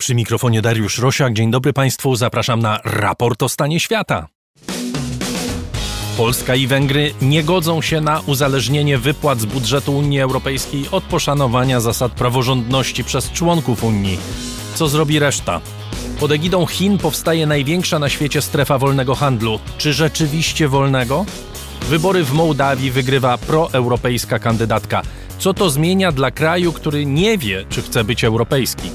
Przy mikrofonie Dariusz Rosiak. Dzień dobry Państwu. Zapraszam na raport o stanie świata. Polska i Węgry nie godzą się na uzależnienie wypłat z budżetu Unii Europejskiej od poszanowania zasad praworządności przez członków Unii. Co zrobi reszta? Pod egidą Chin powstaje największa na świecie strefa wolnego handlu. Czy rzeczywiście wolnego? Wybory w Mołdawii wygrywa proeuropejska kandydatka. Co to zmienia dla kraju, który nie wie, czy chce być europejski?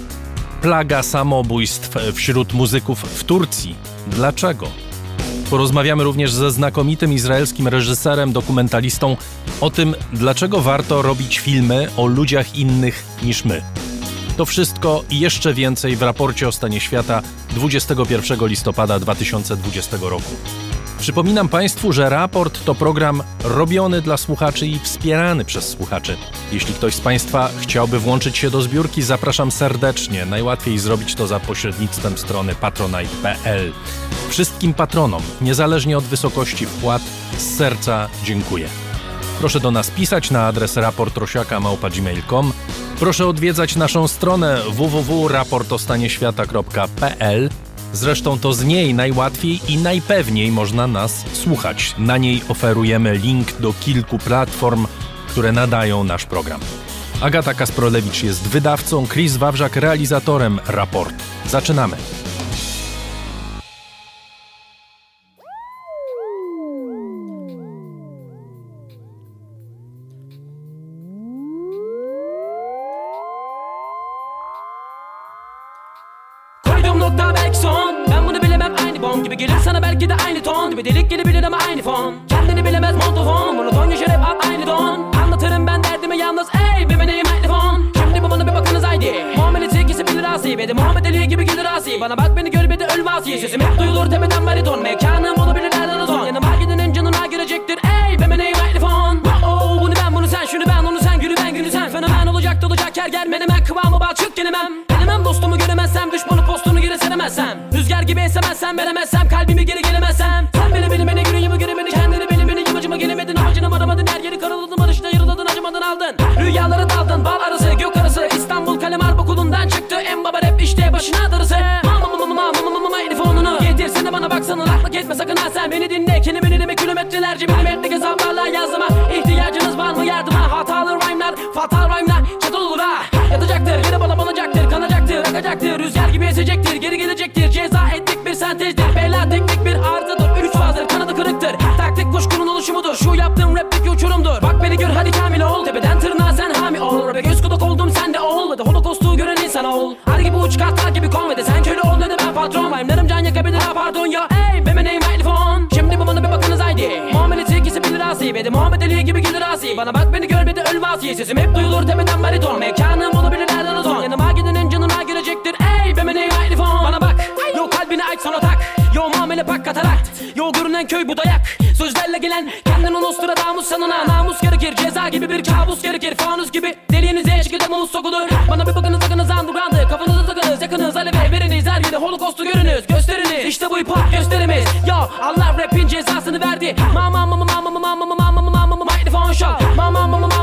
Plaga samobójstw wśród muzyków w Turcji. Dlaczego? Porozmawiamy również ze znakomitym izraelskim reżyserem, dokumentalistą o tym, dlaczego warto robić filmy o ludziach innych niż my. To wszystko i jeszcze więcej w raporcie o stanie świata 21 listopada 2020 roku. Przypominam Państwu, że raport to program robiony dla słuchaczy i wspierany przez słuchaczy. Jeśli ktoś z Państwa chciałby włączyć się do zbiórki, zapraszam serdecznie. Najłatwiej zrobić to za pośrednictwem strony patronite.pl. Wszystkim patronom, niezależnie od wysokości wpłat, z serca dziękuję. Proszę do nas pisać na adres raportrosiaka.gmail.com Proszę odwiedzać naszą stronę www.raportostanieświata.pl Zresztą to z niej najłatwiej i najpewniej można nas słuchać. Na niej oferujemy link do kilku platform, które nadają nasz program. Agata Kasprolewicz jest wydawcą, Chris Wawrzak realizatorem raportu. Zaczynamy. Bana bak beni gör bir de ölme asi Sesim hep duyulur tepeden bariton. Mekanım olabilir nereden ton Yanıma gidenin canına girecektir. Ey bir meneyim mikrofon Oh bunu ben bunu sen şunu ben onu sen gülü ben gülü sen. Fenomen olacak dolacak her ger menemen kıvamı balçık gelemem. Gelemem dostumu göremezsem düşmanı postunu geri seremezsem Rüzgar gibi esemezsem veremezsem kalbimi geri gelemezsem. Sen beni beni beni yüreğimi göre beni kendini beni beni yamacıma gelemedin amacını varamadın her yeri karaladın barışta yarıladın acımadan aldın. Rüyalara daldın bal arası gök arası İstanbul kalem harp okulundan çıktı en baba rap işte başına darısı. Mama mama mama mama mama mama telefonunu Getirsene bana baksana laklık etme sakın ha sen. Beni dinle Kendimi dinleme kilometrelerce milimetrik hesaplarla yazdıma. İhtiyacınız var mı yardıma? Hatalı rhyme'lar fatal rhyme'lar olur ha. Yatacaktır yine bana banacaktır kanacaktır akacaktır. Rüzgar gibi esecektir geri gelecektir. Ceza Kuşkunun oluşumudur. Şu yaptığım rapteki uçurumdur Bak beni gör hadi kamil ol. Tepeden tırnağa sen hami ol. Rap'e göz kulak oldum sen de ol. De holokostu gören insan ol. Her gibi uç kartlar gibi kon Ve de sen köle ol ne de ben patron Rhyme'larım can yakabilir ha pardon ya. Ey be name mikrofon Şimdi bu bana bir bakınız haydi. Muamelesi ikisi bilir asi Ve de Muhammed Ali gibi gelir asi. Bana bak beni gör bir de ölme asi. Sesim hep duyulur tepeden bariton. Mekanım olabilir nereden o ton Yanıma gidenin canına girecektir. Ey be name mikrofon Bana bak. Yo kalbini aç sonra tak. Yo muamele pak katarakt Yo görünen köy bu dayak Hayallerle gelen kendin Nostradamus sanına Namus gerekir ceza gibi bir kabus gerekir Fanus gibi deliğinize çıkacağımız sokulur Bana bir bakınız akınız underground'ı Kafanızı takınız yakınız alev veriniz Her yerde holokostu görünüz gösteriniz İşte bu hip gösterimiz Yo Allah rapin cezasını verdi Ma ma ma ma ma ma ma ma ma ma ma ma ma ma ma ma ma ma ma ma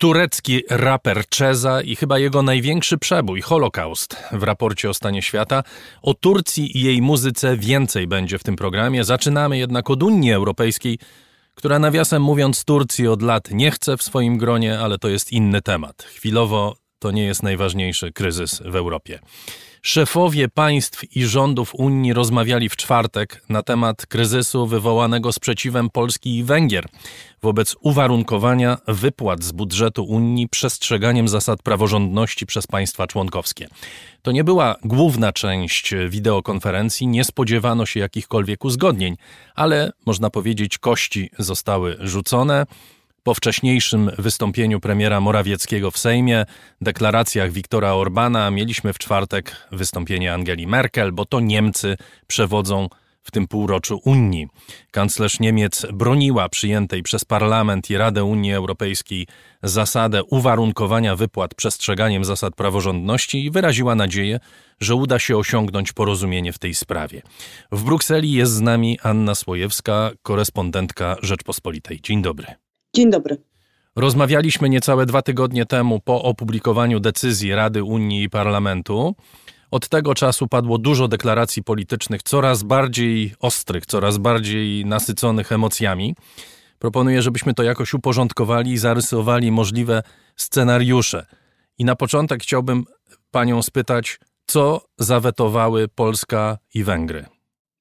turecki raper Czeza i chyba jego największy przebój, Holokaust, w raporcie o stanie świata. O Turcji i jej muzyce więcej będzie w tym programie. Zaczynamy jednak od Unii Europejskiej, która nawiasem mówiąc Turcji od lat nie chce w swoim gronie, ale to jest inny temat. Chwilowo to nie jest najważniejszy kryzys w Europie. Szefowie państw i rządów Unii rozmawiali w czwartek na temat kryzysu wywołanego sprzeciwem Polski i Węgier wobec uwarunkowania wypłat z budżetu Unii przestrzeganiem zasad praworządności przez państwa członkowskie. To nie była główna część wideokonferencji, nie spodziewano się jakichkolwiek uzgodnień, ale można powiedzieć, kości zostały rzucone. Po wcześniejszym wystąpieniu premiera Morawieckiego w Sejmie, deklaracjach Viktora Orbana, mieliśmy w czwartek wystąpienie Angeli Merkel, bo to Niemcy przewodzą w tym półroczu Unii. Kanclerz Niemiec broniła przyjętej przez Parlament i Radę Unii Europejskiej zasadę uwarunkowania wypłat przestrzeganiem zasad praworządności i wyraziła nadzieję, że uda się osiągnąć porozumienie w tej sprawie. W Brukseli jest z nami Anna Słojewska, korespondentka Rzeczpospolitej. Dzień dobry. Dzień dobry. Rozmawialiśmy niecałe dwa tygodnie temu po opublikowaniu decyzji Rady Unii i Parlamentu. Od tego czasu padło dużo deklaracji politycznych, coraz bardziej ostrych, coraz bardziej nasyconych emocjami. Proponuję, żebyśmy to jakoś uporządkowali i zarysowali możliwe scenariusze. I na początek chciałbym panią spytać, co zawetowały Polska i Węgry?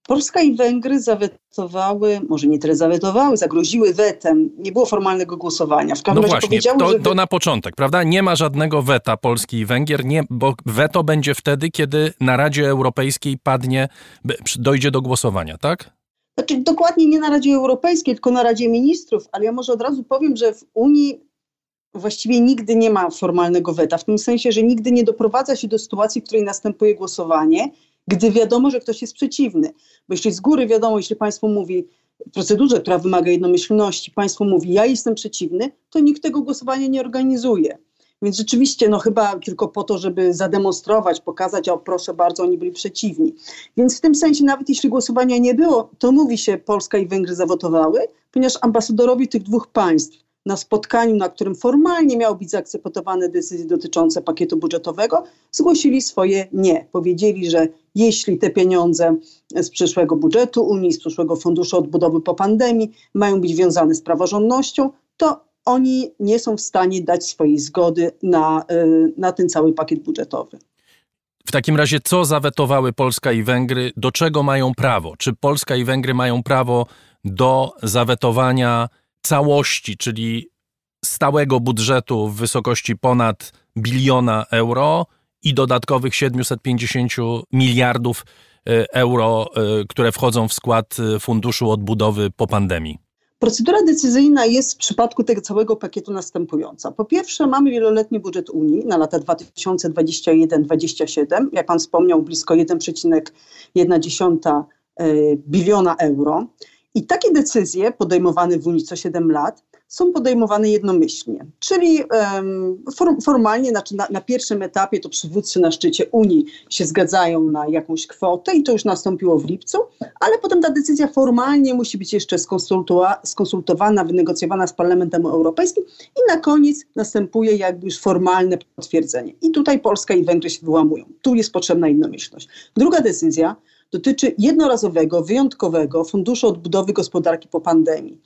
Polska i Węgry zawetowały, może nie tyle zawetowały, zagroziły wetem. Nie było formalnego głosowania. W każdym no razie właśnie, to, że... to na początek, prawda? Nie ma żadnego weta Polski i Węgier, nie, bo weto będzie wtedy, kiedy na Radzie Europejskiej padnie, dojdzie do głosowania, tak? Znaczy dokładnie nie na Radzie Europejskiej, tylko na Radzie Ministrów, ale ja może od razu powiem, że w Unii właściwie nigdy nie ma formalnego weta, w tym sensie, że nigdy nie doprowadza się do sytuacji, w której następuje głosowanie gdy wiadomo, że ktoś jest przeciwny. Bo jeśli z góry wiadomo, jeśli państwo mówi w procedurze, która wymaga jednomyślności, państwo mówi, ja jestem przeciwny, to nikt tego głosowania nie organizuje. Więc rzeczywiście, no chyba tylko po to, żeby zademonstrować, pokazać, o proszę bardzo, oni byli przeciwni. Więc w tym sensie, nawet jeśli głosowania nie było, to mówi się, Polska i Węgry zawotowały, ponieważ ambasadorowie tych dwóch państw na spotkaniu, na którym formalnie miały być zaakceptowane decyzje dotyczące pakietu budżetowego, zgłosili swoje nie. Powiedzieli, że jeśli te pieniądze z przyszłego budżetu Unii, z przyszłego funduszu odbudowy po pandemii mają być wiązane z praworządnością, to oni nie są w stanie dać swojej zgody na, y, na ten cały pakiet budżetowy. W takim razie, co zawetowały Polska i Węgry? Do czego mają prawo? Czy Polska i Węgry mają prawo do zawetowania całości, czyli stałego budżetu w wysokości ponad biliona euro i dodatkowych 750 miliardów e, euro, e, które wchodzą w skład e, Funduszu Odbudowy po pandemii? Procedura decyzyjna jest w przypadku tego całego pakietu następująca. Po pierwsze, mamy wieloletni budżet Unii na lata 2021-2027. Jak pan wspomniał, blisko 1,1 biliona euro. I takie decyzje podejmowane w Unii co 7 lat są podejmowane jednomyślnie. Czyli um, form, formalnie, znaczy na, na, pierwszym etapie to przywódcy na szczycie Unii się zgadzają na jakąś kwotę i to już nastąpiło w lipcu, ale potem ta decyzja formalnie musi być jeszcze skonsultowana, wynegocjowana z Parlamentem Europejskim i na koniec następuje jakby już formalne potwierdzenie. I tutaj Polska i Węgry się wyłamują. Tu jest potrzebna jednomyślność. Druga decyzja dotyczy jednorazowego, wyjątkowego funduszu odbudowy gospodarki po pandemii.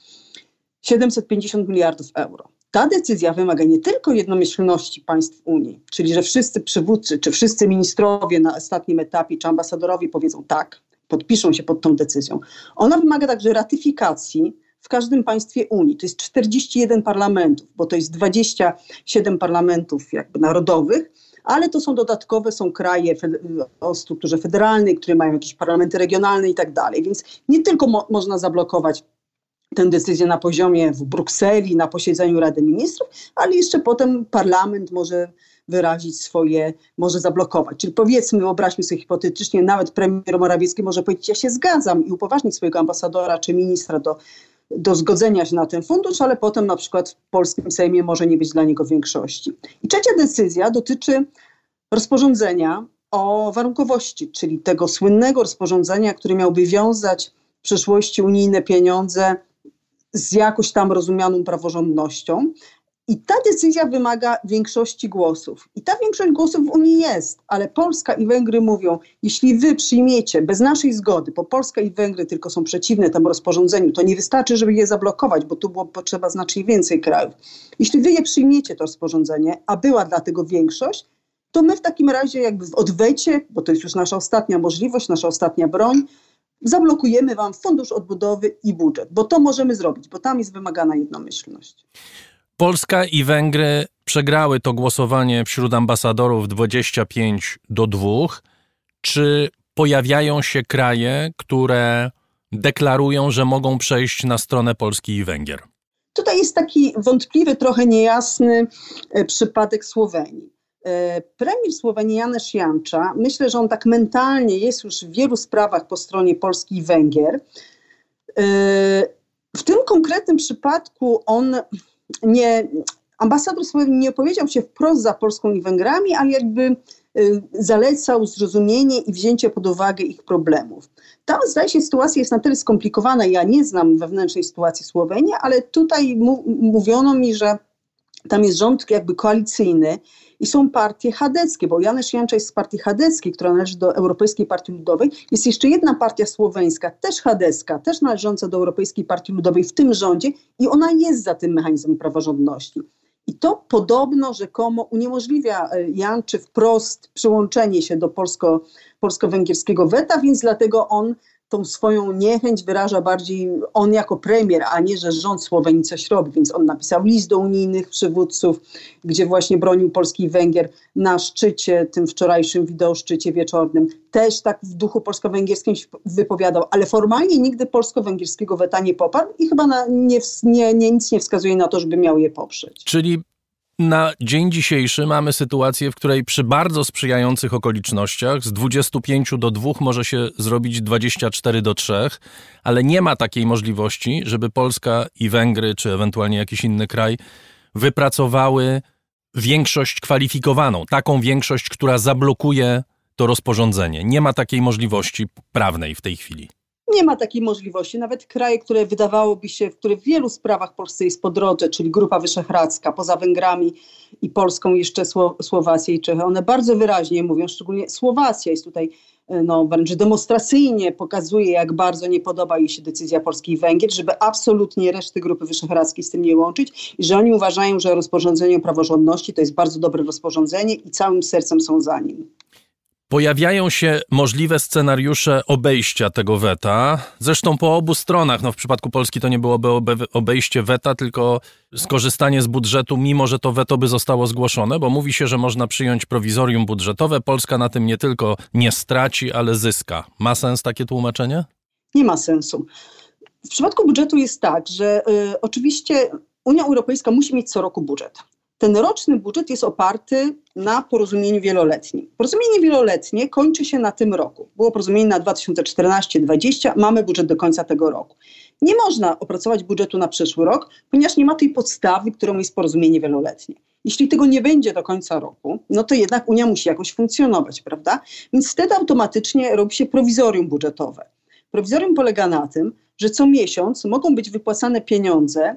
750 miliardów euro. Ta decyzja wymaga nie tylko jednomyślności państw Unii, czyli że wszyscy przywódcy, czy wszyscy ministrowie na ostatnim etapie, czy ambasadorowie powiedzą tak, podpiszą się pod tą decyzją. Ona wymaga także ratyfikacji w każdym państwie Unii. To jest 41 parlamentów, bo to jest 27 parlamentów jakby narodowych, ale to są dodatkowe, są kraje o strukturze federalnej, które mają jakieś parlamenty regionalne i tak dalej. Więc nie tylko mo można zablokować tę decyzję na poziomie w Brukseli, na posiedzeniu Rady Ministrów, ale jeszcze potem parlament może wyrazić swoje, może zablokować. Czyli powiedzmy, wyobraźmy sobie hipotetycznie, nawet premier Morawiecki może powiedzieć, ja się zgadzam i upoważnić swojego ambasadora czy ministra do, do zgodzenia się na ten fundusz, ale potem na przykład w polskim Sejmie może nie być dla niego większości. I trzecia decyzja dotyczy rozporządzenia o warunkowości, czyli tego słynnego rozporządzenia, które miałby wiązać w przyszłości unijne pieniądze z jakoś tam rozumianą praworządnością. I ta decyzja wymaga większości głosów. I ta większość głosów w Unii jest, ale Polska i Węgry mówią, jeśli wy przyjmiecie bez naszej zgody, bo Polska i Węgry tylko są przeciwne temu rozporządzeniu, to nie wystarczy, żeby je zablokować, bo tu było potrzeba znacznie więcej krajów. Jeśli wy je przyjmiecie, to rozporządzenie, a była dlatego większość, to my w takim razie jakby w odwecie, bo to jest już nasza ostatnia możliwość, nasza ostatnia broń, zablokujemy wam fundusz odbudowy i budżet, bo to możemy zrobić, bo tam jest wymagana jednomyślność. Polska i Węgry przegrały to głosowanie wśród ambasadorów 25 do 2. Czy pojawiają się kraje, które deklarują, że mogą przejść na stronę Polski i Węgier? Tutaj jest taki wątpliwy, trochę niejasny e, przypadek Słowenii. E, premier Słowenii Janusz Jancza, myślę, że on tak mentalnie jest już w wielu sprawach po stronie Polski i Węgier. E, w tym konkretnym przypadku on nie, ambasador Słowenii nie opowiedział się wprost za Polską i Węgrami, ale jakby y, zalecał zrozumienie i wzięcie pod uwagę ich problemów. Tam zdaje się sytuacja jest na tyle skomplikowana, ja nie znam wewnętrznej sytuacji Słowenii, ale tutaj mówiono mi, że tam jest rząd jakby koalicyjny i są partie chadeckie, bo Janusz Jancza jest z partii chadeckiej, która należy do Europejskiej Partii Ludowej. Jest jeszcze jedna partia słoweńska, też chadecka, też należąca do Europejskiej Partii Ludowej w tym rządzie i ona jest za tym mechanizmem praworządności. I to podobno rzekomo uniemożliwia e, Janczy wprost przyłączenie się do polsko, polsko-węgierskiego weta, więc dlatego on tą swoją niechęć wyraża bardziej on jako premier, a nie, że rząd Słowenii coś robi. Więc on napisał list do unijnych przywódców, gdzie właśnie bronił Polski i Węgier na szczycie, tym wczorajszym wideoszczycie wieczornym. Też tak w duchu polsko-węgierskim się wypowiadał, ale formalnie nigdy polsko-węgierskiego weta nie poparł i chyba na, nie, nie, nie, nic nie wskazuje na to, żeby miał je poprzeć. Czyli na dzień dzisiejszy mamy sytuację, w której przy bardzo sprzyjających okolicznościach z 25 do 2 może się zrobić 24 do 3, ale nie ma takiej możliwości, żeby Polska i Węgry, czy ewentualnie jakiś inny kraj wypracowały większość kwalifikowaną, taką większość, która zablokuje to rozporządzenie. Nie ma takiej możliwości prawnej w tej chwili. Nie ma takiej możliwości. Nawet kraje, które wydawałoby się, w których w wielu sprawach Polsce jest po drodze, czyli Grupa Wyszehradzka, poza Węgrami i Polską jeszcze Słowacja i Czechy, one bardzo wyraźnie mówią, szczególnie Słowacja jest tutaj e, no, wręcz demonstracyjnie pokazuje, jak bardzo nie podoba jej się decyzja Polski i Węgier, żeby absolutnie reszty Grupy Wyszehradzkiej z tym nie łączyć i że oni uważają, że rozporządzenie o praworządności to jest bardzo dobre rozporządzenie i całym sercem są za nim. Pojawiają się możliwe scenariusze obejścia tego weta. Zresztą po obu stronach. No w przypadku Polski to nie byłoby obejście weta, tylko skorzystanie z budżetu, mimo że to weto by zostało zgłoszone, bo mówi się, że można przyjąć prowizorium budżetowe. Polska na tym nie tylko nie straci, ale zyska. Ma sens takie tłumaczenie? Nie ma sensu. W przypadku budżetu jest tak, że y, oczywiście Unia Europejska musi mieć co roku budżet ten roczny budżet jest oparty na porozumieniu wieloletnim. Porozumienie wieloletnie kończy się na tym roku. Było porozumienie na 2014-2020, mamy budżet do końca tego roku. Nie można opracować budżetu na przyszły rok, ponieważ nie ma tej podstawy, którą jest porozumienie wieloletnie. Jeśli tego nie będzie do końca roku, no to jednak Unia musi jakoś funkcjonować, prawda? Więc wtedy automatycznie robi się prowizorium budżetowe. Prowizorium polega na tym, że co miesiąc mogą być wypłacane pieniądze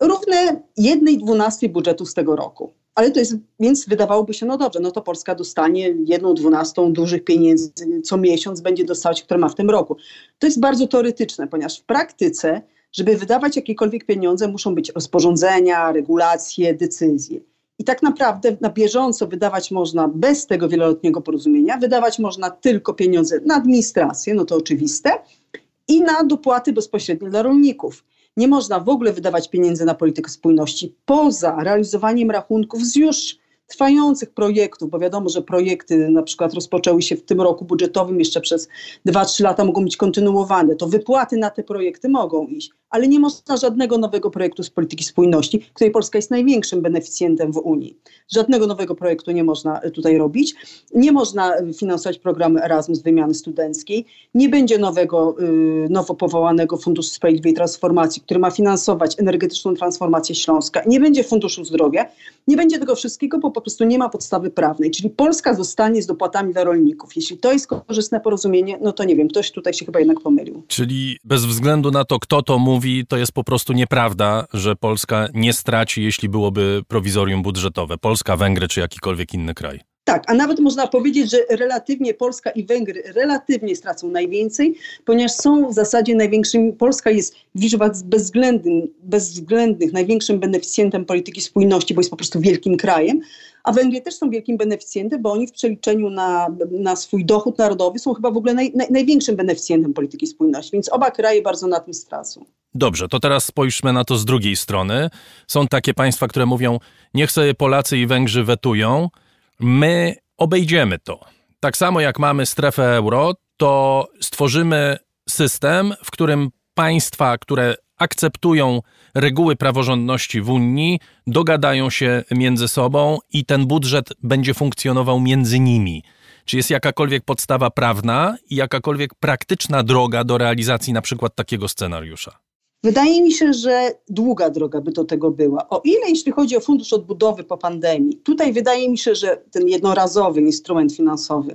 równe jednej dwunastej budżetu z tego roku. Ale to jest, więc wydawałoby się, no dobrze, no to Polska dostanie jedną dwunastą dużych pieniędzy co miesiąc, będzie dostawać, które ma w tym roku. To jest bardzo teoretyczne, ponieważ w praktyce, żeby wydawać jakiekolwiek pieniądze, muszą być rozporządzenia, regulacje, decyzje. I tak naprawdę na bieżąco wydawać można bez tego wieloletniego porozumienia, wydawać można tylko pieniądze na administrację, no to oczywiste, i na dopłaty bezpośrednie dla rolników. Nie można w ogóle wydawać pieniędzy na politykę spójności poza realizowaniem rachunków z już trwających projektów, bo wiadomo, że projekty na przykład rozpoczęły się w tym roku budżetowym, jeszcze przez 2-3 lata mogą być kontynuowane, to wypłaty na te projekty mogą iść, ale nie można żadnego nowego projektu z polityki spójności, której Polska jest największym beneficjentem w Unii. Żadnego nowego projektu nie można tutaj robić. Nie można finansować programu Erasmus wymiany studenckiej. Nie będzie nowego, y, nowo powołanego Funduszu Sprawiedliwej Transformacji, który ma finansować energetyczną transformację Śląska. Nie będzie Funduszu Zdrowia. Nie będzie tego wszystkiego, bo po prostu nie ma podstawy prawnej. Czyli Polska zostanie z dopłatami dla rolników. Jeśli to jest korzystne porozumienie, no to nie wiem, ktoś tutaj się chyba jednak pomylił. Czyli bez względu na to, kto to mówi, mówi, to jest po prostu nieprawda, że Polska nie straci, jeśli byłoby prowizorium budżetowe. Polska, Węgry czy jakikolwiek inny kraj. Tak, a nawet można powiedzieć, że relatywnie Polska i Węgry relatywnie stracą najwięcej, ponieważ są w zasadzie największymi, Polska jest w liczbach bezwzględnych największym beneficjentem polityki spójności, bo jest po prostu wielkim krajem, a Węgry też są wielkim beneficjentem, bo oni w przeliczeniu na, na swój dochód narodowy są chyba w ogóle naj, naj, największym beneficjentem polityki spójności, więc oba kraje bardzo na tym stracą. Dobrze, to teraz spojrzmy na to z drugiej strony. Są takie państwa, które mówią, niech sobie Polacy i Węgrzy wetują, my obejdziemy to. Tak samo jak mamy strefę euro, to stworzymy system, w którym państwa, które akceptują reguły praworządności w Unii, dogadają się między sobą i ten budżet będzie funkcjonował między nimi. Czy jest jakakolwiek podstawa prawna i jakakolwiek praktyczna droga do realizacji na przykład takiego scenariusza? Wydaje mi się, że długa droga by do tego była. O ile jeśli chodzi o fundusz odbudowy po pandemii, tutaj wydaje mi się, że ten jednorazowy instrument finansowy,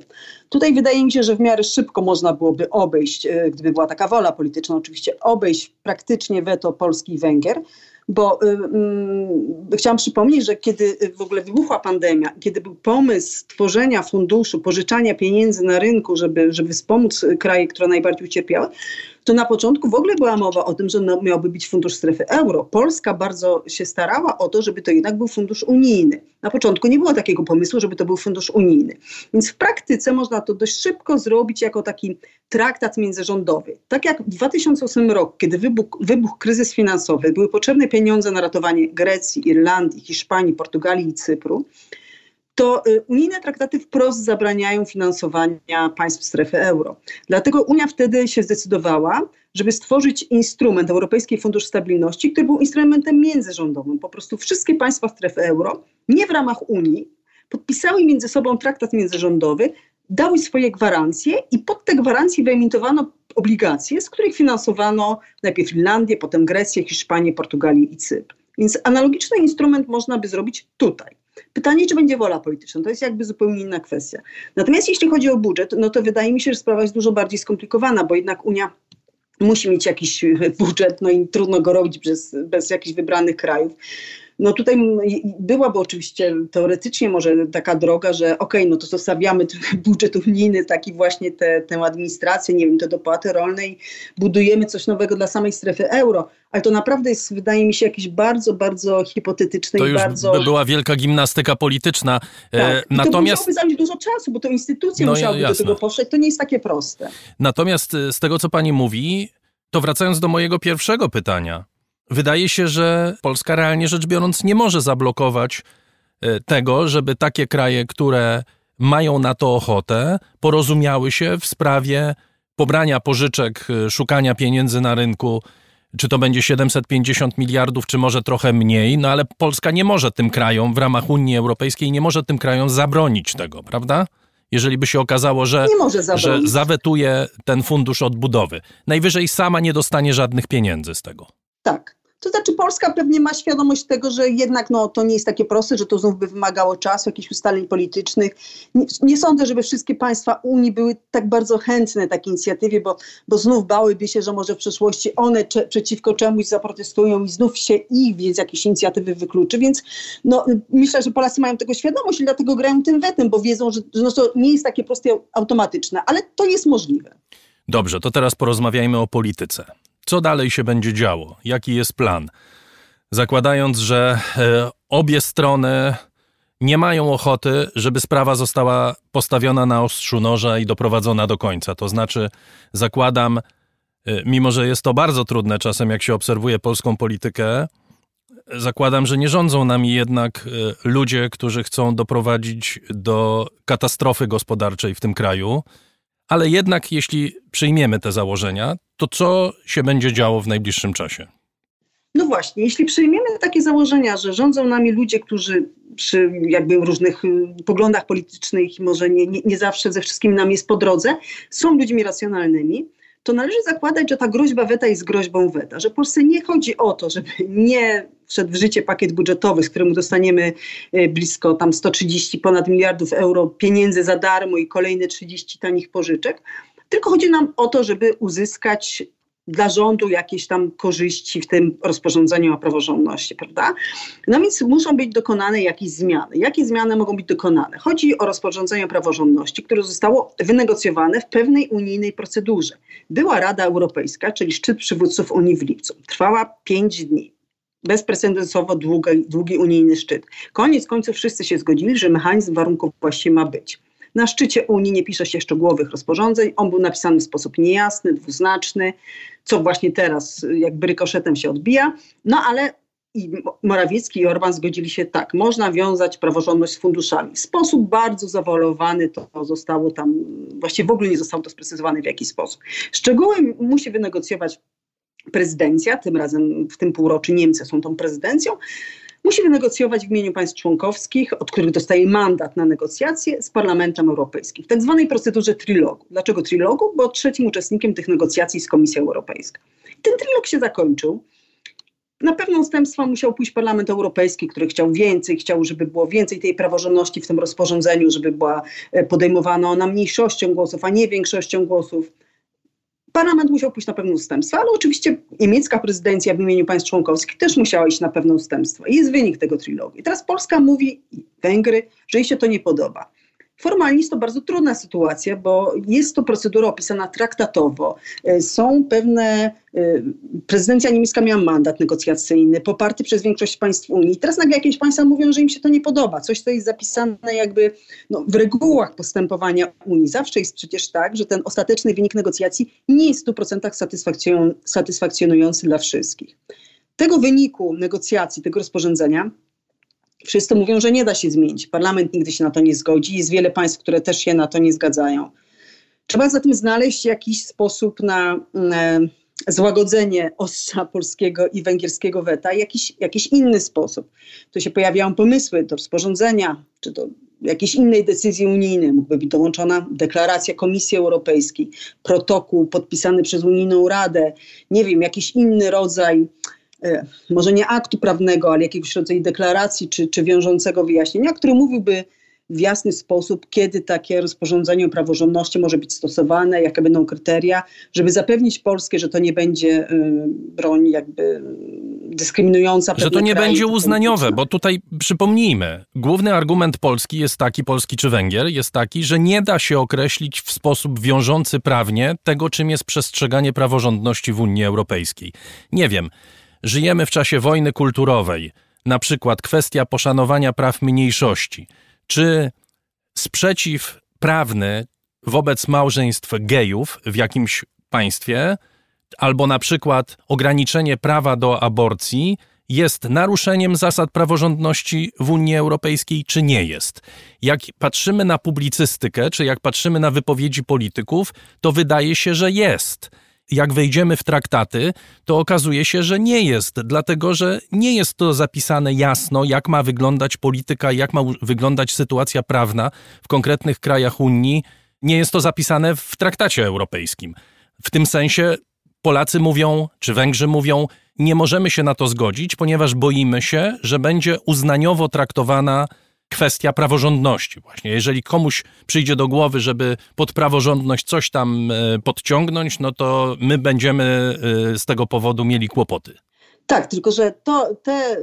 tutaj wydaje mi się, że w miarę szybko można byłoby obejść, e, gdyby była taka wola polityczna oczywiście, obejść praktycznie weto Polski i Węgier, bo y, chciałam przypomnieć, że kiedy w ogóle wybuchła pandemia, kiedy był pomysł tworzenia funduszu, pożyczania pieniędzy na rynku, żeby, żeby wspomóc kraje, które najbardziej ucierpiały, to na początku w ogóle była mowa o tym, że no, miałby być fundusz strefy euro. Polska bardzo się starała o to, żeby to jednak był fundusz unijny. Na początku nie było takiego pomysłu, żeby to był fundusz unijny. Więc w praktyce można to dość szybko zrobić jako taki traktat międzyrządowy. Tak jak w 2008 roku, kiedy wybuchł, wybuchł kryzys finansowy, były potrzebne pieniądze na ratowanie Grecji, Irlandii, Hiszpanii, Portugalii i Cypru, to y, unijne traktaty wprost zabraniają finansowania państw strefy euro. Dlatego Unia wtedy się zdecydowała, żeby stworzyć instrument, Europejski Fundusz Stabilności, który był instrumentem międzyrządowym. Po prostu wszystkie państwa strefy euro, nie w ramach Unii, podpisały między sobą traktat międzyrządowy, dały swoje gwarancje i pod te gwarancje wyemitowano obligacje, z których finansowano najpierw Finlandię, potem Grecję, Hiszpanię, Portugalię i Cypr. Więc analogiczny instrument można by zrobić tutaj. Pytanie, czy będzie wola polityczna, to jest jakby zupełnie inna kwestia. Natomiast jeśli chodzi o budżet, no to wydaje mi się, że sprawa jest dużo bardziej skomplikowana, bo jednak Unia musi mieć jakiś budżet, no i trudno go robić bez, bez jakichś wybranych krajów. No tutaj byłaby oczywiście teoretycznie może taka droga, że okej, okay, no to zostawiamy budżet unijny, taki właśnie te, tę administrację, nie wiem, te dopłaty rolne i budujemy coś nowego dla samej strefy euro. Ale to naprawdę jest, wydaje mi się, jakieś bardzo, bardzo hipotetyczne to i już bardzo... by była wielka gimnastyka polityczna. E, tak. I Natomiast... To musiałoby zająć dużo czasu, bo to instytucje no, musiałyby jasne. do tego poszedć. To nie jest takie proste. Natomiast e, z tego, co pani mówi, to wracając do mojego pierwszego pytania, Wydaje się, że Polska realnie rzecz biorąc nie może zablokować e, tego, żeby takie kraje, które mają na to ochotę, porozumiały się w sprawie pobrania pożyczek, e, szukania pieniędzy na rynku, czy to będzie 750 miliardów, czy może trochę mniej, no ale Polska nie może tym krajom w ramach Unii Europejskiej, nie może tym krajom zabronić tego, prawda? Jeżeli by się okazało, że, że zawetuje ten fundusz odbudowy. Najwyżej sama nie dostanie żadnych pieniędzy z tego. Tak. To znaczy Polska pewnie ma świadomość tego, że jednak no, to nie jest takie proste, że to znów by wymagało czasu, jakichś ustaleń politycznych. Nie, nie sądzę, żeby wszystkie państwa Unii były tak bardzo chętne takiej inicjatywie, bo, bo znów bałyby się, że może w przyszłości one cze, przeciwko czemuś zaprotestują i znów się ich z jakiejś inicjatywy wykluczy. Więc no, myślę, że Polacy mają tego świadomość i dlatego grają tym wetem, bo wiedzą, że, że no, to nie jest takie proste automatyczne, ale to jest możliwe. Dobrze, to teraz porozmawiajmy o polityce. Co dalej się będzie działo? Jaki jest plan? Zakładając, że e, obie strony nie mają ochoty, żeby sprawa została postawiona na ostrzu noża i doprowadzona do końca. To znaczy, zakładam, e, mimo że jest to bardzo trudne czasem, jak się obserwuje polską politykę, zakładam, że nie rządzą nami jednak e, ludzie, którzy chcą doprowadzić do katastrofy gospodarczej w tym kraju. Ale jednak, jeśli przyjmiemy te założenia, to co się będzie działo w najbliższym czasie? No właśnie, jeśli przyjmiemy takie założenia, że rządzą nami ludzie, którzy przy jakby różnych y, poglądach politycznych może nie, nie, nie zawsze ze wszystkim nam jest po drodze, są ludźmi racjonalnymi, to należy zakładać, że ta groźba weta jest groźbą weta, że Polsce nie chodzi o to, żeby nie wszedł w życie pakiet budżetowy, z którym dostaniemy y, blisko tam 130 ponad miliardów euro pieniędzy za darmo i kolejne 30 tanich pożyczek, tylko chodzi nam o to, żeby uzyskać dla rządu jakieś tam korzyści w tym rozporządzeniu o praworządności, prawda? No więc muszą być dokonane jakieś zmiany. Jakie zmiany mogą być dokonane? Chodzi o rozporządzenie o praworządności, które zostało wynegocjowane w pewnej unijnej procedurze. Była Rada Europejska, czyli szczyt przywódców Unii w lipcu. Trwała pięć dni bezprecedensowo długi, długi unijny szczyt. Koniec końców wszyscy się zgodzili, że mechanizm warunków właściwie ma być. Na szczycie Unii nie pisze się szczegółowych rozporządzeń. On był napisany w sposób niejasny, dwuznaczny, co właśnie teraz jakby rykoszetem się odbija. No ale i Morawiecki i Orban zgodzili się tak, można wiązać praworządność z funduszami. W sposób bardzo zawalowany to zostało tam, właściwie w ogóle nie zostało to sprecyzowane w jaki sposób. Szczegóły musi wynegocjować prezydencja, tym razem w tym półroczu Niemcy są tą prezydencją, musi wynegocjować w imieniu państw członkowskich, od których dostaje mandat na negocjacje z Parlamentem Europejskim w tak zwanej procedurze trilogu. Dlaczego trilogu? Bo trzecim uczestnikiem tych negocjacji jest Komisja Europejska. Ten trilog się zakończył. Na pewno ustępstwa musiał pójść Parlament Europejski, który chciał więcej, chciał, żeby było więcej tej praworządności w tym rozporządzeniu, żeby była e, podejmowana ona mniejszością głosów, a nie większością głosów. Parlament musiał pójść na pewne ustępstwa, ale oczywiście niemiecka prezydencja w imieniu państw członkowskich też musiała iść na pewne ustępstwa. I jest wynik tego trilogu. I teraz Polska mówi, Węgry, że jej się to nie podoba. Formalnie jest to bardzo trudna sytuacja, bo jest to procedura opisana traktatowo. E, są pewne, e, prezydencja niemiecka miała mandat negocjacyjny, poparty przez większość państw Unii. Teraz nagle jakieś państwa mówią, że im się to nie podoba. Coś, co jest zapisane jakby no, w regułach postępowania Unii. Zawsze jest przecież tak, że ten ostateczny wynik negocjacji nie jest w 100% satysfakcjonujący dla wszystkich. Tego wyniku negocjacji, tego rozporządzenia Wszyscy mówią, że nie da się zmienić. Parlament nigdy się na to nie zgodzi. Jest wiele państw, które też się na to nie zgadzają. Trzeba zatem znaleźć jakiś sposób na e, złagodzenie ostrza polskiego i węgierskiego weta, jakiś, jakiś inny sposób. Tu się pojawiają pomysły do rozporządzenia, czy do jakiejś innej decyzji unijnej. Mógłby być dołączona deklaracja Komisji Europejskiej, protokół podpisany przez Unijną Radę, nie wiem, jakiś inny rodzaj może nie aktu prawnego, ale jakiegoś rodzaju deklaracji czy, czy wiążącego wyjaśnienia, który mówiłby w jasny sposób, kiedy takie rozporządzenie o praworządności może być stosowane, jakie będą kryteria, żeby zapewnić Polskę, że to nie będzie y, broń jakby dyskryminująca. Że to nie będzie uznaniowe, bo tutaj przypomnijmy, główny argument Polski jest taki, Polski czy Węgier, jest taki, że nie da się określić w sposób wiążący prawnie tego, czym jest przestrzeganie praworządności w Unii Europejskiej. Nie wiem. Żyjemy w czasie wojny kulturowej, na przykład kwestia poszanowania praw mniejszości, czy sprzeciw prawny wobec małżeństw gejów w jakimś państwie, albo na przykład ograniczenie prawa do aborcji jest naruszeniem zasad praworządności w Unii Europejskiej, czy nie jest. Jak patrzymy na publicystykę, czy jak patrzymy na wypowiedzi polityków, to wydaje się, że jest jak wejdziemy w traktaty, to okazuje się, że nie jest, dlatego że nie jest to zapisane jasno, jak ma wyglądać polityka, jak ma wyglądać sytuacja prawna w konkretnych krajach Unii. Nie jest to zapisane w traktacie europejskim. W tym sensie Polacy mówią, czy Węgrzy mówią, nie możemy się na to zgodzić, ponieważ boimy się, że będzie uznaniowo traktowana kwestia praworządności. Właśnie, jeżeli komuś przyjdzie do głowy, żeby pod praworządność coś tam e, podciągnąć, no to my będziemy e, z tego powodu mieli kłopoty. Tak, tylko że to, te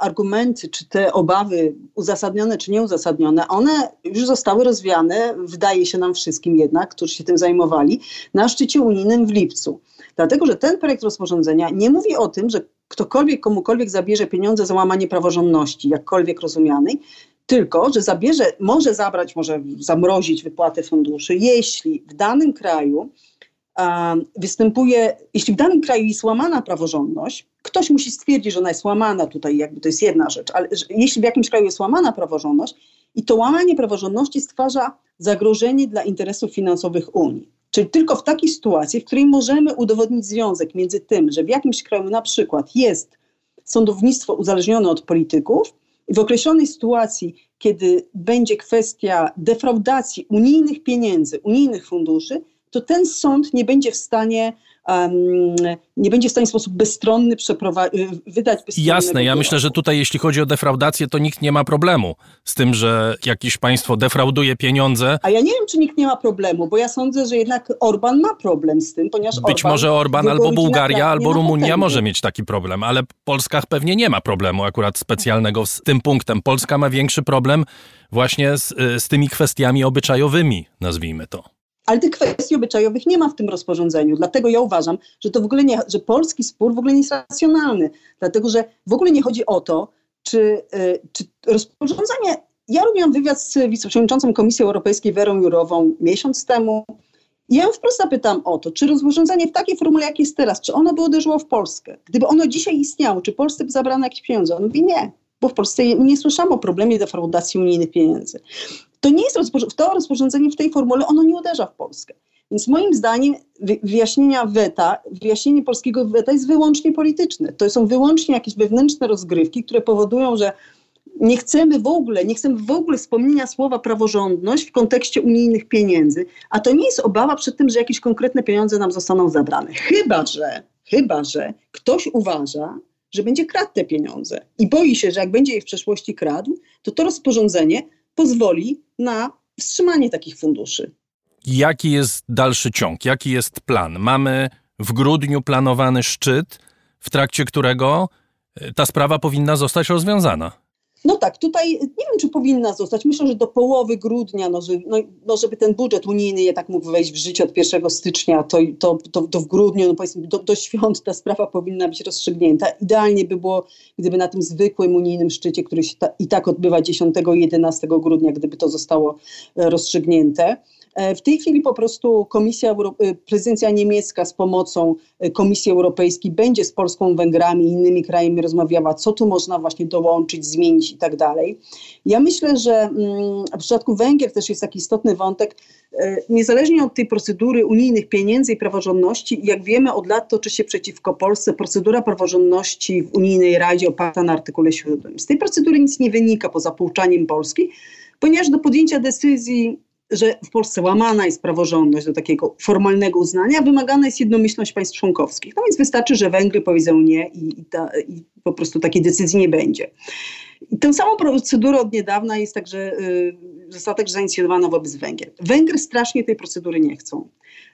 argumenty, czy te obawy, uzasadnione czy nieuzasadnione, one już zostały rozwiane, wydaje się nam wszystkim jednak, którzy się tym zajmowali, na szczycie unijnym w lipcu. Dlatego, że ten projekt rozporządzenia nie mówi o tym, że ktokolwiek komukolwiek zabierze pieniądze za łamanie praworządności, jakkolwiek rozumianej, tylko że zabierze, może zabrać, może zamrozić wypłatę funduszy, jeśli w danym kraju występuje, jeśli w danym kraju jest łamana praworządność, ktoś musi stwierdzić, że ona jest łamana, tutaj jakby to jest jedna rzecz, ale jeśli w jakimś kraju jest łamana praworządność i to łamanie praworządności stwarza zagrożenie dla interesów finansowych Unii. Czyli tylko w takiej sytuacji, w której możemy udowodnić związek między tym, że w jakimś kraju na przykład jest sądownictwo uzależnione od polityków, w określonej sytuacji, kiedy będzie kwestia defraudacji unijnych pieniędzy, unijnych funduszy, to ten sąd nie będzie w stanie nie będzie w stanie w sposób bezstronny wydać Jasne, ja myślę, że tutaj jeśli chodzi o defraudację, to nikt nie ma problemu z tym, że jakieś państwo defrauduje pieniądze. A ja nie wiem, czy nikt nie ma problemu, bo ja sądzę, że jednak Orban ma problem z tym, ponieważ Być Orban, może Orban albo Bułgaria, albo Rumunia może mieć taki problem, ale Polska pewnie nie ma problemu akurat specjalnego z tym punktem. Polska ma większy problem właśnie z, z tymi kwestiami obyczajowymi, nazwijmy to. Ale tych kwestii obyczajowych nie ma w tym rozporządzeniu. Dlatego ja uważam, że to w ogóle nie, że polski spór w ogóle nie jest racjonalny. Dlatego, że w ogóle nie chodzi o to, czy, y, czy rozporządzenie. Ja robiłam wywiad z wiceprzewodniczącą Komisji Europejskiej Werą Jurową miesiąc temu. I ja ją wprost zapytam o to, czy rozporządzenie w takiej formule, jak jest teraz, czy ono by uderzyło w Polskę? Gdyby ono dzisiaj istniało, czy Polsce by zabrano jakieś pieniądze? On mówi nie, bo w Polsce nie słyszałam o problemie defraudacji unijnych pieniędzy. To nie jest rozporządzenie, to rozporządzenie w tej formule, ono nie uderza w Polskę. Więc moim zdaniem wyjaśnienia weta, wyjaśnienie polskiego weta jest wyłącznie polityczne. To są wyłącznie jakieś wewnętrzne rozgrywki, które powodują, że nie chcemy w ogóle, nie chcemy w ogóle wspomnienia słowa praworządność w kontekście unijnych pieniędzy, a to nie jest obawa przed tym, że jakieś konkretne pieniądze nam zostaną zabrane. Chyba, że, chyba, że ktoś uważa, że będzie kradł te pieniądze i boi się, że jak będzie je w przeszłości kradł, to to rozporządzenie pozwoli na wstrzymanie takich funduszy. Jaki jest dalszy ciąg? Jaki jest plan? Mamy w grudniu planowany szczyt, w trakcie którego e, ta sprawa powinna zostać rozwiązana. No tak, tutaj nie wiem, czy powinna zostać. Myślę, że do połowy grudnia, no, że, no, no żeby ten budżet unijny jednak mógł wejść w życie od 1 stycznia, to, to, to, to w grudniu, no powiedzmy do, do świąt ta sprawa powinna być rozstrzygnięta. Idealnie by było, gdyby na tym zwykłym unijnym szczycie, który się ta, i tak odbywa 10 i 11 grudnia, gdyby to zostało e, rozstrzygnięte. E, w tej chwili po prostu Komisja e, prezydencja niemiecka z pomocą e, Komisji Europejskiej będzie z Polską, Węgrami i innymi krajami rozmawiała, co tu można właśnie dołączyć, zmienić i tak dalej. Ja myślę, że mm, w przypadku Węgier też jest taki istotny wątek, niezależnie od tej procedury unijnych pieniędzy i praworządności, jak wiemy od lat toczy się przeciwko Polsce procedura praworządności w Unijnej Radzie oparta na artykule 7. Z tej procedury nic nie wynika poza pouczaniem Polski, ponieważ do podjęcia decyzji że w Polsce łamana jest praworządność do takiego formalnego uznania, wymagana jest jednomyślność państw członkowskich. No więc wystarczy, że Węgry powiedzą nie i, i, ta, i po prostu takiej decyzji nie będzie. I tę samą procedurę od niedawna jest także, y, została także zainicjowana wobec Węgier. Węgry strasznie tej procedury nie chcą.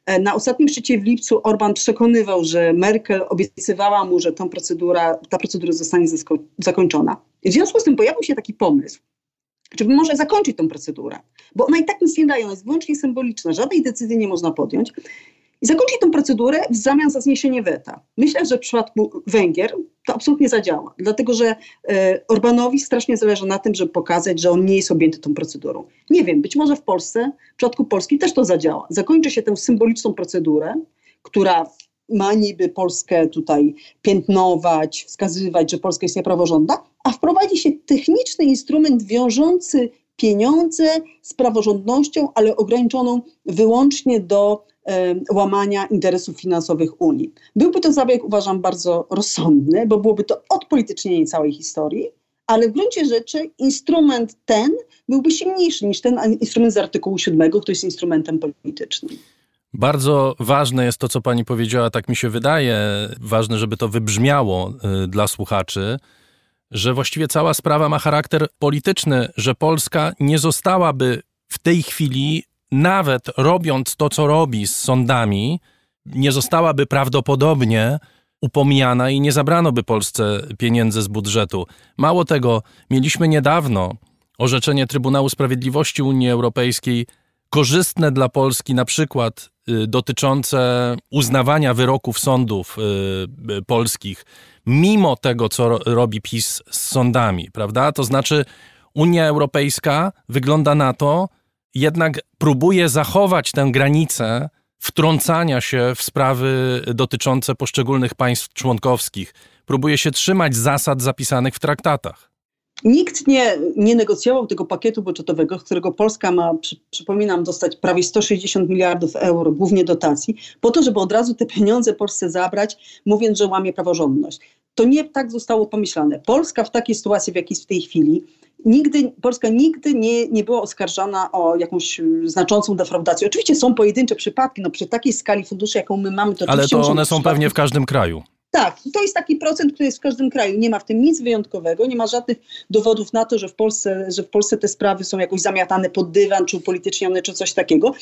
E, na ostatnim szczycie w lipcu Orban przekonywał, że Merkel obiecywała mu, że tą procedura, ta procedura zostanie zakończona. W związku z tym pojawił się taki pomysł, żeby może zakończyć tą procedurę, bo ona i tak nic nie daje, ona jest wyłącznie symboliczna, żadnej decyzji nie można podjąć i zakończyć tą procedurę w zamian za zniesienie weta. Myślę, że w przypadku Węgier to absolutnie zadziała, dlatego że e, Orbanowi strasznie zależy na tym, żeby pokazać, że on nie jest objęty tą procedurą. Nie wiem, być może w Polsce, w przypadku Polski też to zadziała. Zakończy się tę symboliczną procedurę, która ma niby Polskę tutaj piętnować, wskazywać, że Polska jest niepraworządna, a wprowadzi się techniczny instrument wiążący pieniądze z praworządnością, ale ograniczoną wyłącznie do e, łamania interesów finansowych Unii. Byłby to zabieg, uważam, bardzo rozsądny, bo byłoby to odpolitycznienie całej historii, ale w gruncie rzeczy instrument ten byłby silniejszy niż ten instrument z artykułu 7, który jest instrumentem politycznym. Bardzo ważne jest to, co pani powiedziała, tak mi się wydaje, ważne, żeby to wybrzmiało y, dla słuchaczy, że właściwie cała sprawa ma charakter polityczny, że Polska nie zostałaby w tej chwili, nawet robiąc to, co robi z sądami, nie zostałaby prawdopodobnie upomniana i nie zabrano by Polsce pieniędzy z budżetu. Mało tego, mieliśmy niedawno orzeczenie Trybunału Sprawiedliwości Unii Europejskiej korzystne dla Polski, na przykład dotyczące uznawania wyroków sądów y, y, polskich, mimo tego, co robi PiS z sądami, prawda? To znaczy, Unia Europejska wygląda na to, jednak próbuje zachować tę granicę wtrącania się w sprawy dotyczące poszczególnych państw członkowskich. Próbuje się trzymać zasad zapisanych w traktatach. Nikt nie, nie negocjował tego pakietu budżetowego, z którego Polska ma, przy, przypominam, dostać prawie 160 miliardów euro, głównie dotacji, po to, żeby od razu te pieniądze Polsce zabrać, mówiąc, że łamie praworządność. To nie tak zostało pomyślane. Polska w takiej sytuacji, w jakiej jest w tej chwili, nigdy, Polska nigdy nie, nie była oskarżana o jakąś znaczącą defraudację. Oczywiście są pojedyncze przypadki, no przy takiej skali funduszy, jaką my mamy, to Ale to one są pewnie w każdym kraju. Tak, to jest taki procent, który jest w każdym kraju. Nie ma w tym nic wyjątkowego, nie ma żadnych dowodów na to, że w Polsce, że w Polsce te sprawy są jakoś zamiatane pod dywan, czy upolitycznione, czy coś takiego.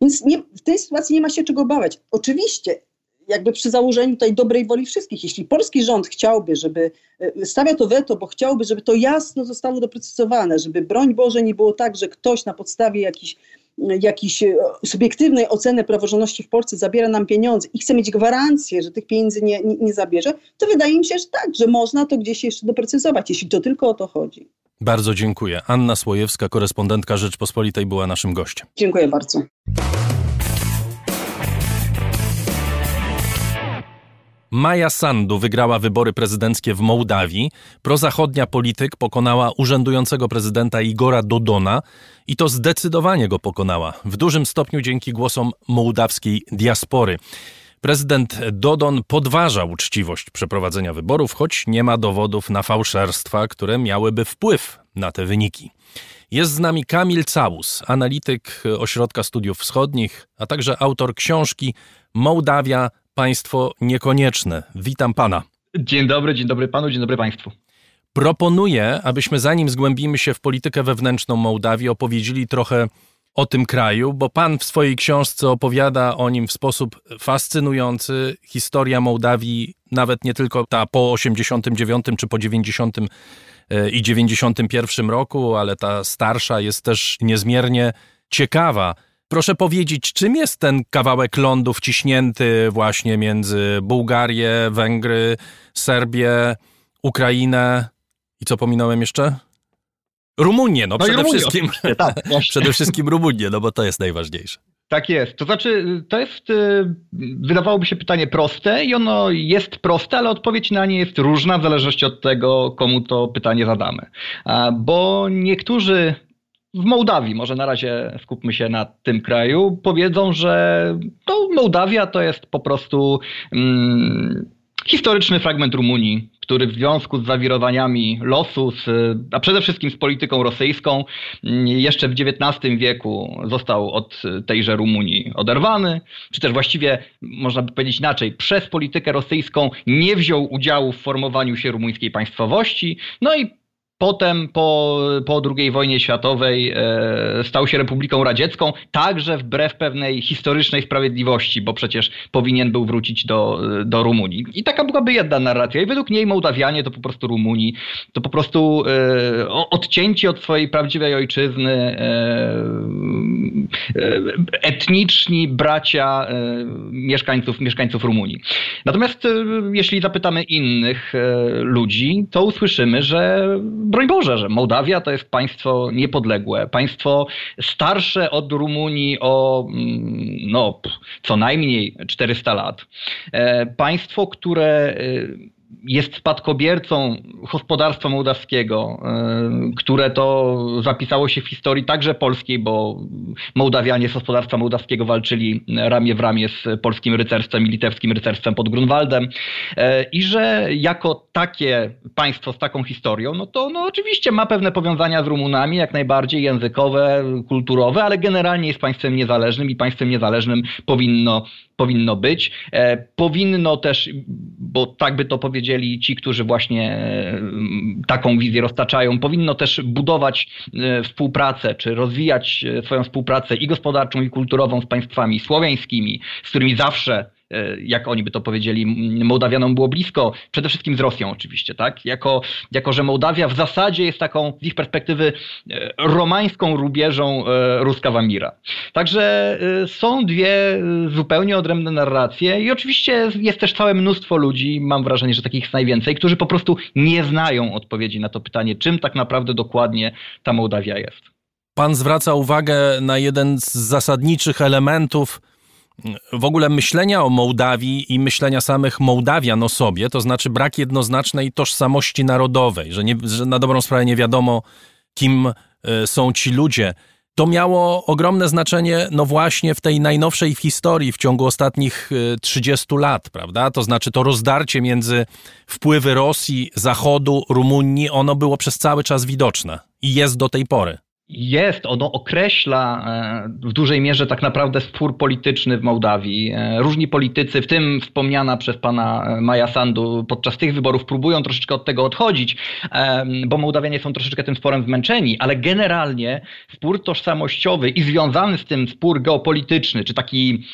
Więc nie, w tej sytuacji nie ma się czego bawać. Oczywiście, jakby przy założeniu tej dobrej woli wszystkich, jeśli polski rząd chciałby, żeby e, stawia to weto, bo chciałby, żeby to jasno zostało doprecyzowane, żeby broń Boże nie było tak, że ktoś na podstawie jakichś jakiejś e, subiektywnej oceny praworządności w Polsce zabiera nam pieniądze i chce mieć gwarancję, że tych pieniędzy nie, nie, nie zabierze, to wydaje mi się, że tak, że można to gdzieś jeszcze doprecyzować, jeśli to tylko o to chodzi. Bardzo dziękuję. Anna Słojewska, korespondentka Rzeczpospolitej, była naszym gościem. Dziękuję bardzo. Maja Sandu wygrała wybory prezydenckie w Mołdawii. Prozachodnia polityk pokonała urzędującego prezydenta Igora Dodona i to zdecydowanie go pokonała, w dużym stopniu dzięki głosom mołdawskiej diaspory. Prezydent Dodon podważa uczciwość przeprowadzenia wyborów, choć nie ma dowodów na fałszerstwa, które miałyby wpływ na te wyniki. Jest z nami Kamil Całus, analityk Ośrodka Studiów Wschodnich, a także autor książki Mołdawia państwo niekonieczne. Witam pana. Dzień dobry, dzień dobry panu, dzień dobry państwu. Proponuję, abyśmy zanim zgłębimy się w politykę wewnętrzną Mołdawii, opowiedzieli trochę o tym kraju, bo pan w swojej książce opowiada o nim w sposób fascynujący. Historia Mołdawii, nawet nie tylko ta po 89 czy po 90 e, i 91 roku, ale ta starsza jest też niezmiernie ciekawa. Proszę powiedzieć, czym jest ten kawałek lądu wciśnięty właśnie między Bułgarię, Węgry, Serbię, Ukrainę i co pominąłem jeszcze? Rumunię, no, no przede wszystkim. Tak, przede wszystkim Rumunię, no bo to jest najważniejsze. Tak jest. To znaczy, to jest, y, wydawałoby się pytanie proste i ono jest proste, ale odpowiedź na nie jest różna w zależności od tego, komu to pytanie zadamy. Bo niektórzy w Mołdawii, może na razie skupmy się na tym kraju, powiedzą, że to Mołdawia to jest po prostu mm, historyczny fragment Rumunii, który w związku z zawirowaniami losu, z, a przede wszystkim z polityką rosyjską, mm, jeszcze w XIX wieku został od tejże Rumunii oderwany, czy też właściwie, można by powiedzieć inaczej, przez politykę rosyjską nie wziął udziału w formowaniu się rumuńskiej państwowości, no i Potem po, po II wojnie światowej e, stał się Republiką Radziecką, także wbrew pewnej historycznej sprawiedliwości, bo przecież powinien był wrócić do, do Rumunii. I taka byłaby jedna narracja. I według niej Mołdawianie to po prostu Rumuni, to po prostu e, odcięci od swojej prawdziwej ojczyzny, e, e etniczni bracia e, mieszkańców, mieszkańców Rumunii. Natomiast e, jeśli zapytamy innych ludzi, to usłyszymy, że broń Boże, że Mołdawia to jest państwo niepodległe, państwo starsze od Rumunii o mm, no, co najmniej 400 lat. E, państwo, które e, jest spadkobiercą gospodarstwa mołdawskiego, e, które to zapisało się w historii także polskiej, bo Mołdawianie z gospodarstwa mołdawskiego walczyli ramię w ramię z polskim rycerstwem i litewskim rycerstwem pod Grunwaldem e, i że jako takie państwo z taką historią, no to no oczywiście ma pewne powiązania z Rumunami, jak najbardziej językowe, kulturowe, ale generalnie jest państwem niezależnym i państwem niezależnym powinno powinno być. E, powinno też, bo tak by to powiedzieli ci, którzy właśnie e, taką wizję roztaczają, powinno też budować e, współpracę, czy rozwijać swoją współpracę i gospodarczą, i kulturową z państwami słowiańskimi, z którymi zawsze E, jak oni by to powiedzieli, Mołdawianom było blisko, przede wszystkim z Rosją oczywiście, tak? Jako, jako że Mołdawia w zasadzie jest taką z ich perspektywy e, romańską rubieżą e, Ruska Wamira. Także są dwie zupełnie odrębne narracje i oczywiście jest też całe mnóstwo ludzi, mam wrażenie, że takich jest najwięcej, którzy po prostu nie znają odpowiedzi na to pytanie, czym tak naprawdę dokładnie ta Mołdawia jest. Pan zwraca uwagę na jeden z zasadniczych elementów w ogóle myślenia o Mołdawii i myślenia samych Mołdawian o sobie, to znaczy brak jednoznacznej tożsamości narodowej, że, nie, że na dobrą sprawę nie wiadomo, kim e, są ci ludzie. To miało ogromne znaczenie, no właśnie w tej najnowszej historii w ciągu ostatnich 30 y, lat, prawda? To znaczy to rozdarcie między wpływy Rosji, Zachodu, Rumunii, ono było przez cały czas widoczne i jest do tej pory. Jest, ono określa e, w dużej mierze tak naprawdę spór polityczny w Mołdawii. E, różni politycy, w tym wspomniana przez pana e, Maja Sandu, podczas tych wyborów próbują troszeczkę od tego odchodzić, bo Mołdawianie są troszeczkę tym sporem zmęczeni, ale generalnie spór tożsamościowy i związany z tym spór geopolityczny, czy taki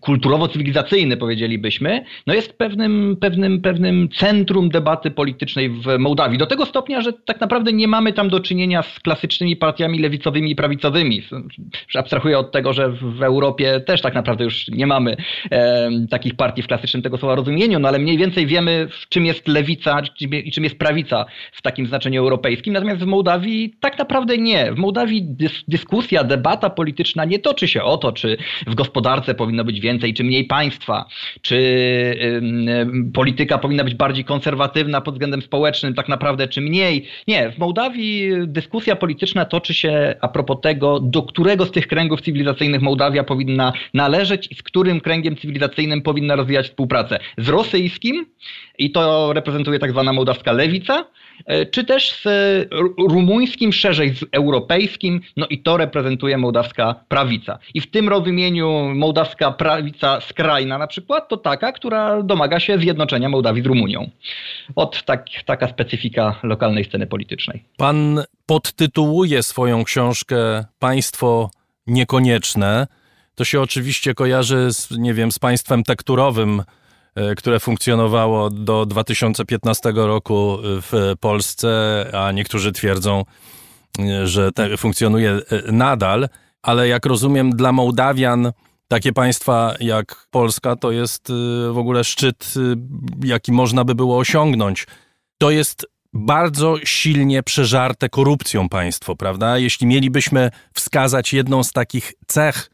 kulturowo-cywilizacyjny powiedzielibyśmy, no jest pewnym, pewnym, pewnym centrum debaty politycznej w Mołdawii. Do tego stopnia, że tak naprawdę nie mamy tam do czynienia z klasycznymi partiami lewicowymi i prawicowymi. Abstrahuję od tego, że w Europie też tak naprawdę już nie mamy e, takich partii w klasycznym tego słowa rozumieniu, no ale mniej więcej wiemy, czym jest lewica i czym jest prawica w takim znaczeniu europejskim. Natomiast w Mołdawii tak naprawdę nie. W Mołdawii dys dyskusja, debata polityczna nie toczy się o to, czy w gospodarce powinno być więcej, czy mniej państwa, czy polityka powinna być bardziej konserwatywna pod względem społecznym, tak naprawdę, czy mniej. Nie, w Mołdawii dyskusja polityczna toczy się a propos tego, do którego z tych kręgów cywilizacyjnych Mołdawia powinna należeć i z którym kręgiem cywilizacyjnym powinna rozwijać współpracę. Z rosyjskim, i to reprezentuje tak zwana mołdawska lewica, czy też z rumuńskim, szerzej z europejskim, no i to reprezentuje mołdawska prawica. I w tym rozumieniu mołdawska prawica skrajna na przykład to taka, która domaga się zjednoczenia Mołdawii z Rumunią. Od tak, taka specyfika lokalnej sceny politycznej. Pan podtytułuje swoją książkę Państwo niekonieczne. To się oczywiście kojarzy z, nie wiem, z państwem tekturowym, e, które funkcjonowało do 2015 roku w Polsce, a niektórzy twierdzą, e, że funkcjonuje e, nadal, ale jak rozumiem, dla Mołdawian takie państwa jak Polska to jest w ogóle szczyt, jaki można by było osiągnąć. To jest bardzo silnie przeżarte korupcją państwo, prawda? Jeśli mielibyśmy wskazać jedną z takich cech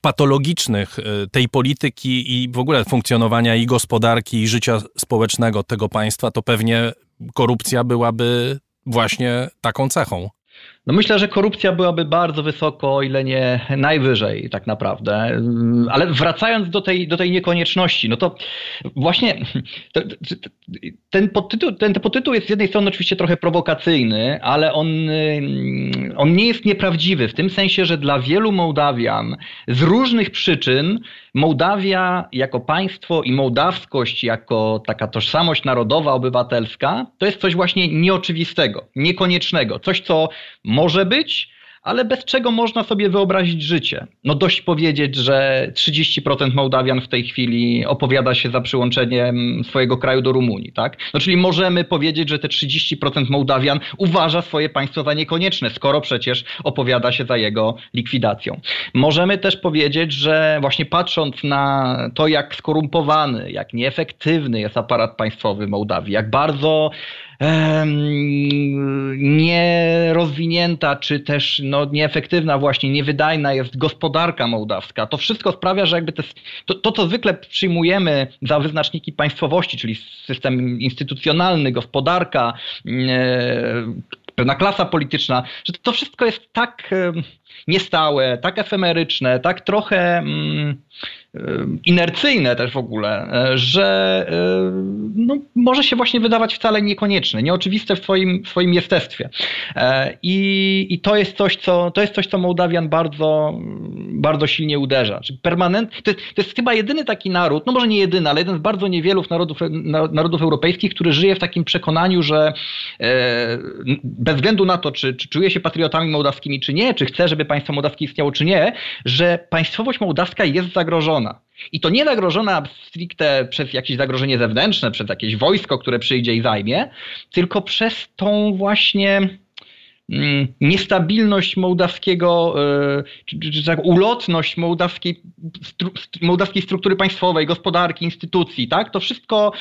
patologicznych e, tej polityki i w ogóle funkcjonowania i gospodarki, i życia społecznego tego państwa, to pewnie korupcja byłaby właśnie taką cechą. No myślę, że korupcja byłaby bardzo wysoko, o ile nie najwyżej tak naprawdę. Ale wracając do tej, do tej niekonieczności, no to właśnie ten podtytuł, ten, ten podtytuł jest z jednej strony oczywiście trochę prowokacyjny, ale on, on nie jest nieprawdziwy w tym sensie, że dla wielu Mołdawian z różnych przyczyn Mołdawia jako państwo i mołdawskość jako taka tożsamość narodowa, obywatelska, to jest coś właśnie nieoczywistego, niekoniecznego, coś co może być, ale bez czego można sobie wyobrazić życie? No dość powiedzieć, że 30% Mołdawian w tej chwili opowiada się za przyłączeniem swojego kraju do Rumunii, tak? No czyli możemy powiedzieć, że te 30% Mołdawian uważa swoje państwo za niekonieczne, skoro przecież opowiada się za jego likwidacją. Możemy też powiedzieć, że właśnie patrząc na to, jak skorumpowany, jak nieefektywny jest aparat państwowy Mołdawii, jak bardzo nierozwinięta, czy też no, nieefektywna właśnie, niewydajna jest gospodarka mołdawska. To wszystko sprawia, że jakby to, to, co zwykle przyjmujemy za wyznaczniki państwowości, czyli system instytucjonalny, gospodarka, pewna klasa polityczna, że to wszystko jest tak niestałe, tak efemeryczne, tak trochę mm, inercyjne też w ogóle, e, że e, no, może się właśnie wydawać wcale niekonieczne, nieoczywiste w swoim, w swoim jestestwie. E, I, I to jest coś, co to jest coś, co Mołdawian bardzo, bardzo silnie uderza. Czyli permanent, to, jest, to jest chyba jedyny taki naród, no może nie jedyny, ale jeden z bardzo niewielu narodów, narodów europejskich, który żyje w takim przekonaniu, że bez względu na to, czy, czy czuje się patriotami mołdawskimi, czy nie, czy chce, żeby państwo mołdawskie istniało, czy nie, że państwowość mołdawska jest zagrożona i to nie zagrożona stricte przez jakieś zagrożenie zewnętrzne, przez jakieś wojsko, które przyjdzie i zajmie, tylko przez tą właśnie niestabilność mołdawskiego, e, czy, czy, czy tak, ulotność mołdawskiej, stru, mołdawskiej struktury państwowej, gospodarki, instytucji, tak? To wszystko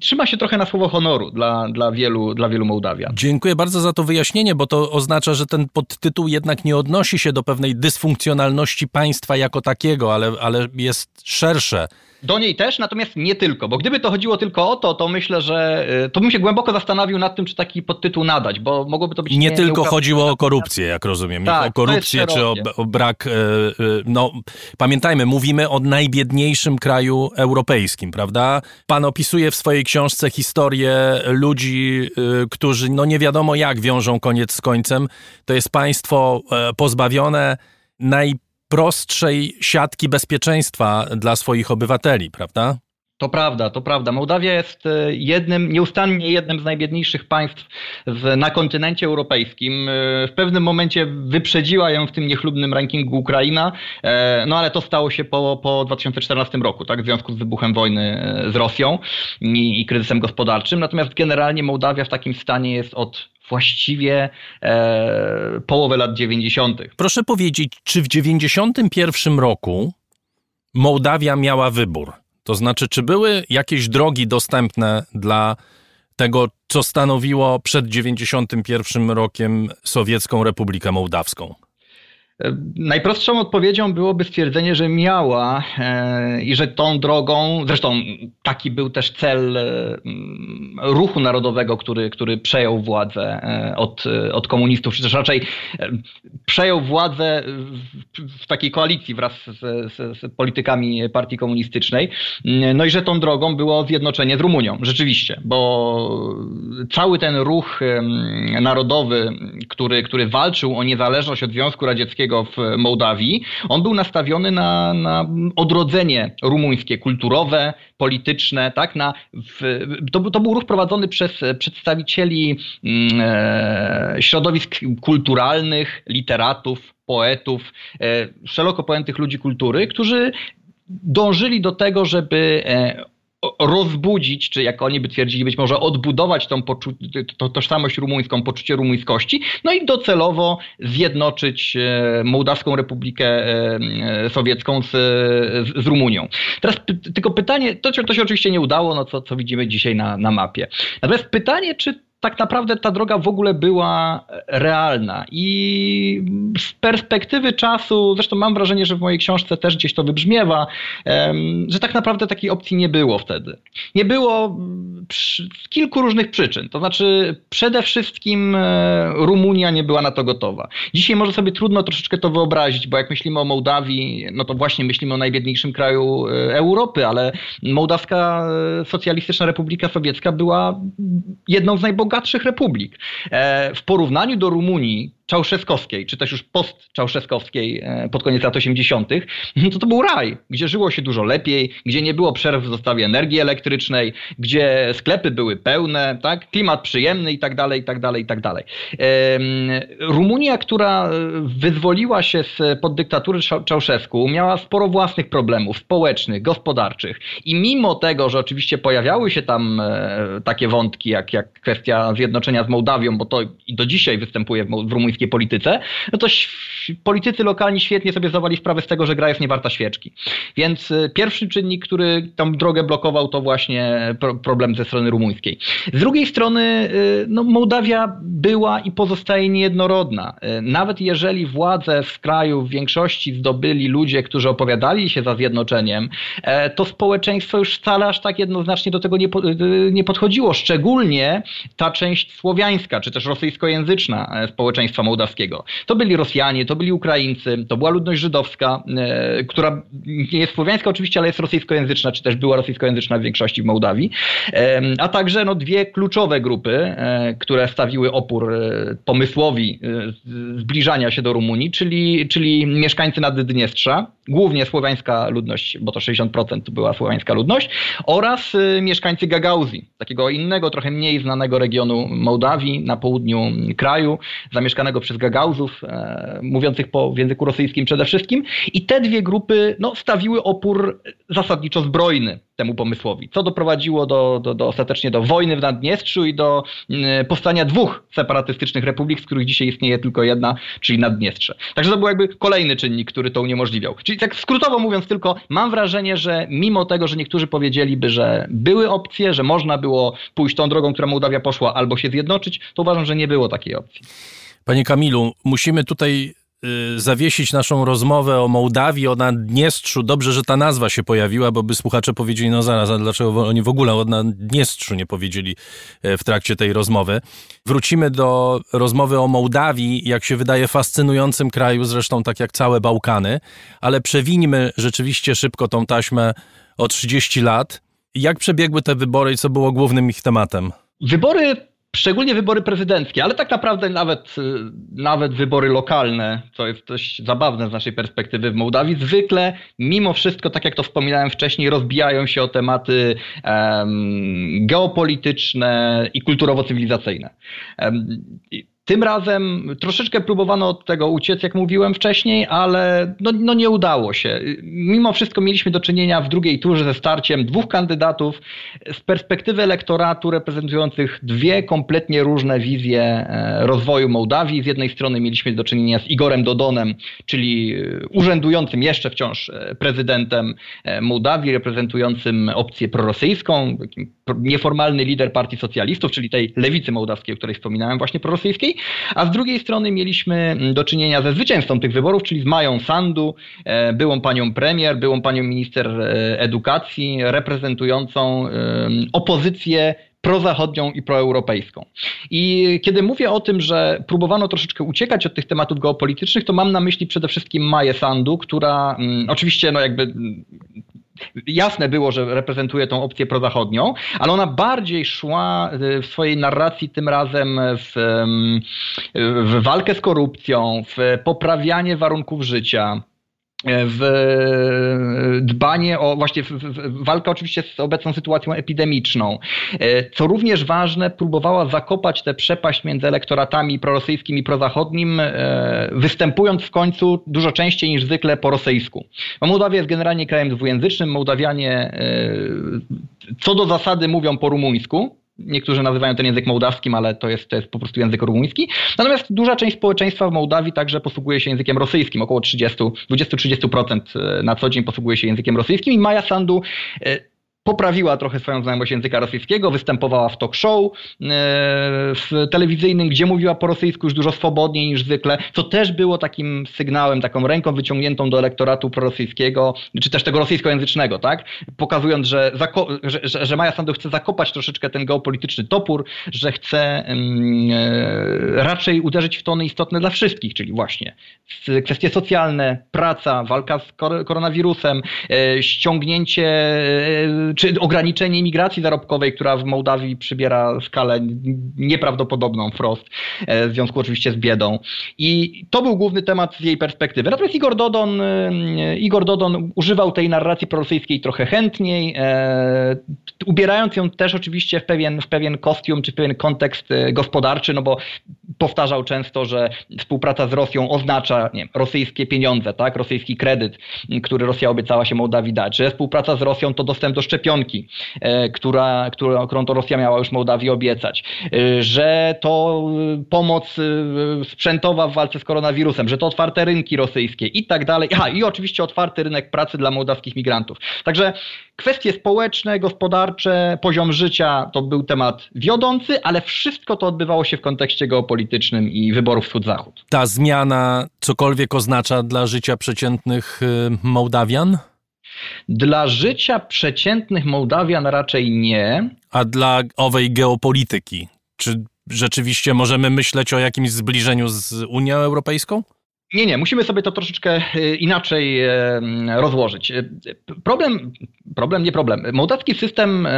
trzyma się trochę na słowo honoru dla, dla, wielu, dla wielu Mołdawian. Dziękuję bardzo za to wyjaśnienie, bo to oznacza, że ten podtytuł jednak nie odnosi się do pewnej dysfunkcjonalności państwa jako takiego, ale, ale jest szersze Do niej też, natomiast nie tylko, bo gdyby to chodziło tylko o to, to myślę, że y, to bym się głęboko zastanowił nad tym, czy taki podtytuł nadać, bo mogłoby to być... Nie, nie tylko nie chodziło o korupcję, jak rozumiem, tak, o korupcję czy o, o brak... E, e, no, pamiętajmy, mówimy o najbiedniejszym kraju europejskim, prawda? Pan opisuje w swojej książce historię ludzi, e, którzy no nie wiadomo jak wiążą koniec z końcem. To jest państwo pozbawione naj prostszej siatki bezpieczeństwa dla swoich obywateli, prawda? To prawda, to prawda. Mołdawia jest e, jednym, nieustannie jednym z najbiedniejszych państw na kontynencie europejskim. E, w pewnym momencie wyprzedziła ją w tym niechlubnym rankingu Ukraina, e, no ale to stało się po, po 2014 roku, tak, w związku z wybuchem wojny z Rosją i, i kryzysem gospodarczym. Natomiast generalnie Mołdawia w takim stanie jest od właściwie e, połowę lat 90. Proszę powiedzieć, czy w 91 roku Mołdawia miała wybór? To znaczy, czy były jakieś drogi dostępne dla tego, co stanowiło przed 91 rokiem Sowiecką Republikę Mołdawską? Najprostszą odpowiedzią byłoby stwierdzenie, że miała e, i że tą drogą, zresztą taki był też cel e, ruchu narodowego, który, który przejął władzę e, od, od komunistów, czy też raczej przejął władzę w takiej koalicji wraz z, z, z politykami partii komunistycznej. No i że tą drogą było zjednoczenie z Rumunią, rzeczywiście, bo cały ten ruch narodowy, który, który walczył o niezależność od Związku Radzieckiego, w Mołdawii, on był nastawiony na, na odrodzenie rumuńskie, kulturowe, polityczne, tak? Na, w, to, to, był ruch prowadzony przez przedstawicieli mm, e, środowisk kulturalnych, literatów, poetów, e, szeroko pojętych ludzi kultury, którzy dążyli do tego, żeby e, rozbudzić, czy jak oni by twierdzili, być może odbudować tą, tą tożsamość rumuńską, poczucie rumuńskości, no i docelowo zjednoczyć e, Mołdawską Republikę e, e, Sowiecką z, z Rumunią. Teraz tylko pytanie, to, to się oczywiście nie udało, no co, co widzimy dzisiaj na, na mapie. Natomiast pytanie, czy tak naprawdę ta droga w ogóle była realna. I z perspektywy czasu, zresztą mam wrażenie, że w mojej książce też gdzieś to wybrzmiewa, że tak naprawdę takiej opcji nie było wtedy. Nie było z kilku różnych przyczyn. To znaczy, przede wszystkim e, Rumunia nie była na to gotowa. Dzisiaj może sobie trudno troszeczkę to wyobrazić, bo jak myślimy o Mołdawii, no to właśnie myślimy o najbiedniejszym kraju e, Europy, ale Mołdawska e, Socjalistyczna Republika Sowiecka była jedną z najbogatszych najbogatszych republik. E, w porównaniu do Rumunii, czałszewskowskiej, czy też już post-czałszewskowskiej e, pod koniec lat 80., no to to był raj, gdzie żyło się dużo lepiej, gdzie nie było przerw w dostawie energii elektrycznej, gdzie sklepy były pełne, tak? klimat przyjemny i tak dalej, i tak dalej, i tak dalej. Rumunia, która wyzwoliła się pod dyktatury Czałszewsku, miała sporo własnych problemów społecznych, gospodarczych i mimo tego, że oczywiście pojawiały się tam e, takie wątki, jak, jak kwestia zjednoczenia z Mołdawią, bo to i do dzisiaj występuje w, w rumuńskiej rosyjskiej polityce, no to politycy lokalni świetnie sobie zdawali sprawę z tego, że gra jest niewarta świeczki. Więc y, pierwszy czynnik, który tam drogę blokował, to właśnie problem ze strony rumuńskiej. Z drugiej strony, y, no, Mołdawia była i pozostaje niejednorodna. Y, nawet jeżeli władzę w kraju w większości zdobyli ludzie, którzy opowiadali się za zjednoczeniem, e, to społeczeństwo już wcale aż tak jednoznacznie do tego nie, nie podchodziło. Szczególnie ta część słowiańska, czy też rosyjskojęzyczna e, społeczeństwa mołdawskiego. To byli Rosjanie, to byli Ukraińcy, to była ludność żydowska, e, która nie jest słowiańska oczywiście, ale jest rosyjskojęzyczna, czy też była rosyjskojęzyczna w większości w Mołdawii. E, a także no, dwie kluczowe grupy, e, które stawiły opór pomysłowi zbliżania się do Rumunii, czyli, czyli mieszkańcy Naddniestrza, głównie słowiańska ludność, bo to 60% była słowiańska ludność, oraz mieszkańcy Gagauzji, takiego innego, trochę mniej znanego regionu Mołdawii na południu kraju, zamieszkanego przez Gagauzów, e, mówiących po w języku rosyjskim przede wszystkim. I te dwie grupy no, stawiły opór zasadniczo zbrojny temu pomysłowi, co doprowadziło do, do, do ostatecznie do wojny w Naddniestrzu i do y, powstania dwóch separatystycznych republik, z których dzisiaj istnieje tylko jedna, czyli Naddniestrze. Także to był jakby kolejny czynnik, który to uniemożliwiał. Czyli tak skrótowo mówiąc tylko, mam wrażenie, że mimo tego, że niektórzy powiedzieliby, że były opcje, że można było pójść tą drogą, która Mołdawia poszła, albo się zjednoczyć, to uważam, że nie było takiej opcji. Panie Kamilu, musimy tutaj y, zawiesić naszą rozmowę o Mołdawii, o Naddniestrzu. Dobrze, że ta nazwa się pojawiła, bo by słuchacze powiedzieli, no zaraz, a dlaczego oni w ogóle o Naddniestrzu nie powiedzieli e, w trakcie tej rozmowy. Wrócimy do rozmowy o Mołdawii, jak się wydaje, fascynującym kraju, zresztą tak jak całe Bałkany, ale przewińmy rzeczywiście szybko tą taśmę o 30 lat. Jak przebiegły te wybory i co było głównym ich tematem? Wybory Szczególnie wybory prezydenckie, ale tak naprawdę nawet, y, nawet wybory lokalne, co jest dość zabawne z naszej perspektywy w Mołdawii, zwykle mimo wszystko, tak jak to wspominałem wcześniej, rozbijają się o tematy um, geopolityczne i kulturowo-cywilizacyjne. Um, tym razem troszeczkę próbowano od tego uciec, jak mówiłem wcześniej, ale no, no, nie udało się. Mimo wszystko mieliśmy do czynienia w drugiej turze ze starciem dwóch kandydatów z perspektywy elektoratu reprezentujących dwie kompletnie różne wizje e, rozwoju Mołdawii. Z jednej strony mieliśmy do czynienia z Igorem Dodonem, czyli e, urzędującym jeszcze wciąż e, prezydentem Mołdawii, reprezentującym opcję prorosyjską, nieformalny lider partii socjalistów, czyli tej lewicy mołdawskiej, o której wspominałem, właśnie prorosyjskiej a z drugiej strony mieliśmy mm, do czynienia ze zwycięzcą tych wyborów, czyli z Mają Sandu, e, byłą panią premier, byłą panią minister e, edukacji, reprezentującą opozycję prozachodnią i proeuropejską. I kiedy mówię o tym, że próbowano troszeczkę uciekać od tych tematów geopolitycznych, to mam na myśli przede wszystkim Maję Sandu, która mm, oczywiście no jakby jasne było, że reprezentuje tą opcję prozachodnią, ale ona bardziej szła y, w swojej narracji tym razem w, w walkę z korupcją, w poprawianie warunków życia w dbanie o właśnie w, w, walkę oczywiście z obecną sytuacją epidemiczną. E, co również ważne, próbowała zakopać tę przepaść między elektoratami prorosyjskim i prozachodnim, e, występując w końcu dużo częściej niż zwykle po rosyjsku. Bo Mołdawia jest generalnie krajem dwujęzycznym. Mołdawianie e, co do zasady mówią po rumuńsku, Niektórzy nazywają ten język mołdawskim, ale to jest, to jest po prostu język rumuński. Natomiast duża część społeczeństwa w Mołdawii także posługuje się językiem rosyjskim. Około 30, 20-30% e, na co dzień posługuje się językiem rosyjskim i Maja Sandu e, poprawiła trochę swoją znajomość języka rosyjskiego, występowała w talk show e, w telewizyjnym, gdzie mówiła po rosyjsku już dużo swobodniej niż zwykle, co też było takim sygnałem, taką ręką wyciągniętą do elektoratu prorosyjskiego, czy też tego rosyjskojęzycznego, tak? Pokazując, że, że, że, że Maja Sandu chce zakopać troszeczkę ten geopolityczny topór, że chce um, raczej uderzyć w tony istotne dla wszystkich, czyli właśnie kwestie socjalne, praca, walka z koronawirusem, e, ściągnięcie czy ograniczenie imigracji zarobkowej, która w Mołdawii przybiera skalę nieprawdopodobną wprost, e, w związku oczywiście z biedą. I to był główny temat z jej perspektywy. Natomiast Igor Dodon, e, Igor Dodon używał tej narracji prorosyjskiej trochę chętniej, e, ubierając ją też oczywiście w pewien, w pewien kostium, czy pewien kontekst gospodarczy, no bo powtarzał często, że współpraca z Rosją oznacza nie rosyjskie pieniądze, tak? rosyjski kredyt, który Rosja obiecała się Mołdawii dać, że współpraca z Rosją to dostęp do szczepionki, szczepionki, e, która, która, którą to Rosja miała już Mołdawii obiecać, e, że to e, pomoc sprzętowa w walce z koronawirusem, że to otwarte rynki rosyjskie i tak dalej. Aha, i oczywiście otwarty rynek pracy dla mołdawskich migrantów. Także kwestie społeczne, gospodarcze, poziom życia to był temat wiodący, ale wszystko to odbywało się w kontekście geopolitycznym i wyborów wschód-zachód. Ta zmiana cokolwiek oznacza dla życia przeciętnych Mołdawian? Dla życia przeciętnych Mołdawian raczej nie. A dla owej geopolityki, czy rzeczywiście możemy myśleć o jakimś zbliżeniu z Unią Europejską? Nie, nie, musimy sobie to troszeczkę e, inaczej e, rozłożyć. E, problem, problem, nie problem. Mołdawski system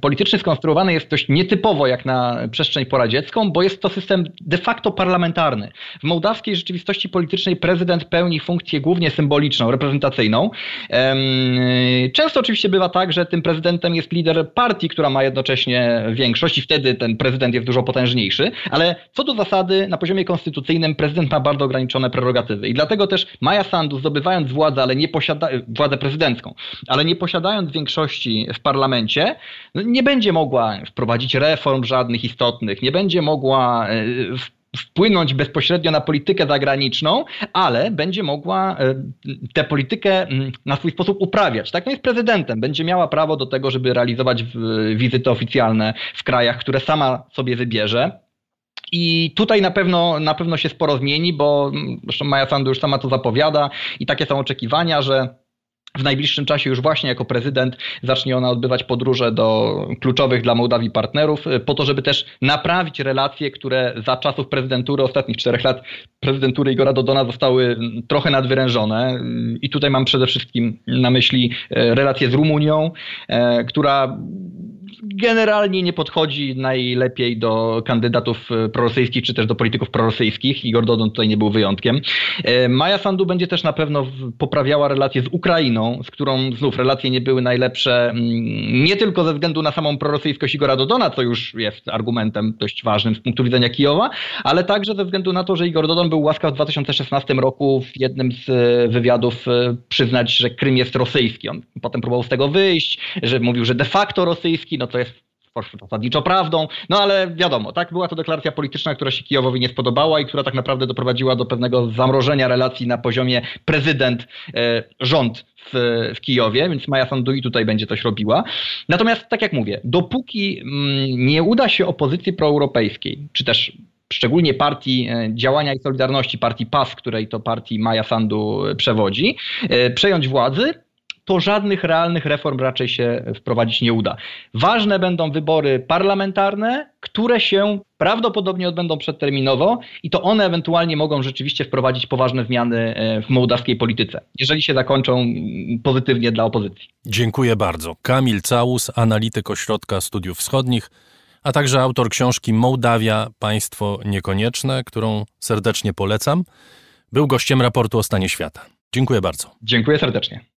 polityczny skonstruowany jest dość nietypowo jak na przestrzeń poradziecką, bo jest to system de facto parlamentarny. W mołdawskiej rzeczywistości politycznej prezydent pełni funkcję głównie symboliczną, reprezentacyjną. Często oczywiście bywa tak, że tym prezydentem jest lider partii, która ma jednocześnie większość i wtedy ten prezydent jest dużo potężniejszy, ale co do zasady na poziomie konstytucyjnym prezydent ma bardzo ograniczone prerogatywy prerogatywy. I dlatego też Maja Sandu, zdobywając władzę, ale nie posiada, władzę prezydencką, ale nie posiadając większości w parlamencie, no, nie będzie mogła wprowadzić reform żadnych istotnych, nie będzie mogła e, wpłynąć bezpośrednio na politykę zagraniczną, ale będzie mogła e, tę politykę na swój sposób uprawiać. Tak, no jest prezydentem, będzie miała prawo do tego, żeby realizować wizyty oficjalne w krajach, które sama sobie wybierze. I tutaj na pewno, na pewno się sporo zmieni, bo zresztą Maja Sandu już sama to zapowiada i takie są oczekiwania, że w najbliższym czasie już właśnie jako prezydent zacznie ona odbywać podróże do kluczowych dla Mołdawii partnerów, y, po to, żeby też naprawić relacje, które za czasów prezydentury, ostatnich czterech lat prezydentury Igora Dodona zostały trochę nadwyrężone. Y, I tutaj mam przede wszystkim na myśli y, relacje z Rumunią, która generalnie nie podchodzi najlepiej do kandydatów e, prorosyjskich, czy też do polityków prorosyjskich. Igor Dodon tutaj nie był wyjątkiem. E, Maja Sandu będzie też na pewno poprawiała relacje z Ukrainą, z którą znów relacje nie były najlepsze, mm, nie tylko ze względu na samą prorosyjskość Igora Dodona, co już jest argumentem dość ważnym z punktu widzenia Kijowa, ale także ze względu na to, że Igor Dodon był łaskaw w 2016 roku w jednym z e, wywiadów przyznać, że Krym jest rosyjski. On potem próbował z tego wyjść, że mówił, że de facto rosyjski, no to jest zasadniczo prawdą, no ale wiadomo, tak, była to deklaracja polityczna, która się Kijowowi nie spodobała i która tak naprawdę doprowadziła do pewnego zamrożenia relacji na poziomie prezydent-rząd e, w, w Kijowie, więc Maja Sandui tutaj będzie coś robiła. Natomiast, tak jak mówię, dopóki mm, nie uda się opozycji proeuropejskiej, czy też szczególnie partii e, Działania i Solidarności, partii PAS, której to partii Maja Sandu przewodzi, e, przejąć władzy, to żadnych realnych reform raczej się wprowadzić nie uda. Ważne będą wybory parlamentarne, które się prawdopodobnie odbędą przedterminowo i to one ewentualnie mogą rzeczywiście wprowadzić poważne zmiany e, w mołdawskiej polityce, jeżeli się zakończą pozytywnie dla opozycji. Dziękuję bardzo. Kamil Całus, analityk Ośrodka Studiów Wschodnich, a także autor książki Mołdawia Państwo Niekonieczne, którą serdecznie polecam, był gościem raportu o stanie świata. Dziękuję bardzo. Dziękuję serdecznie.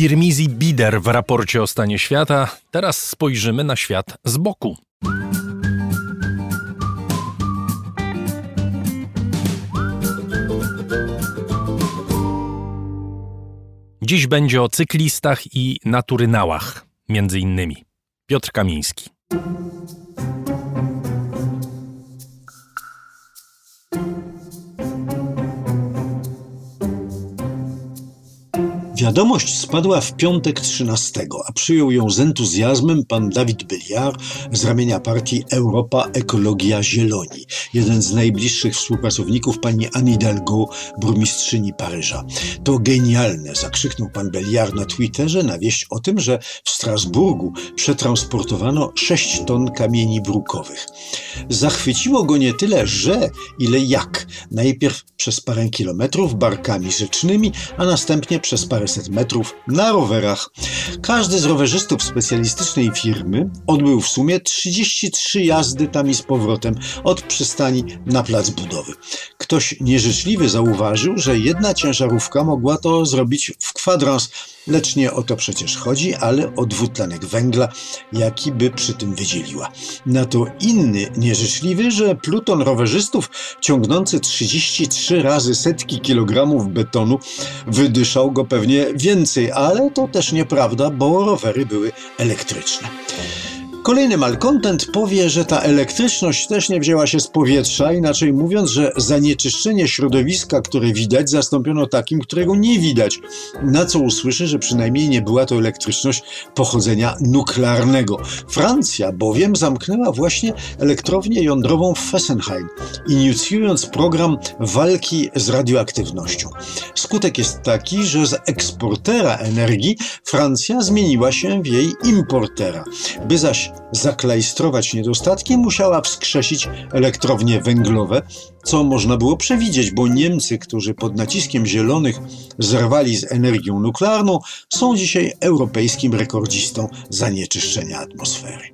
Kirmizi Bider w raporcie o stanie świata. Teraz spojrzymy na świat z boku. Dziś będzie o cyklistach i naturynałach, między innymi. Piotr Kamiński. Wiadomość spadła w piątek 13, a przyjął ją z entuzjazmem pan Dawid Belliard z ramienia partii Europa Ekologia Zieloni, jeden z najbliższych współpracowników pani Anne Hidalgo, burmistrzyni Paryża. To genialne, zakrzyknął pan Belliard na Twitterze na wieść o tym, że w Strasburgu przetransportowano 6 ton kamieni brukowych. Zachwyciło go nie tyle, że, ile jak. Najpierw przez parę kilometrów barkami rzecznymi, a następnie przez parę kilkaset metrów na rowerach. Każdy z rowerzystów specjalistycznej firmy odbył w sumie 33 jazdy tam i z powrotem od przystani na plac budowy. Ktoś nieżyczliwy zauważył, że jedna ciężarówka mogła to zrobić w kwadrans Lecz nie o to przecież chodzi, ale o dwutlenek węgla, jaki by przy tym wydzieliła. Na to inny nieżyczliwy, że pluton rowerzystów ciągnący 33 razy setki kilogramów betonu wydyszał go pewnie więcej, ale to też nieprawda, bo rowery były elektryczne. Kolejny malkontent powie, że ta elektryczność też nie wzięła się z powietrza, inaczej mówiąc, że zanieczyszczenie środowiska, które widać, zastąpiono takim, którego nie widać. Na co usłyszy, że przynajmniej nie była to elektryczność pochodzenia nuklearnego. Francja bowiem zamknęła właśnie elektrownię jądrową w Fessenheim, inicjując program walki z radioaktywnością. Skutek jest taki, że z eksportera energii Francja zmieniła się w jej importera, by zaś zaklajstrować niedostatki, musiała wskrzesić elektrownie węglowe, co można było przewidzieć, bo Niemcy, którzy pod naciskiem zielonych zerwali z energią nuklearną, są dzisiaj europejskim rekordzistą zanieczyszczenia atmosfery.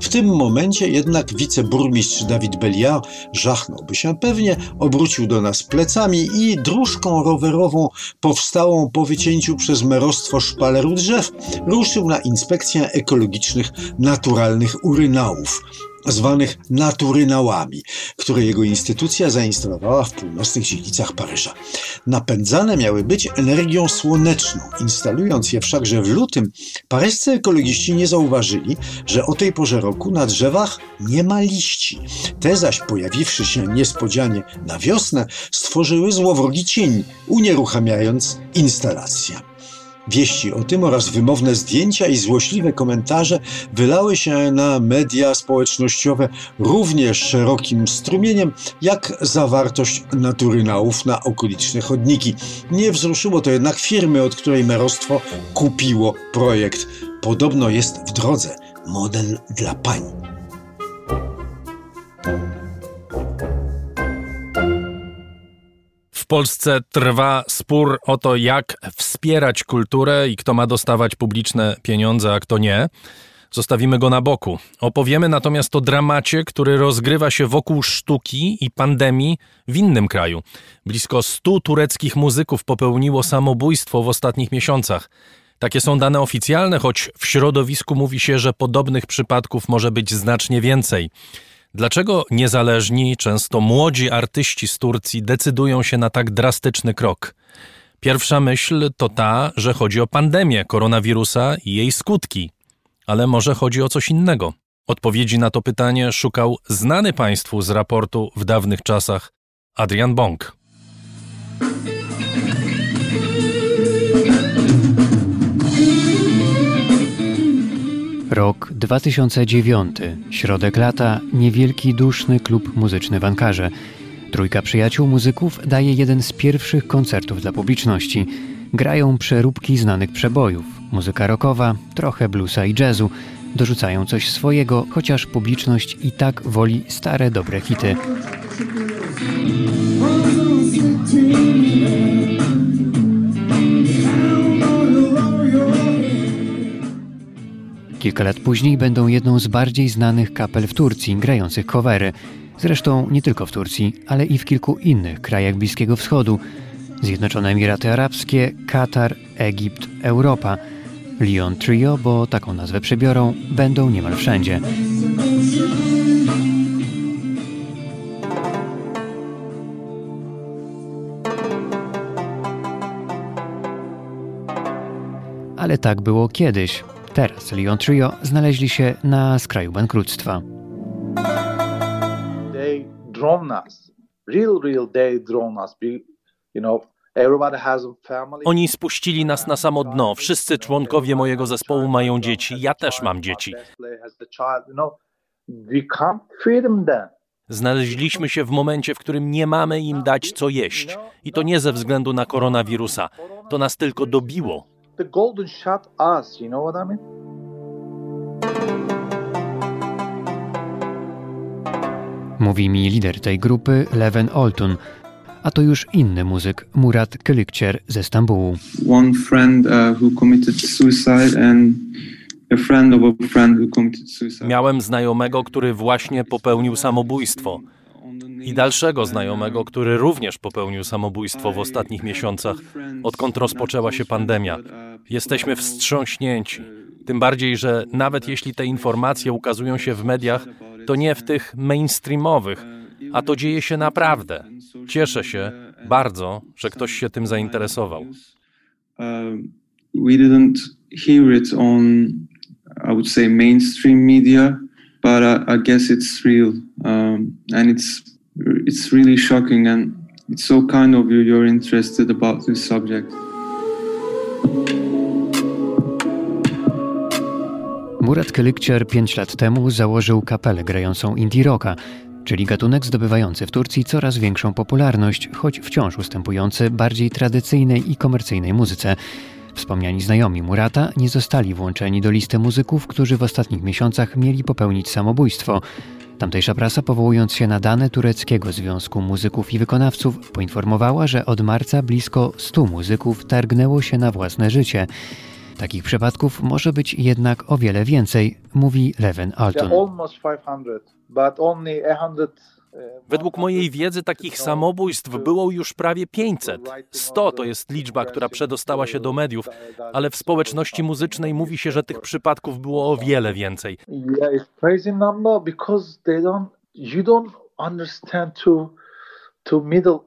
W tym momencie jednak wiceburmistrz Dawid Belliard żachnąłby się pewnie, obrócił do nas plecami i dróżką rowerową powstałą po wycięciu przez merostwo szpaleru drzew ruszył na inspekcję ekologicznych naturalnych urynałów zwanych naturynałami, które jego instytucja zainstalowała w północnych dzielnicach Paryża. Napędzane miały być energią słoneczną. Instalując je wszakże w lutym, paryscy ekologiści nie zauważyli, że o tej porze roku na drzewach nie ma liści. Te zaś, pojawiwszy się niespodzianie na wiosnę, stworzyły złowrogi cień, unieruchamiając instalację. Wieści o tym oraz wymowne zdjęcia i złośliwe komentarze wylały się na media społecznościowe równie szerokim strumieniem jak zawartość naturynałów na okoliczne chodniki. Nie wzruszyło to jednak firmy, od której merostwo kupiło projekt. Podobno jest w drodze model dla pań. W Polsce trwa spór o to, jak wspierać kulturę i kto ma dostawać publiczne pieniądze, a kto nie. Zostawimy go na boku. Opowiemy natomiast o dramacie, który rozgrywa się wokół sztuki i pandemii w innym kraju. Blisko 100 tureckich muzyków popełniło samobójstwo w ostatnich miesiącach. Takie są dane oficjalne, choć w środowisku mówi się, że podobnych przypadków może być znacznie więcej. Dlaczego niezależni, często młodzi artyści z Turcji decydują się na tak drastyczny krok? Pierwsza myśl to ta, że chodzi o pandemię koronawirusa i jej skutki. Ale może chodzi o coś innego. Odpowiedzi na to pytanie szukał znany Państwu z raportu w dawnych czasach Adrian Bong. Rok 2009, środek lata, niewielki, duszny klub muzyczny w Ankarze. Trójka przyjaciół muzyków daje jeden z pierwszych koncertów dla publiczności. Grają przeróbki znanych przebojów, muzyka rockowa, trochę bluesa i jazzu. Dorzucają coś swojego, chociaż publiczność i tak woli stare, dobre hity. Kilka lat później będą jedną z bardziej znanych kapel w Turcji, grających covery. Zresztą nie tylko w Turcji, ale i w kilku innych krajach Bliskiego Wschodu. Zjednoczone Emiraty Arabskie, Katar, Egipt, Europa. Lyon Trio, bo taką nazwę przybiorą, będą niemal wszędzie. Ale tak było kiedyś. Teraz Lyon Trio znaleźli się na skraju bankructwa. They drawn us, real, real. They drawn us. Be- You know. Oni spuścili nas na samo dno. Wszyscy członkowie mojego zespołu mają dzieci. Ja też mam dzieci. Znaleźliśmy się w momencie, w którym nie mamy im dać co jeść. I to nie ze względu na koronawirusa. To nas tylko dobiło. The golden shot us. You know what I mean? Mówi mi lider tej grupy, Leven Oltun, a to już inny muzyk, Murat Kılıkçer ze Stambułu. one friend uh, who committed suicide and a friend of a friend who committed suicide. Miałem znajomego, który właśnie popełnił samobójstwo. I dalszego znajomego, który również popełnił samobójstwo w ostatnich miesiącach, odkąd rozpoczęła się pandemia. Jesteśmy wstrząśnięci. Tym bardziej, że nawet jeśli te informacje ukazują się w mediach, to nie w tych mainstreamowych, a to dzieje się naprawdę. Cieszę się bardzo, że ktoś się tym zainteresował. Um, we didn't hear it on, I would say, mainstream media, but I, I guess it's real, um, and it's it's really shocking, and it's so kind of you. You're interested about this subject. Murat Kılıkçer pięć lat temu założył kapelę grającą indie rocka, czyli gatunek zdobywający w Turcji coraz większą popularność, choć wciąż ustępujący bardziej tradycyjnej i komercyjnej muzyce. Wspomniani znajomi Murata nie zostali włączeni do listy muzyków, którzy w ostatnich miesiącach mieli popełnić samobójstwo. Tamtejsza prasa, powołując się na dane tureckiego Związku Muzyków i Wykonawców, poinformowała, że od marca blisko 100 muzyków targnęło się na własne życie. Takich przypadków może być jednak o wiele więcej, mówi Leven Altun. They're almost 500, but only 100. Według mojej wiedzy takich samobójstw było już prawie 500. 100 to jest liczba, która przedostała się do mediów, ale w społeczności muzycznej mówi się, że tych przypadków było o wiele więcej. You to Middle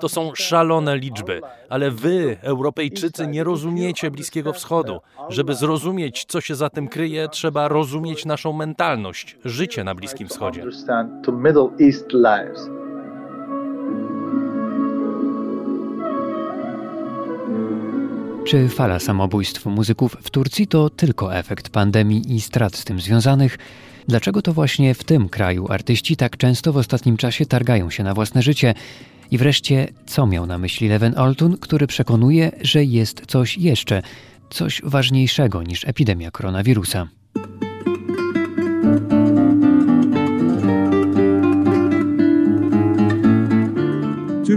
To są szalone liczby, ale wy, Europejczycy, nie rozumiecie Bliskiego Wschodu. Żeby zrozumieć, co się za tym kryje, trzeba rozumieć naszą mentalność, życie na Bliskim Wschodzie. Czy fala samobójstw muzyków w Turcji to tylko efekt pandemii i strat z tym związanych? Dlaczego to właśnie w tym kraju artyści tak często w ostatnim czasie targają się na własne życie? I wreszcie, co miał na myśli Leven Oltun, który przekonuje, że jest coś jeszcze, coś ważniejszego niż epidemia koronawirusa?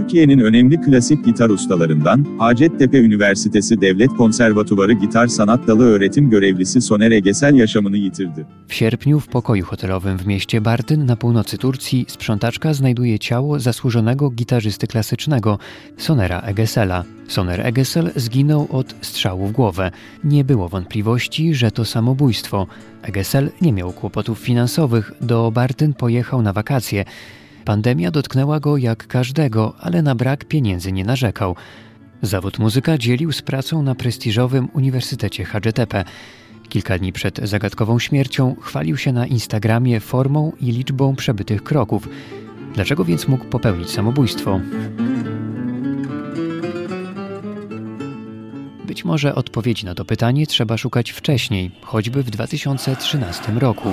Türkiye'nin önemli klasik gitar ustalarından, Hacettepe Üniversitesi Devlet Konservatuvarı Gitar Sanat Dalı öğretim görevlisi Soner Egesel yaşamını yitirdi. W sierpniu w pokoju hotelowym w mieście Bartyn na północy Turcji sprzątaczka znajduje ciało zasłużonego gitarzysty klasycznego Sonera Egesela. Soner Egesel zginął od strzału w głowę. Nie było wątpliwości, że to samobójstwo. Egesel nie miał kłopotów finansowych, do Bartyn pojechał na wakacje. Pandemia dotknęła go jak każdego, ale na brak pieniędzy nie narzekał. Zawód muzyka dzielił z pracą na prestiżowym Uniwersytecie Hacettepe. Kilka dni przed zagadkową śmiercią chwalił się na Instagramie formą i liczbą przebytych kroków. Dlaczego więc mógł popełnić samobójstwo? Być może odpowiedzi na to pytanie trzeba szukać wcześniej, choćby w 2013 roku.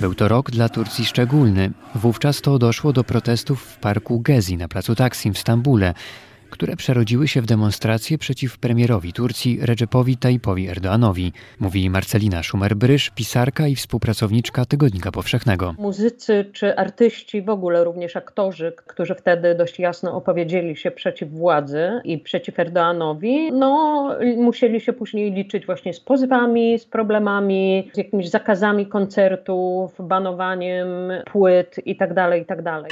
Był to rok dla Turcji szczególny. Wówczas to doszło do protestów w parku Gezi na placu Taksim w Stambule. Które przerodziły się w demonstracje przeciw premierowi Turcji Recepowi Tayyipowi Erdoanowi, mówi Marcelina Szumer-Brysz, pisarka i współpracowniczka Tygodnika Powszechnego. Muzycy czy artyści, w ogóle również aktorzy, którzy wtedy dość jasno opowiedzieli się przeciw władzy i przeciw Erdoanowi, no musieli się później liczyć właśnie z pozwami, z problemami, z jakimiś zakazami koncertów, banowaniem płyt itd. itd.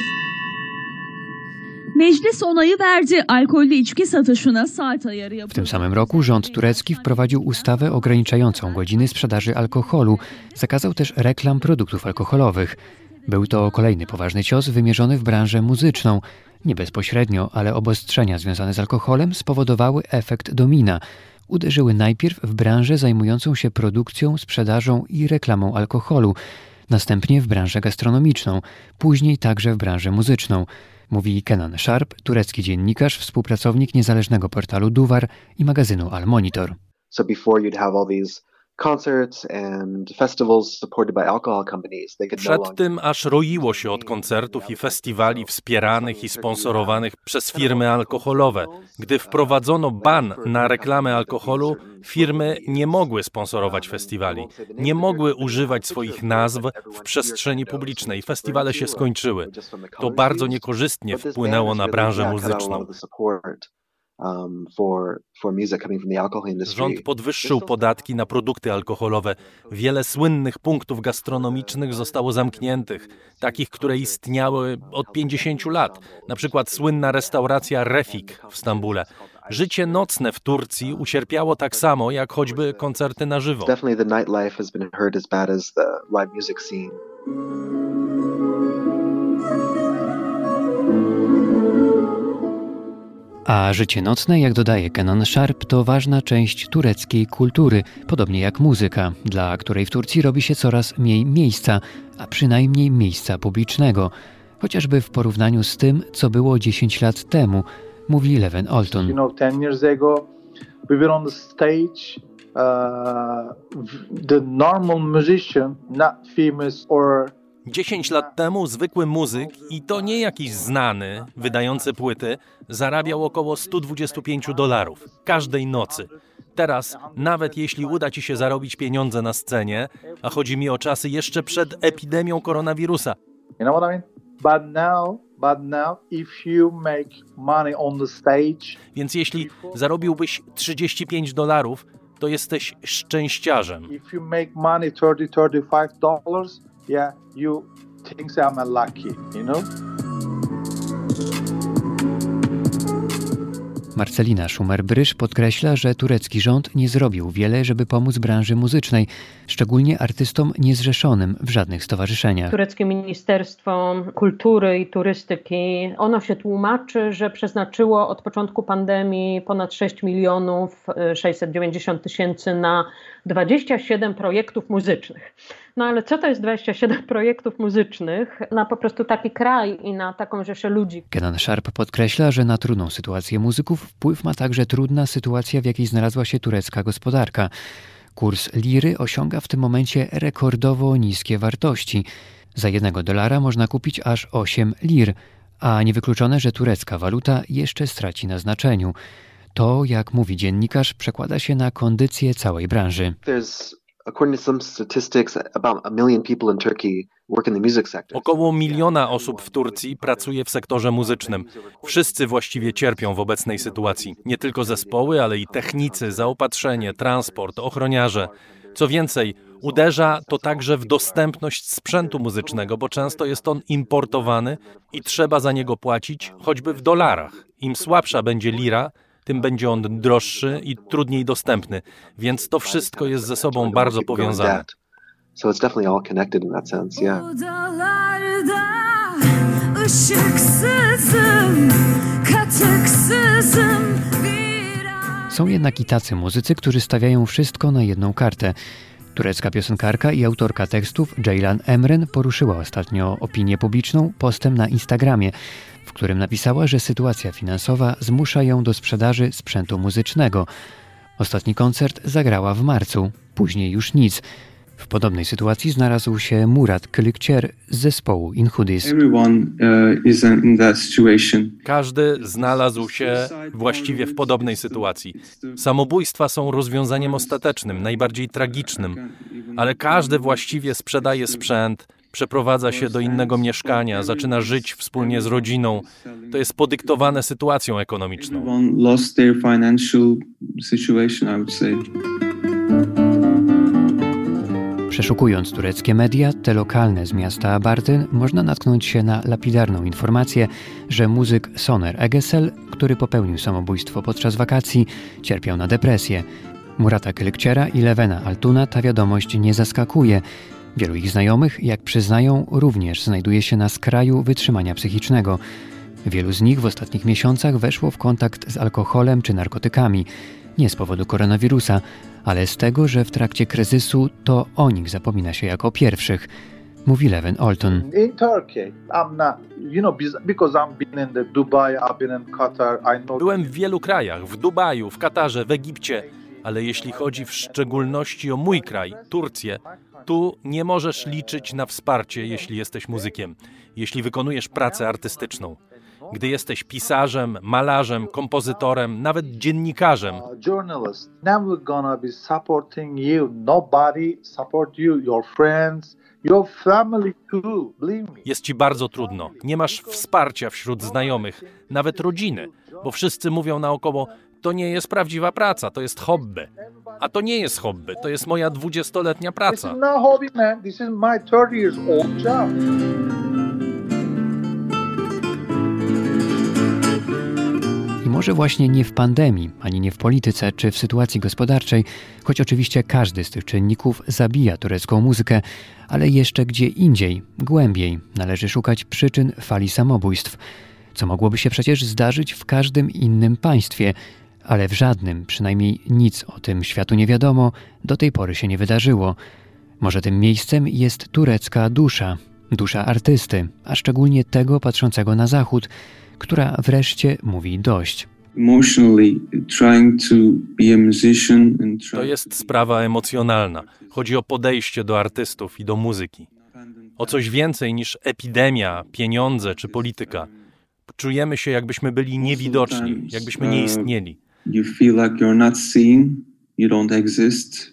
Meclis onayı verdi. Alkollü içki satışına saat ayarı W tym samym roku rząd turecki wprowadził ustawę ograniczającą godziny sprzedaży alkoholu. Zakazał też reklam produktów alkoholowych. Był to kolejny poważny cios wymierzony w branżę muzyczną. Nie bezpośrednio, ale obostrzenia związane z alkoholem spowodowały efekt domina. Uderzyły najpierw w branżę zajmującą się produkcją, sprzedażą i reklamą alkoholu, następnie w branżę gastronomiczną, później także w branżę muzyczną mówi Kenan Sharp, turecki dziennikarz, współpracownik niezależnego portalu Duwar i magazynu Al Monitor. So before you'd have all these concerts and festivals supported by alcohol companies. They could no Przed tym aż roiło się od koncertów i festiwali wspieranych i sponsorowanych przez firmy alkoholowe. Gdy wprowadzono ban na reklamę alkoholu, firmy nie mogły sponsorować festiwali, nie mogły używać swoich nazw w przestrzeni publicznej. Festiwale się skończyły. To bardzo niekorzystnie wpłynęło na branżę muzyczną. Um, for for music coming from the alcohol industry. Rząd podwyższył podatki na produkty alkoholowe. Wiele słynnych punktów gastronomicznych zostało zamkniętych, takich, które istniały od 50 lat. Na przykład słynna restauracja Refik w Stambule. Życie nocne w Turcji ucierpiało tak samo jak choćby koncerty na żywo. Definitely the nightlife has been hurt as bad as the live music scene. A życie nocne, jak dodaje Kenan Sharp, to ważna część tureckiej kultury, podobnie jak muzyka, dla której w Turcji robi się coraz mniej miejsca, a przynajmniej miejsca publicznego, chociażby w porównaniu z tym, co było 10 lat temu, mówi Leven You Olton. know, 10 years ago, we were on the stage. Uh, the normal musician, not famous or 10 lat temu zwykły muzyk, i to nie jakiś znany, wydający płyty, zarabiał około 125 dolarów każdej nocy. Teraz, nawet jeśli uda ci się zarobić pieniądze na scenie, a chodzi mi o czasy jeszcze przed epidemią koronawirusa, You know what I mean? But now, but now, if you make money on the stage, więc jeśli zarobiłbyś 35 dolarów, to jesteś szczęściarzem. if you make money 30 35 dollars, yeah, you think I'm lucky, you know? Marcelina Szumer-Brysz podkreśla, że turecki rząd nie zrobił wiele, żeby pomóc branży muzycznej, szczególnie artystom niezrzeszonym w żadnych stowarzyszeniach. Tureckie Ministerstwo Kultury i Turystyki, ono się tłumaczy, że przeznaczyło od początku pandemii ponad 6 milionów y, 690 tysięcy na 27 projektów muzycznych. No ale co to jest 27 projektów muzycznych na po prostu taki kraj i na taką rzeszę ludzi? Kenan Sharp podkreśla, że na trudną sytuację muzyków wpływ ma także trudna sytuacja, w jakiej znalazła się turecka gospodarka. Kurs liry osiąga w tym momencie rekordowo niskie wartości. Za jednego dolara można kupić aż 8 lir, a niewykluczone, że turecka waluta jeszcze straci na znaczeniu. To, jak mówi dziennikarz, przekłada się na kondycję całej branży. Około miliona osób w Turcji pracuje w sektorze muzycznym. Wszyscy właściwie cierpią w obecnej sytuacji. Nie tylko zespoły, ale i technicy, zaopatrzenie, transport, ochroniarze. Co więcej, uderza to także w dostępność sprzętu muzycznego, bo często jest on importowany i trzeba za niego płacić choćby w dolarach. Im słabsza będzie lira, tym będzie on droższy i trudniej dostępny, więc to wszystko jest ze sobą bardzo powiązane. debt. So it's definitely all connected in that sense, yeah. Odalarda ışıksızım, katıksızım bir an- Są jednak i tacy muzycy, którzy stawiają wszystko na jedną kartę. Turecka piosenkarka i autorka tekstów Ceylan Emren poruszyła ostatnio opinię publiczną postem na Instagramie, w którym napisała, że sytuacja finansowa zmusza ją do sprzedaży sprzętu muzycznego. Ostatni koncert zagrała w marcu, później już nic. W podobnej sytuacji znalazł się Murat Kylükcer z zespołu Inhudis. Uh. Każdy znalazł się właściwie w podobnej sytuacji. Samobójstwa są rozwiązaniem ostatecznym, najbardziej tragicznym, ale każdy właściwie sprzedaje sprzęt, przeprowadza się do innego mieszkania, zaczyna żyć wspólnie z rodziną. To jest podyktowane sytuacją ekonomiczną. Przeszukując tureckie media, te lokalne z miasta Abartyn, można natknąć się na lapidarną informację, że muzyk Soner Egesel, który popełnił samobójstwo podczas wakacji, cierpiał na depresję. Murata Kylykciera i Levena Altuna ta wiadomość nie zaskakuje. Wielu ich znajomych, jak przyznają, również znajduje się na skraju wytrzymania psychicznego. Wielu z nich w ostatnich miesiącach weszło w kontakt z alkoholem czy narkotykami. Nie z powodu koronawirusa, ale z tego, że w trakcie kryzysu to o nich zapomina się jako pierwszych, mówi Leven Olton. Byłem w wielu krajach, w Dubaju, w Katarze, w Egipcie, ale jeśli chodzi w szczególności o mój kraj, Turcję, tu nie możesz liczyć na wsparcie, jeśli jesteś muzykiem, jeśli wykonujesz pracę artystyczną. Gdy jesteś pisarzem, malarzem, kompozytorem, nawet dziennikarzem, jest ci bardzo trudno. Nie masz wsparcia wśród znajomych, nawet rodziny, bo wszyscy mówią naokoło: To nie jest prawdziwa praca, to jest hobby. A to nie jest hobby, to jest moja dwudziestoletnia This praca. is not hobby, man. This is my 30 years old job. I może właśnie nie w pandemii, ani nie w polityce czy w sytuacji gospodarczej, choć oczywiście każdy z tych czynników zabija turecką muzykę, ale jeszcze gdzie indziej, głębiej, należy szukać przyczyn fali samobójstw, co mogłoby się przecież zdarzyć w każdym innym państwie, ale w żadnym, przynajmniej nic o tym światu nie wiadomo, do tej pory się nie wydarzyło. Może tym miejscem jest turecka dusza, dusza artysty, a szczególnie tego patrzącego na zachód, która wreszcie mówi dość. To jest sprawa emocjonalna. Chodzi o podejście do artystów i do muzyki. O coś więcej niż epidemia, pieniądze czy polityka. Czujemy się, jakbyśmy byli niewidoczni, jakbyśmy nie istnieli. You feel like you're not seen, you don't exist,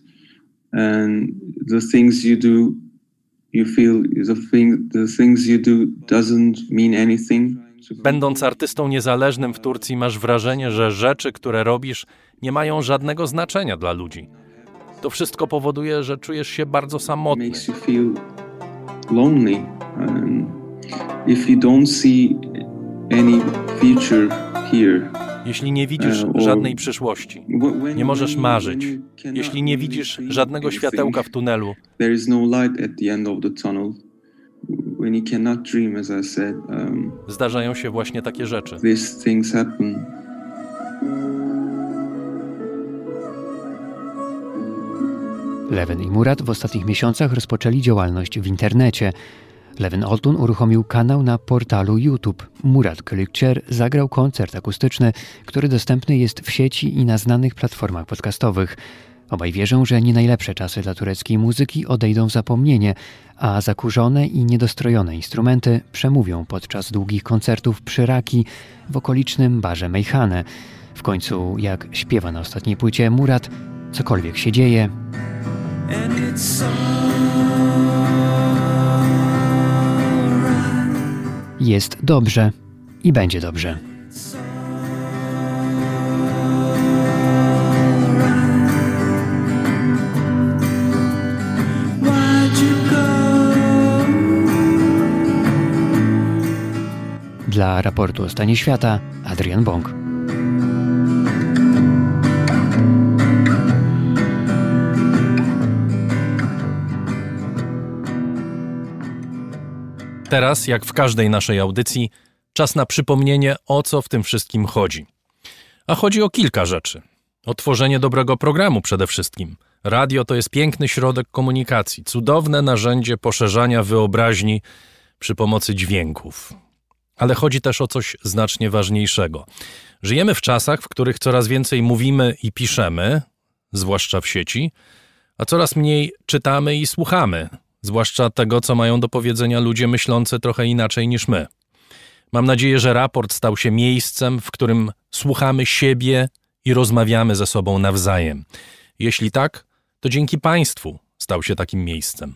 and the things you do, you feel the thing, the things you do doesn't mean anything. Będąc artystą niezależnym w Turcji, masz wrażenie, że rzeczy, które robisz, nie mają żadnego znaczenia dla ludzi. To wszystko powoduje, że czujesz się bardzo samotny. makes you feel lonely. And if you don't see any future here, Jeśli nie widzisz E, żadnej przyszłości, nie możesz marzyć, jeśli nie widzisz żadnego światełka w tunelu, no um, zdarzają się właśnie takie rzeczy. Leven i Murat w ostatnich miesiącach rozpoczęli działalność w internecie. Leven Oltun uruchomił kanał na portalu YouTube. Murat Kylükcer zagrał koncert akustyczny, który dostępny jest w sieci i na znanych platformach podcastowych. Obaj wierzą, że nie najlepsze czasy dla tureckiej muzyki odejdą w zapomnienie, a zakurzone i niedostrojone instrumenty przemówią podczas długich koncertów przy Raki w okolicznym barze Mejhane. W końcu, jak śpiewa na ostatniej płycie Murat, cokolwiek się dzieje, jest dobrze i będzie dobrze. Dla raportu o stanie świata Adrian Bąk. Teraz, jak w każdej naszej audycji, czas na przypomnienie, o co w tym wszystkim chodzi. A chodzi o kilka rzeczy. O tworzenie dobrego programu przede wszystkim. Radio to jest piękny środek komunikacji, cudowne narzędzie poszerzania wyobraźni przy pomocy dźwięków. Ale chodzi też o coś znacznie ważniejszego. Żyjemy w czasach, w których coraz więcej mówimy i piszemy, zwłaszcza w sieci, a coraz mniej czytamy i słuchamy, zwłaszcza tego, co mają do powiedzenia ludzie myślący trochę inaczej niż my. Mam nadzieję, że raport stał się miejscem, w którym słuchamy siebie i rozmawiamy ze sobą nawzajem. Jeśli tak, to dzięki Państwu stał się takim miejscem.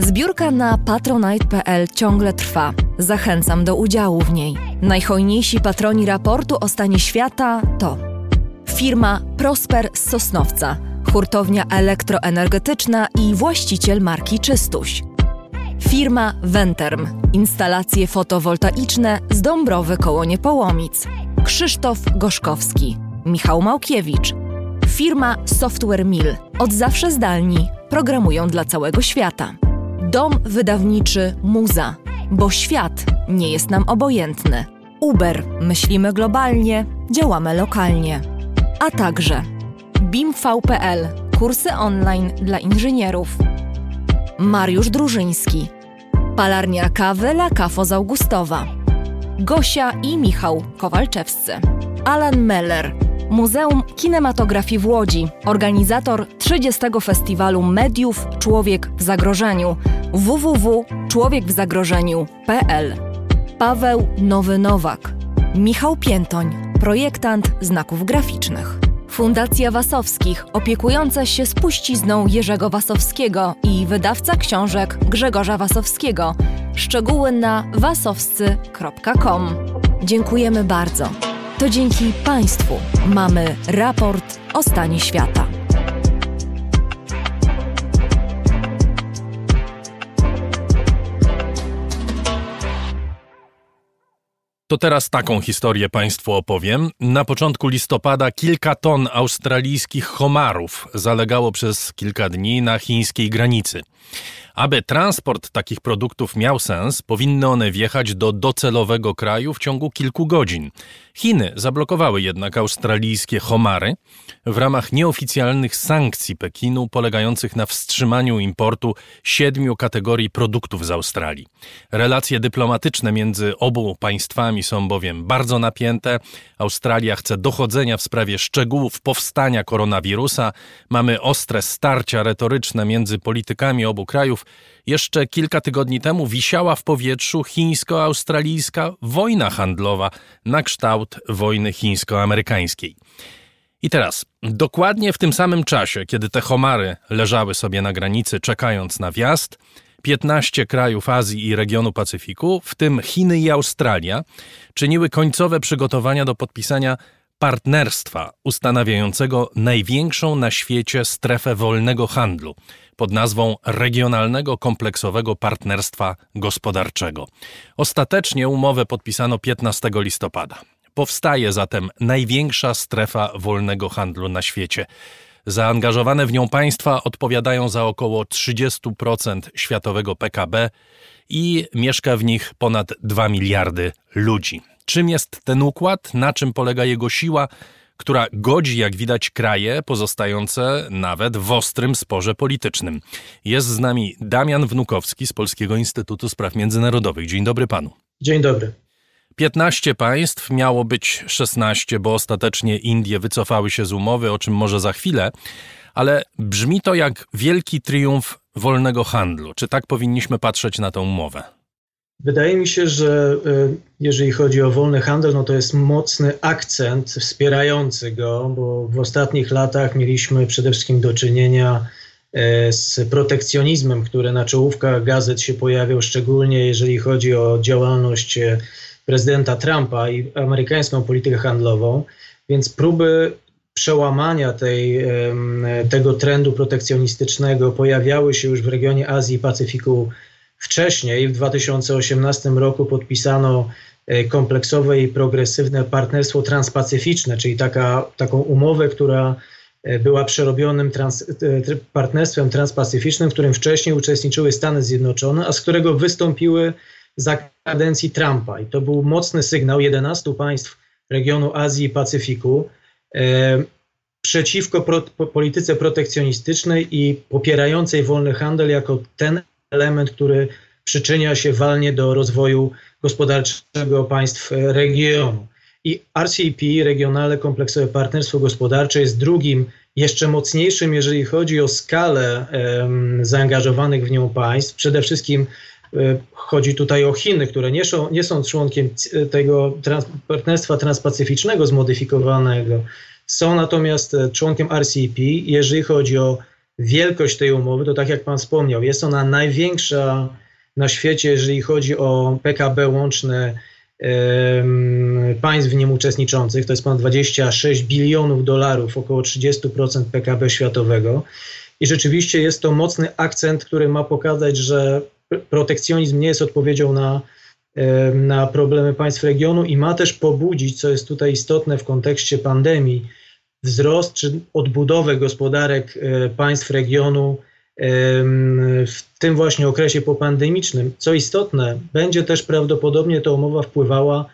Zbiórka na patronite.pl ciągle trwa. Zachęcam do udziału w niej. Najhojniejsi patroni raportu o stanie świata to firma Prosper z Sosnowca, hurtownia elektroenergetyczna i właściciel marki Czystuś. Firma Venterm, instalacje fotowoltaiczne z Dąbrowy koło Niepołomic. Krzysztof Gorzkowski, Michał Małkiewicz. Firma Software Mill, od zawsze zdalni, programują dla całego świata. Dom wydawniczy Muza, bo świat nie jest nam obojętny. Uber, myślimy globalnie, działamy lokalnie. A także BIMV.pl, kursy online dla inżynierów. Mariusz Drużyński, palarnia kawy La Cafo z Augustowa. Gosia i Michał Kowalczewscy. Alan Meller, Muzeum Kinematografii w Łodzi, organizator 30. Festiwalu Mediów Człowiek w Zagrożeniu www.człowiekwzagrożeniu.pl Paweł Nowy Nowak, Michał Piętoń, projektant znaków graficznych. Fundacja Wasowskich, opiekująca się spuścizną Jerzego Wasowskiego i wydawca książek Grzegorza Wasowskiego. Szczegóły na wasowscy.com. Dziękujemy bardzo. To dzięki Państwu mamy raport o stanie świata. To teraz taką historię Państwu opowiem. Na początku listopada kilka ton australijskich homarów zalegało przez kilka dni na chińskiej granicy. Aby transport takich produktów miał sens, powinny one wjechać do docelowego kraju w ciągu kilku godzin. Chiny zablokowały jednak australijskie homary w ramach nieoficjalnych sankcji Pekinu polegających na wstrzymaniu importu siedmiu kategorii produktów z Australii. Relacje dyplomatyczne między obu państwami są bowiem bardzo napięte. Australia chce dochodzenia w sprawie szczegółów powstania koronawirusa. Mamy ostre starcia retoryczne między politykami obu krajów. Jeszcze kilka tygodni temu wisiała w powietrzu chińsko-australijska wojna handlowa na kształt wojny chińsko-amerykańskiej. I teraz, dokładnie w tym samym czasie, kiedy te homary leżały sobie na granicy, czekając na wjazd, 15 krajów Azji i regionu Pacyfiku, w tym Chiny i Australia, czyniły końcowe przygotowania do podpisania partnerstwa ustanawiającego największą na świecie strefę wolnego handlu pod nazwą Regionalnego Kompleksowego Partnerstwa Gospodarczego. Ostatecznie umowę podpisano 15 listopada. Powstaje zatem największa strefa wolnego handlu na świecie. Zaangażowane w nią państwa odpowiadają za około 30% światowego PKB i mieszka w nich ponad 2 miliardy ludzi. Czym jest ten układ? Na czym polega jego siła? Która godzi, jak widać, kraje pozostające nawet w ostrym sporze politycznym. Jest z nami Damian Wnukowski z Polskiego Instytutu Spraw Międzynarodowych. Dzień dobry panu. Dzień dobry. 15 państw, miało być 16, bo ostatecznie Indie wycofały się z umowy, o czym może za chwilę, ale brzmi to jak wielki triumf wolnego handlu. Czy tak powinniśmy patrzeć na tę umowę? Wydaje mi się, że y, jeżeli chodzi o wolny handel, no to jest mocny akcent wspierający go, bo w ostatnich latach mieliśmy przede wszystkim do czynienia y, z protekcjonizmem, który na czołówkach gazet się pojawiał, szczególnie jeżeli chodzi o działalność y, prezydenta Trumpa i amerykańską politykę handlową, więc próby przełamania tej, tego trendu protekcjonistycznego pojawiały się już w regionie Azji i Pacyfiku Wcześniej, w 2018 roku, podpisano kompleksowe i progresywne partnerstwo transpacyficzne, czyli taka, taką umowę, która była przerobionym trans, partnerstwem transpacyficznym, w którym wcześniej uczestniczyły Stany Zjednoczone, a z którego wystąpiły za kadencji Trumpa. I to był mocny sygnał 11 państw regionu Azji i Pacyfiku e, przeciwko pro, po, polityce protekcjonistycznej i popierającej wolny handel jako ten element, który przyczynia się walnie do rozwoju gospodarczego państw regionu. I RCEP, Regionalne Kompleksowe Partnerstwo Gospodarcze, jest drugim, jeszcze mocniejszym, jeżeli chodzi o skalę um, zaangażowanych w nią państw. Przede wszystkim E, chodzi tutaj o Chiny, które nie są, nie są członkiem tego trans, partnerstwa transpacyficznego zmodyfikowanego, są natomiast e, członkiem RCEP. Jeżeli chodzi o wielkość tej umowy, to tak jak Pan wspomniał, jest ona największa na świecie, jeżeli chodzi o PKB łączne państw w nim uczestniczących. To jest ponad 26 bilionów dolarów, około 30% PKB światowego. I rzeczywiście jest to mocny akcent, który ma pokazać, że protekcjonizm nie jest odpowiedzią na, na problemy państw regionu i ma też pobudzić, co jest tutaj istotne w kontekście pandemii, wzrost czy odbudowę gospodarek e, państw regionu w tym właśnie okresie popandemicznym. Co istotne, będzie też prawdopodobnie ta umowa wpływała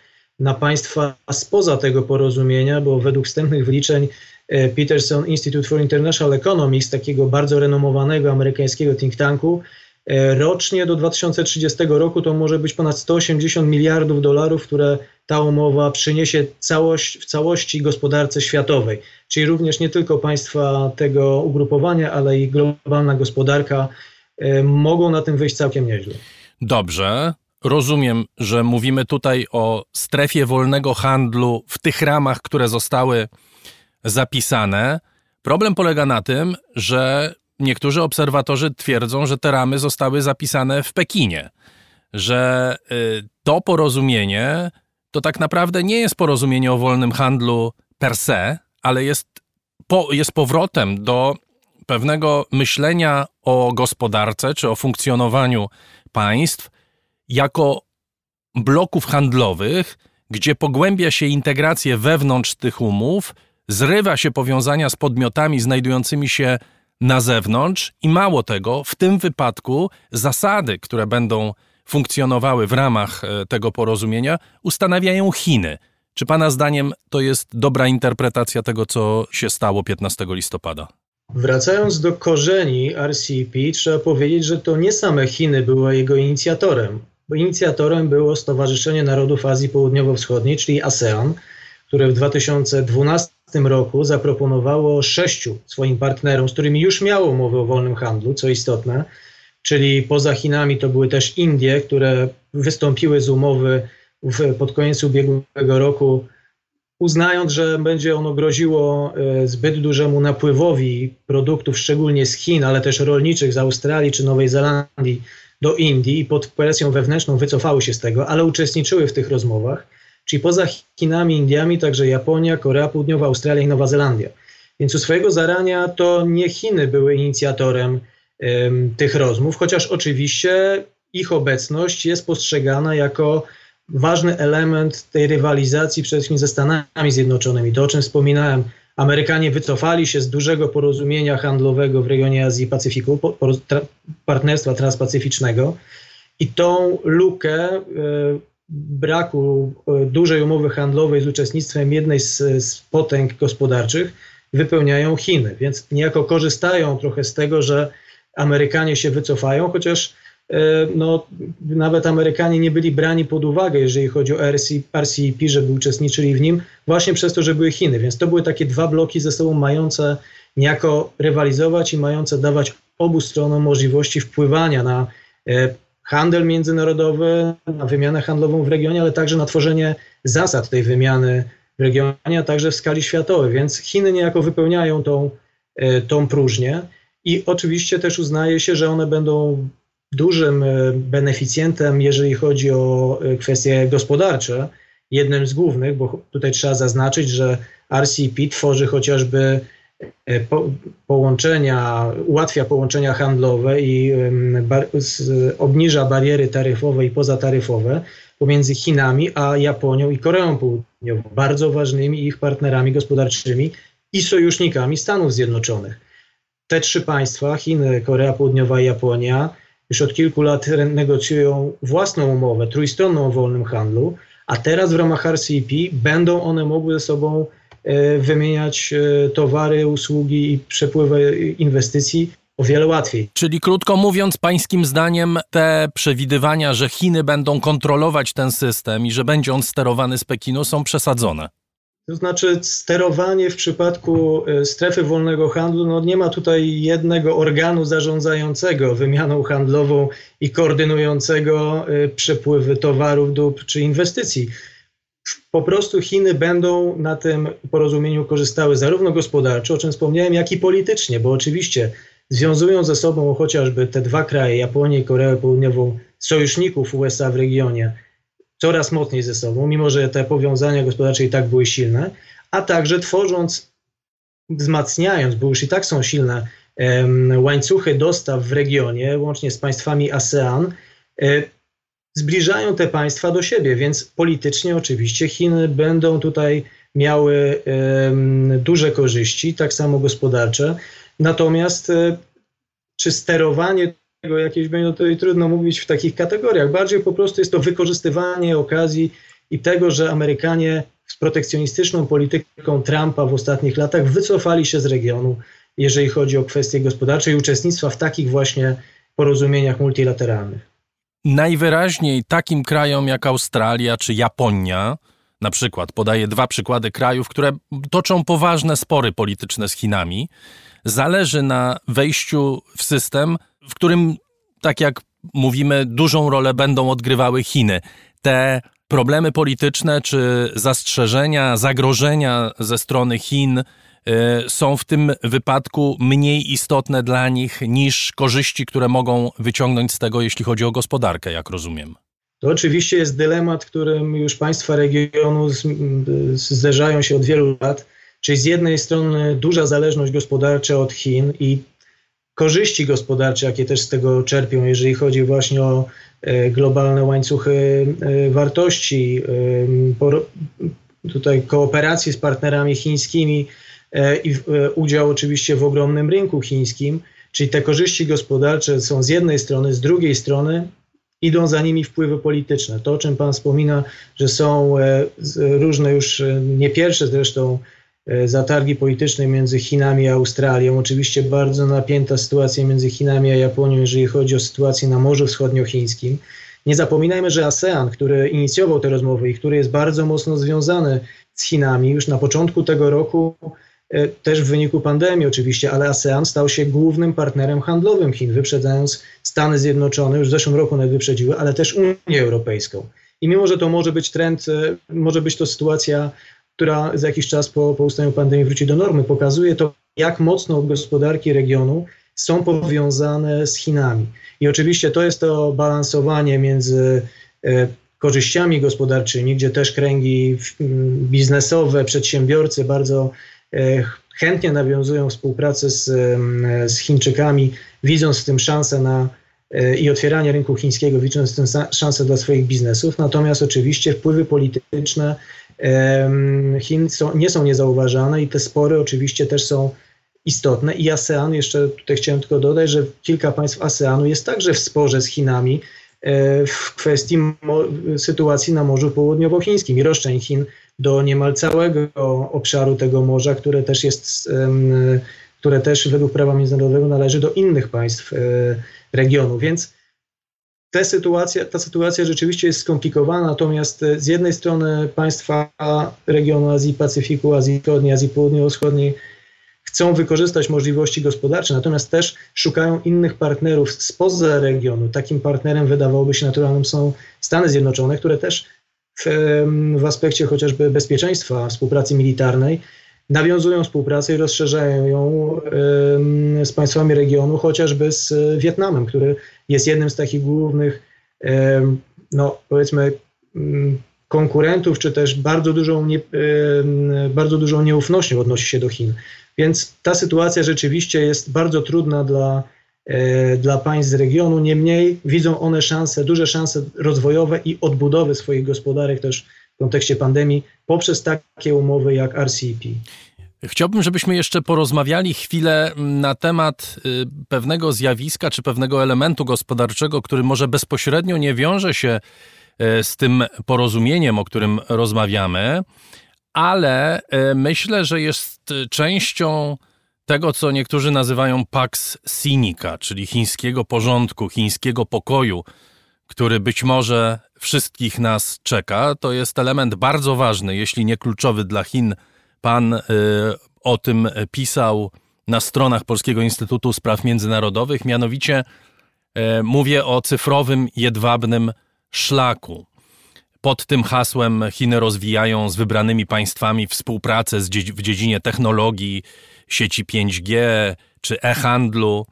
na państwa spoza tego porozumienia, bo według wstępnych wyliczeń e, Peterson Institute for International Economics, takiego bardzo renomowanego amerykańskiego think tanku, E, rocznie do 2030 roku to może być ponad 180 miliardów dolarów, które ta umowa przyniesie całość, w całości gospodarce światowej. Czyli również nie tylko państwa tego ugrupowania, ale i globalna gospodarka e, mogą na tym wyjść całkiem nieźle. Dobrze. Rozumiem, że mówimy tutaj o strefie wolnego handlu w tych ramach, które zostały zapisane. Problem polega na tym, że niektórzy obserwatorzy twierdzą, że te ramy zostały zapisane w Pekinie, że y, to porozumienie to tak naprawdę nie jest porozumienie o wolnym handlu per se, ale jest, po, jest powrotem do pewnego myślenia o gospodarce czy o funkcjonowaniu państw jako bloków handlowych, gdzie pogłębia się integrację wewnątrz tych umów, zrywa się powiązania z podmiotami znajdującymi się na zewnątrz i mało tego, w tym wypadku zasady, które będą funkcjonowały w ramach e, tego porozumienia, ustanawiają Chiny. Czy Pana zdaniem to jest dobra interpretacja tego, co się stało 15 listopada? Wracając do korzeni RCEP, trzeba powiedzieć, że to nie same Chiny były jego inicjatorem, bo inicjatorem było Stowarzyszenie Narodów Azji Południowo-Wschodniej, czyli ASEAN, które w 2012 roku zaproponowało sześciu swoim partnerom, z którymi już miało umowę o wolnym handlu, co istotne, czyli poza Chinami to były też Indie, które wystąpiły z umowy w, pod koniec ubiegłego roku, uznając, że będzie ono groziło e, zbyt dużemu napływowi produktów, szczególnie z Chin, ale też rolniczych z Australii czy Nowej Zelandii do Indii i pod presją wewnętrzną wycofały się z tego, ale uczestniczyły w tych rozmowach czyli poza Chinami, Indiami, także Japonia, Korea Południowa, Australia i Nowa Zelandia. Więc u swojego zarania to nie Chiny były inicjatorem tych rozmów, chociaż oczywiście ich obecność jest postrzegana jako ważny element tej rywalizacji przede wszystkim ze Stanami Zjednoczonymi. To, o czym wspominałem, Amerykanie wycofali się z dużego porozumienia handlowego w regionie Azji i Pacyfiku, tra, partnerstwa transpacyficznego, i tą lukę y, braku e, dużej umowy handlowej z uczestnictwem jednej z, z potęg gospodarczych wypełniają Chiny, więc niejako korzystają trochę z tego, że Amerykanie się wycofają, chociaż no, nawet Amerykanie nie byli brani pod uwagę, jeżeli chodzi o RCEP, żeby uczestniczyli w nim, właśnie przez to, że były Chiny. Więc to były takie dwa bloki ze sobą mające niejako rywalizować i mające dawać obu stronom możliwości wpływania na e, handel międzynarodowy, na wymianę handlową w regionie, ale także na tworzenie zasad tej wymiany w regionie, a także w skali światowej. Więc Chiny niejako wypełniają tą, e, tą próżnię i oczywiście też uznaje się, że one będą dużym e, beneficjentem, jeżeli chodzi o e, kwestie gospodarcze, jednym z głównych, bo tutaj trzeba zaznaczyć, że RCEP tworzy chociażby po, połączenia, ułatwia połączenia handlowe i bar, z, obniża bariery taryfowe i pozataryfowe pomiędzy Chinami a Japonią i Koreą Południową, bardzo ważnymi ich partnerami gospodarczymi i sojusznikami Stanów Zjednoczonych. Te trzy państwa, Chiny, Korea Południowa i Japonia, już od kilku lat negocjują własną umowę trójstronną o wolnym handlu, a teraz w ramach RCEP będą one mogły ze sobą e, wymieniać e, towary, usługi i przepływy inwestycji o wiele łatwiej. Czyli krótko mówiąc, pańskim zdaniem te przewidywania, że Chiny będą kontrolować ten system i że będzie on sterowany z Pekinu są przesadzone. To znaczy, sterowanie w przypadku e, strefy wolnego handlu, no nie ma tutaj jednego organu zarządzającego wymianą handlową i koordynującego e, przepływy towarów, dóbr czy inwestycji. Po prostu Chiny będą na tym porozumieniu korzystały zarówno gospodarczo, o czym wspomniałem, jak i politycznie, bo oczywiście związują ze sobą chociażby te dwa kraje, Japonię i Koreę Południową, sojuszników USA w regionie coraz mocniej ze sobą, mimo że te powiązania gospodarcze i tak były silne, a także tworząc, wzmacniając, bo już i tak są silne łańcuchy dostaw w regionie, łącznie z państwami ASEAN, e, zbliżają te państwa do siebie, więc politycznie oczywiście Chiny będą tutaj miały duże korzyści, tak samo gospodarcze. Natomiast e, czy sterowanie jakieś będzie, no to trudno mówić w takich kategoriach. Bardziej po prostu jest to wykorzystywanie okazji i tego, że Amerykanie z protekcjonistyczną polityką Trumpa w ostatnich latach wycofali się z regionu, jeżeli chodzi o kwestie gospodarcze i uczestnictwa w takich właśnie porozumieniach multilateralnych. Najwyraźniej takim krajom jak Australia czy Japonia, na przykład podaję dwa przykłady krajów, które toczą poważne spory polityczne z Chinami, zależy na wejściu w system, w którym, tak jak mówimy, dużą rolę będą odgrywały Chiny. Te problemy polityczne czy zastrzeżenia, zagrożenia ze strony Chin y, są w tym wypadku mniej istotne dla nich niż korzyści, które mogą wyciągnąć z tego, jeśli chodzi o gospodarkę, jak rozumiem. To oczywiście jest dylemat, którym już państwa regionu zderzają się od wielu lat. Czyli z jednej strony duża zależność gospodarcza od Chin i korzyści gospodarcze, jakie też z tego czerpią, jeżeli chodzi właśnie o e, globalne łańcuchy e, wartości, e, tutaj kooperację z partnerami chińskimi i udział oczywiście w ogromnym rynku chińskim, czyli te korzyści gospodarcze są z jednej strony, z drugiej strony idą za nimi wpływy polityczne. To, o czym Pan wspomina, że są różne już, nie pierwsze zresztą, zatargi polityczne między Chinami a Australią. Oczywiście bardzo napięta sytuacja między Chinami a Japonią, jeżeli chodzi o sytuację na Morzu Wschodniochińskim. Nie zapominajmy, że ASEAN, który inicjował te rozmowy i który jest bardzo mocno związany z Chinami, już na początku tego roku, e, też w wyniku pandemii oczywiście, ale ASEAN stał się głównym partnerem handlowym Chin, wyprzedzając Stany Zjednoczone, już w zeszłym roku nawet wyprzedziły, ale też Unię Europejską. I mimo, że to może być trend, e, może być to sytuacja która za jakiś czas po, po ustaniu pandemii wróci do normy, pokazuje to, jak mocno gospodarki regionu są powiązane z Chinami. I oczywiście to jest to balansowanie między e, korzyściami gospodarczymi, gdzie też kręgi biznesowe, przedsiębiorcy bardzo e, chętnie nawiązują współpracę z, z Chińczykami, widząc w tym szansę na e, i otwieranie rynku chińskiego, widząc w tym szansę dla swoich biznesów. Natomiast oczywiście wpływy polityczne Chin są, nie są niezauważane i te spory oczywiście też są istotne. I ASEAN, jeszcze tutaj chciałem tylko dodać, że kilka państw ASEANu jest także w sporze z Chinami e, w kwestii sytuacji na Morzu Południowochińskim i roszczeń Chin do niemal całego obszaru tego morza, które też jest, które też według prawa międzynarodowego należy do innych państw e, regionu. Więc te sytuacja, ta sytuacja rzeczywiście jest skomplikowana, natomiast e, z jednej strony państwa regionu Azji Pacyfiku, Azji Wschodniej, Azji Południowo-Wschodniej chcą wykorzystać możliwości gospodarcze, natomiast też szukają innych partnerów spoza regionu. Takim partnerem wydawałoby się naturalnym są Stany Zjednoczone, które też w, w aspekcie chociażby bezpieczeństwa, współpracy militarnej nawiązują współpracę i rozszerzają ją z państwami regionu, chociażby z Wietnamem, który jest jednym z takich głównych, no powiedzmy, mm, konkurentów, czy też bardzo dużą, nie, bardzo dużą nieufnością odnosi się do Chin. Więc ta sytuacja rzeczywiście jest bardzo trudna dla, e, dla państw z regionu. Niemniej widzą one szanse, duże szanse rozwojowe i odbudowy swoich gospodarek też w kontekście pandemii poprzez takie umowy jak RCEP. Chciałbym, żebyśmy jeszcze porozmawiali chwilę na temat y, pewnego zjawiska czy pewnego elementu gospodarczego, który może bezpośrednio nie wiąże się y, z tym porozumieniem, o którym rozmawiamy, ale y, myślę, że jest częścią tego, co niektórzy nazywają Pax Sinica, czyli chińskiego porządku, chińskiego pokoju, który być może wszystkich nas czeka. To jest element bardzo ważny, jeśli nie kluczowy dla Chin Pan y, o tym pisał na stronach Polskiego Instytutu Spraw Międzynarodowych, mianowicie y, mówię o cyfrowym jedwabnym szlaku. Pod tym hasłem Chiny rozwijają z wybranymi państwami współpracę w dziedzinie technologii, sieci 5G czy e-handlu.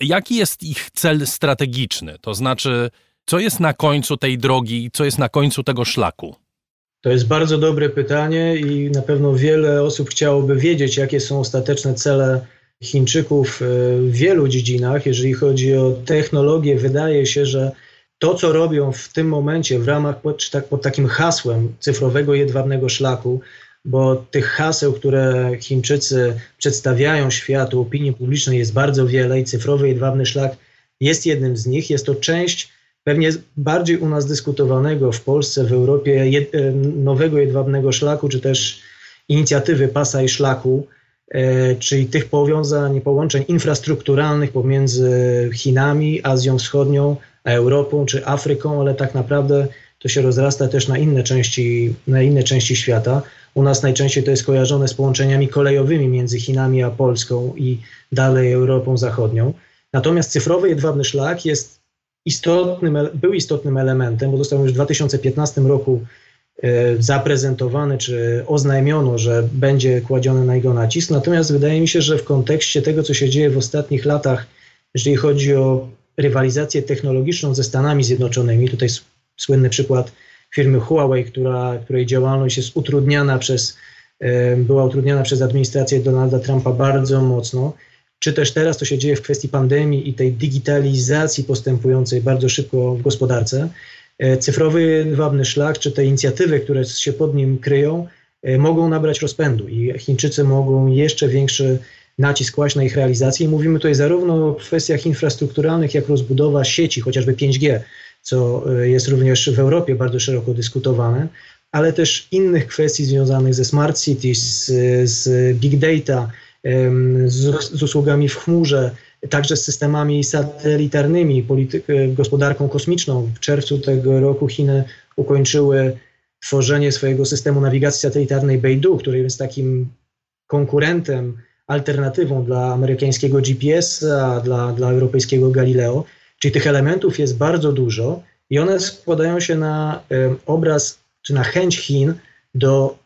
Jaki jest ich cel strategiczny? To znaczy, co jest na końcu tej drogi, co jest na końcu tego szlaku? To jest bardzo dobre pytanie i na pewno wiele osób chciałoby wiedzieć, jakie są ostateczne cele Chińczyków e, w wielu dziedzinach. Jeżeli chodzi o technologię, wydaje się, że to, co robią w tym momencie w ramach pod, tak, pod takim hasłem cyfrowego jedwabnego szlaku, bo tych haseł, które Chińczycy przedstawiają światu, opinii publicznej jest bardzo wiele i cyfrowy jedwabny szlak jest jednym z nich. Jest to część pewnie bardziej u nas dyskutowanego w Polsce, w Europie jed, e, nowego jedwabnego szlaku, czy też inicjatywy pasa i szlaku, e, czyli tych powiązań, połączeń infrastrukturalnych pomiędzy Chinami, Azją Wschodnią, Europą czy Afryką, ale tak naprawdę to się rozrasta też na inne części, na inne części świata. U nas najczęściej to jest kojarzone z połączeniami kolejowymi między Chinami a Polską i dalej Europą Zachodnią. Natomiast cyfrowy jedwabny szlak jest istotnym, był istotnym elementem, bo został już w 2015 roku e, zaprezentowany, czy oznajmiono, że będzie kładziony na jego nacisk. Natomiast wydaje mi się, że w kontekście tego, co się dzieje w ostatnich latach, jeżeli chodzi o rywalizację technologiczną ze Stanami Zjednoczonymi, tutaj słynny przykład firmy Huawei, która, której działalność jest utrudniana przez, e, była utrudniana przez administrację Donalda Trumpa bardzo mocno czy też teraz to się dzieje w kwestii pandemii i tej digitalizacji postępującej bardzo szybko w gospodarce. E, cyfrowy wabny szlak, czy te inicjatywy, które się pod nim kryją, e, mogą nabrać rozpędu i Chińczycy mogą jeszcze większy nacisk kłaść na ich realizację. I mówimy tutaj zarówno o kwestiach infrastrukturalnych, jak rozbudowa sieci, chociażby 5G, co e, jest również w Europie bardzo szeroko dyskutowane, ale też innych kwestii związanych ze smart cities, z big data, z, z usługami w chmurze, także z systemami satelitarnymi, polityk- gospodarką kosmiczną. W czerwcu tego roku Chiny ukończyły tworzenie swojego systemu nawigacji satelitarnej Beidou, który jest takim konkurentem, alternatywą dla amerykańskiego GPS-a, dla, dla europejskiego Galileo. Czyli tych elementów jest bardzo dużo i one składają się na obraz, czy na chęć Chin do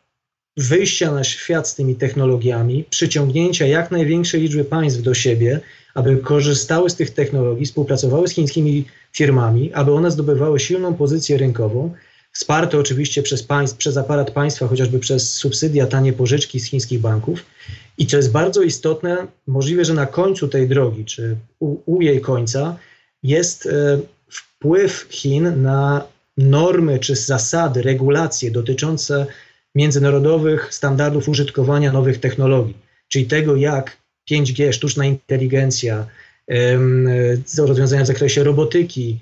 wyjścia na świat z tymi technologiami, przyciągnięcia jak największej liczby państw do siebie, aby korzystały z tych technologii, współpracowały z chińskimi firmami, aby one zdobywały silną pozycję rynkową, wsparte oczywiście przez, państw, przez aparat państwa, chociażby przez subsydia, tanie pożyczki z chińskich banków. I co jest bardzo istotne, możliwe, że na końcu tej drogi, czy u, u jej końca, jest e, wpływ Chin na normy czy zasady, regulacje dotyczące międzynarodowych standardów użytkowania nowych technologii, czyli tego, jak 5G, sztuczna inteligencja, rozwiązania w zakresie robotyki,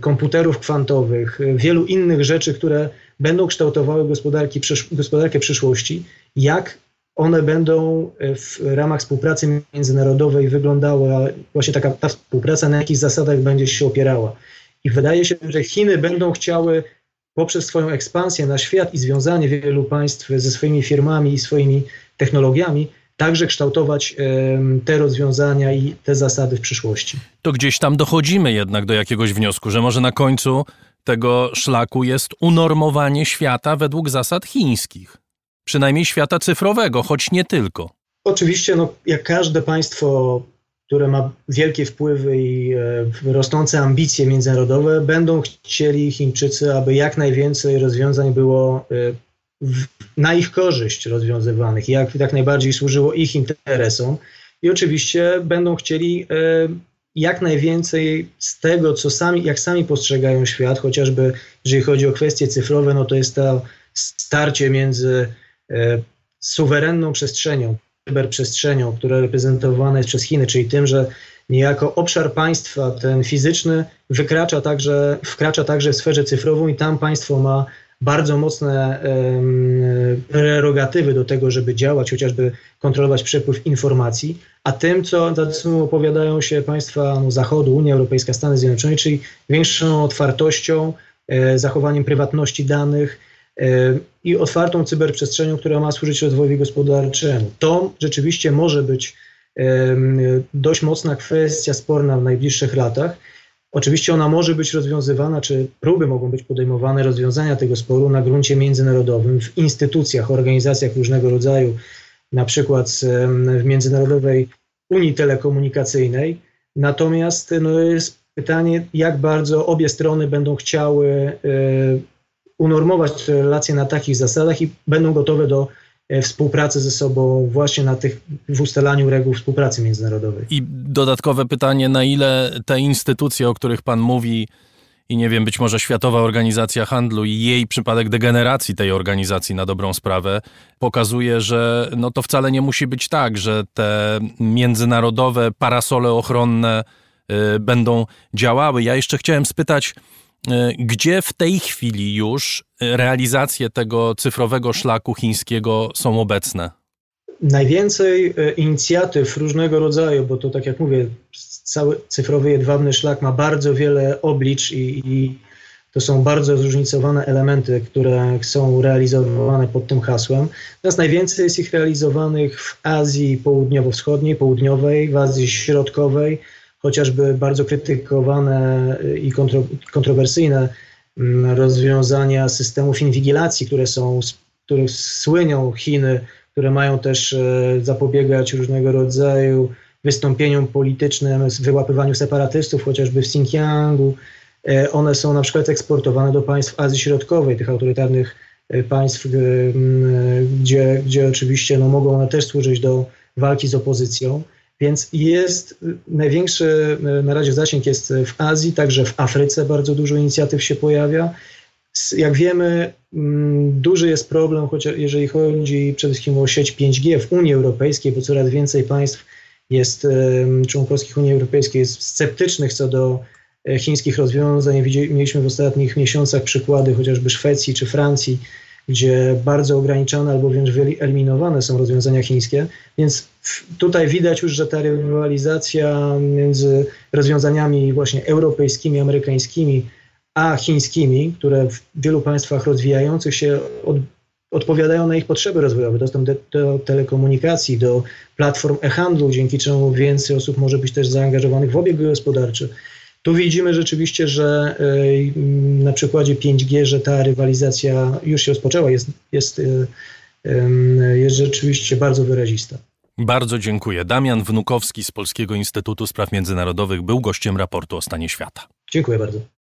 komputerów kwantowych, wielu innych rzeczy, które będą kształtowały gospodarki, gospodarkę przyszłości, jak one będą w ramach współpracy międzynarodowej wyglądały, a właśnie taka ta współpraca na jakich zasadach będzie się opierała. I wydaje się, że Chiny będą chciały poprzez swoją ekspansję na świat i związanie wielu państw ze swoimi firmami i swoimi technologiami, także kształtować te rozwiązania i te zasady w przyszłości. To gdzieś tam dochodzimy jednak do jakiegoś wniosku, że może na końcu tego szlaku jest unormowanie świata według zasad chińskich. Przynajmniej świata cyfrowego, choć nie tylko. Oczywiście, no, jak każde państwo które ma wielkie wpływy i e, rosnące ambicje międzynarodowe, będą chcieli Chińczycy, aby jak najwięcej rozwiązań było e, na ich korzyść rozwiązywanych, jak jak najbardziej służyło ich interesom. I oczywiście będą chcieli e, jak najwięcej z tego, co sami, jak sami postrzegają świat, chociażby jeżeli chodzi o kwestie cyfrowe, no to jest to starcie między suwerenną przestrzenią, cyberprzestrzenią, która reprezentowana jest przez Chiny, czyli tym, że niejako obszar państwa, ten fizyczny, wykracza także, wkracza także w sferze cyfrową i tam państwo ma bardzo mocne prerogatywy do tego, żeby działać, chociażby kontrolować przepływ informacji, a tym, co, za opowiadają się państwa no, Zachodu, Unia Europejska, Stany Zjednoczone, czyli większą otwartością, e, zachowaniem prywatności danych i otwartą cyberprzestrzenią, która ma służyć rozwojowi gospodarczemu. To rzeczywiście może być dość mocna kwestia sporna w najbliższych latach. Oczywiście ona może być rozwiązywana, czy próby mogą być podejmowane rozwiązania tego sporu na gruncie międzynarodowym, w instytucjach, organizacjach różnego rodzaju, na przykład w Międzynarodowej Unii Telekomunikacyjnej. Natomiast no, jest pytanie, jak bardzo obie strony będą chciały e, unormować relacje na takich zasadach i będą gotowe do E, współpracy ze sobą właśnie na tych, w ustalaniu reguł współpracy międzynarodowej. I dodatkowe pytanie, na ile te instytucje, o których pan mówi, i nie wiem, być może Światowa Organizacja Handlu i jej przypadek degeneracji tej organizacji na dobrą sprawę pokazuje, że no to wcale nie musi być tak, że te międzynarodowe parasole ochronne y, będą działały. Ja jeszcze chciałem spytać, gdzie w tej chwili już realizacje tego cyfrowego szlaku chińskiego są obecne? Najwięcej e, inicjatyw różnego rodzaju, bo to tak jak mówię, cały cyfrowy jedwabny szlak ma bardzo wiele oblicz i, i to są bardzo zróżnicowane elementy, które są realizowane pod tym hasłem. Natomiast najwięcej jest ich realizowanych w Azji Południowo-Wschodniej, Południowej, w Azji Środkowej, chociażby bardzo krytykowane i kontro, kontrowersyjne mm, rozwiązania systemów inwigilacji, które są, których słynią Chiny, które mają też e, zapobiegać różnego rodzaju wystąpieniom politycznym, wyłapywaniu separatystów, chociażby w Xinjiangu. E, one są na przykład eksportowane do państw Azji Środkowej, tych autorytarnych e, państw, gdzie, gdzie oczywiście no, mogą one też służyć do walki z opozycją. Więc jest największy na razie zasięg jest w Azji, także w Afryce bardzo dużo inicjatyw się pojawia. Jak wiemy, mm, duży jest problem, chociaż jeżeli chodzi przede wszystkim o sieć 5G w Unii Europejskiej, bo coraz więcej państw jest członkowskich Unii Europejskiej jest sceptycznych co do e, chińskich rozwiązań. Mieliśmy w ostatnich miesiącach przykłady chociażby Szwecji czy Francji, gdzie bardzo ograniczone albo wręcz wyeliminowane są rozwiązania chińskie. Więc tutaj widać już, że ta rywalizacja między rozwiązaniami właśnie europejskimi, amerykańskimi, a chińskimi, które w wielu państwach rozwijających się od, odpowiadają na ich potrzeby rozwojowe, dostęp do, do telekomunikacji, do platform e-handlu, dzięki czemu więcej osób może być też zaangażowanych w obieg gospodarczy. Tu widzimy rzeczywiście, że e, na przykładzie 5G, że ta rywalizacja już się rozpoczęła, jest, jest, e, jest rzeczywiście bardzo wyrazista. Bardzo dziękuję. Damian Wnukowski z Polskiego Instytutu Spraw Międzynarodowych był gościem raportu o stanie świata. Dziękuję bardzo.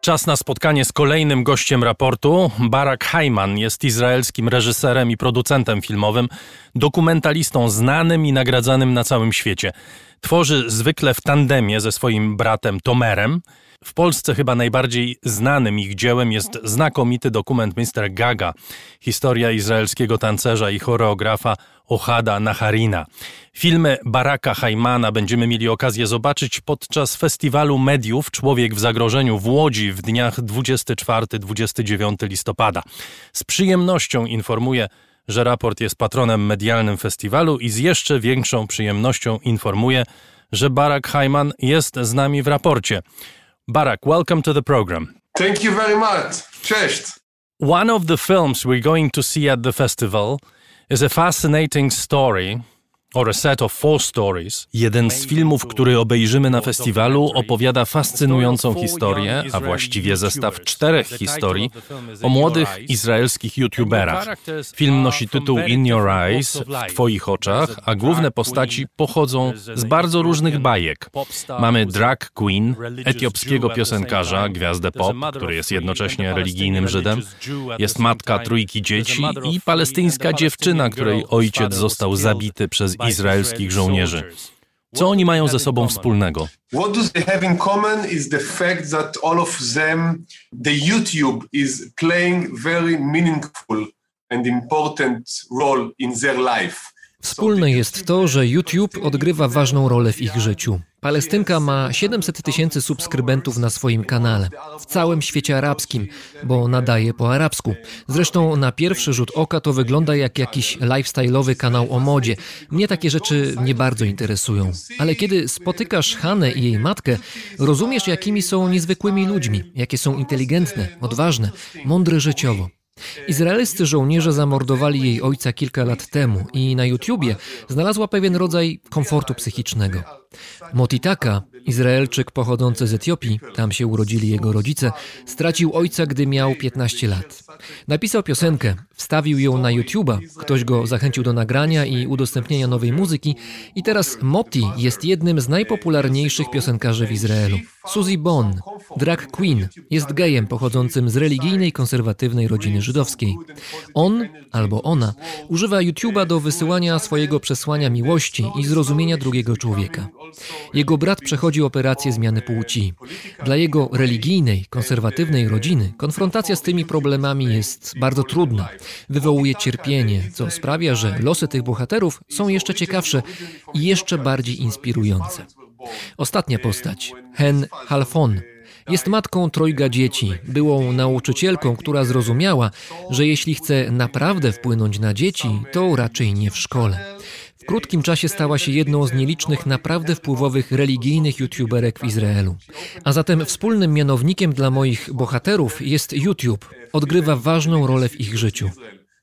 Czas na spotkanie z kolejnym gościem raportu. Barak Hayman jest izraelskim reżyserem i producentem filmowym, dokumentalistą znanym i nagradzanym na całym świecie. Tworzy zwykle w tandemie ze swoim bratem Tomerem. W Polsce chyba najbardziej znanym ich dziełem jest znakomity dokument Mr. Gaga, historia izraelskiego tancerza i choreografa Ohada Naharina. Filmy Baraka Haimana będziemy mieli okazję zobaczyć podczas festiwalu mediów Człowiek w zagrożeniu w Łodzi w dniach 24-29 listopada. Z przyjemnością informuję, że raport jest patronem medialnym festiwalu i z jeszcze większą przyjemnością informuję, że Barak Haiman jest z nami w raporcie. Barak, welcome to the program. Thank you very much. Cześć. One of the films we're going to see at the festival is a fascinating story or a set of four stories. Jeden z filmów, który obejrzymy na festiwalu, opowiada fascynującą historię, a właściwie zestaw czterech historii o młodych izraelskich youtuberach. Film nosi tytuł In Your Eyes, w Twoich oczach, a główne postaci pochodzą z bardzo różnych bajek. Mamy drag queen, etiopskiego piosenkarza, gwiazdę pop, który jest jednocześnie religijnym Żydem, jest matka trójki dzieci i palestyńska dziewczyna, której ojciec został zabity przez izraelskich żołnierzy. Co oni mają ze sobą wspólnego? And important role in their life. Wspólne jest to, że YouTube odgrywa ważną rolę w ich życiu. Palestynka ma 700 tysięcy subskrybentów na swoim kanale, w całym świecie arabskim, bo nadaje po arabsku. Zresztą na pierwszy rzut oka to wygląda jak jakiś lifestyle'owy kanał o modzie. Mnie takie rzeczy nie bardzo interesują. Ale kiedy spotykasz Hanę i jej matkę, rozumiesz, jakimi są niezwykłymi ludźmi, jakie są inteligentne, odważne, mądre życiowo. Izraelscy żołnierze zamordowali jej ojca kilka lat temu i na YouTubie znalazła pewien rodzaj komfortu psychicznego. Motitaka, Izraelczyk pochodzący z Etiopii, tam się urodzili jego rodzice, stracił ojca, gdy miał 15 lat. Napisał piosenkę, wstawił ją na YouTube'a, ktoś go zachęcił do nagrania i udostępnienia nowej muzyki i teraz Moti jest jednym z najpopularniejszych piosenkarzy w Izraelu. Suzy Bon, drag queen, jest gejem pochodzącym z religijnej, konserwatywnej rodziny żydowskiej. On albo ona używa YouTube'a do wysyłania swojego przesłania miłości i zrozumienia drugiego człowieka. Jego brat przechodzi operację zmiany płci. Dla jego religijnej, konserwatywnej rodziny konfrontacja z tymi problemami jest bardzo trudna. Wywołuje cierpienie, co sprawia, że losy tych bohaterów są jeszcze ciekawsze i jeszcze bardziej inspirujące. Ostatnia postać, Hen Halfon, jest matką trojga dzieci, byłą nauczycielką, która zrozumiała, że jeśli chce naprawdę wpłynąć na dzieci, to raczej nie w szkole. W krótkim czasie stała się jedną z nielicznych naprawdę wpływowych religijnych youtuberek w Izraelu. A zatem wspólnym mianownikiem dla moich bohaterów jest YouTube. Odgrywa ważną rolę w ich życiu.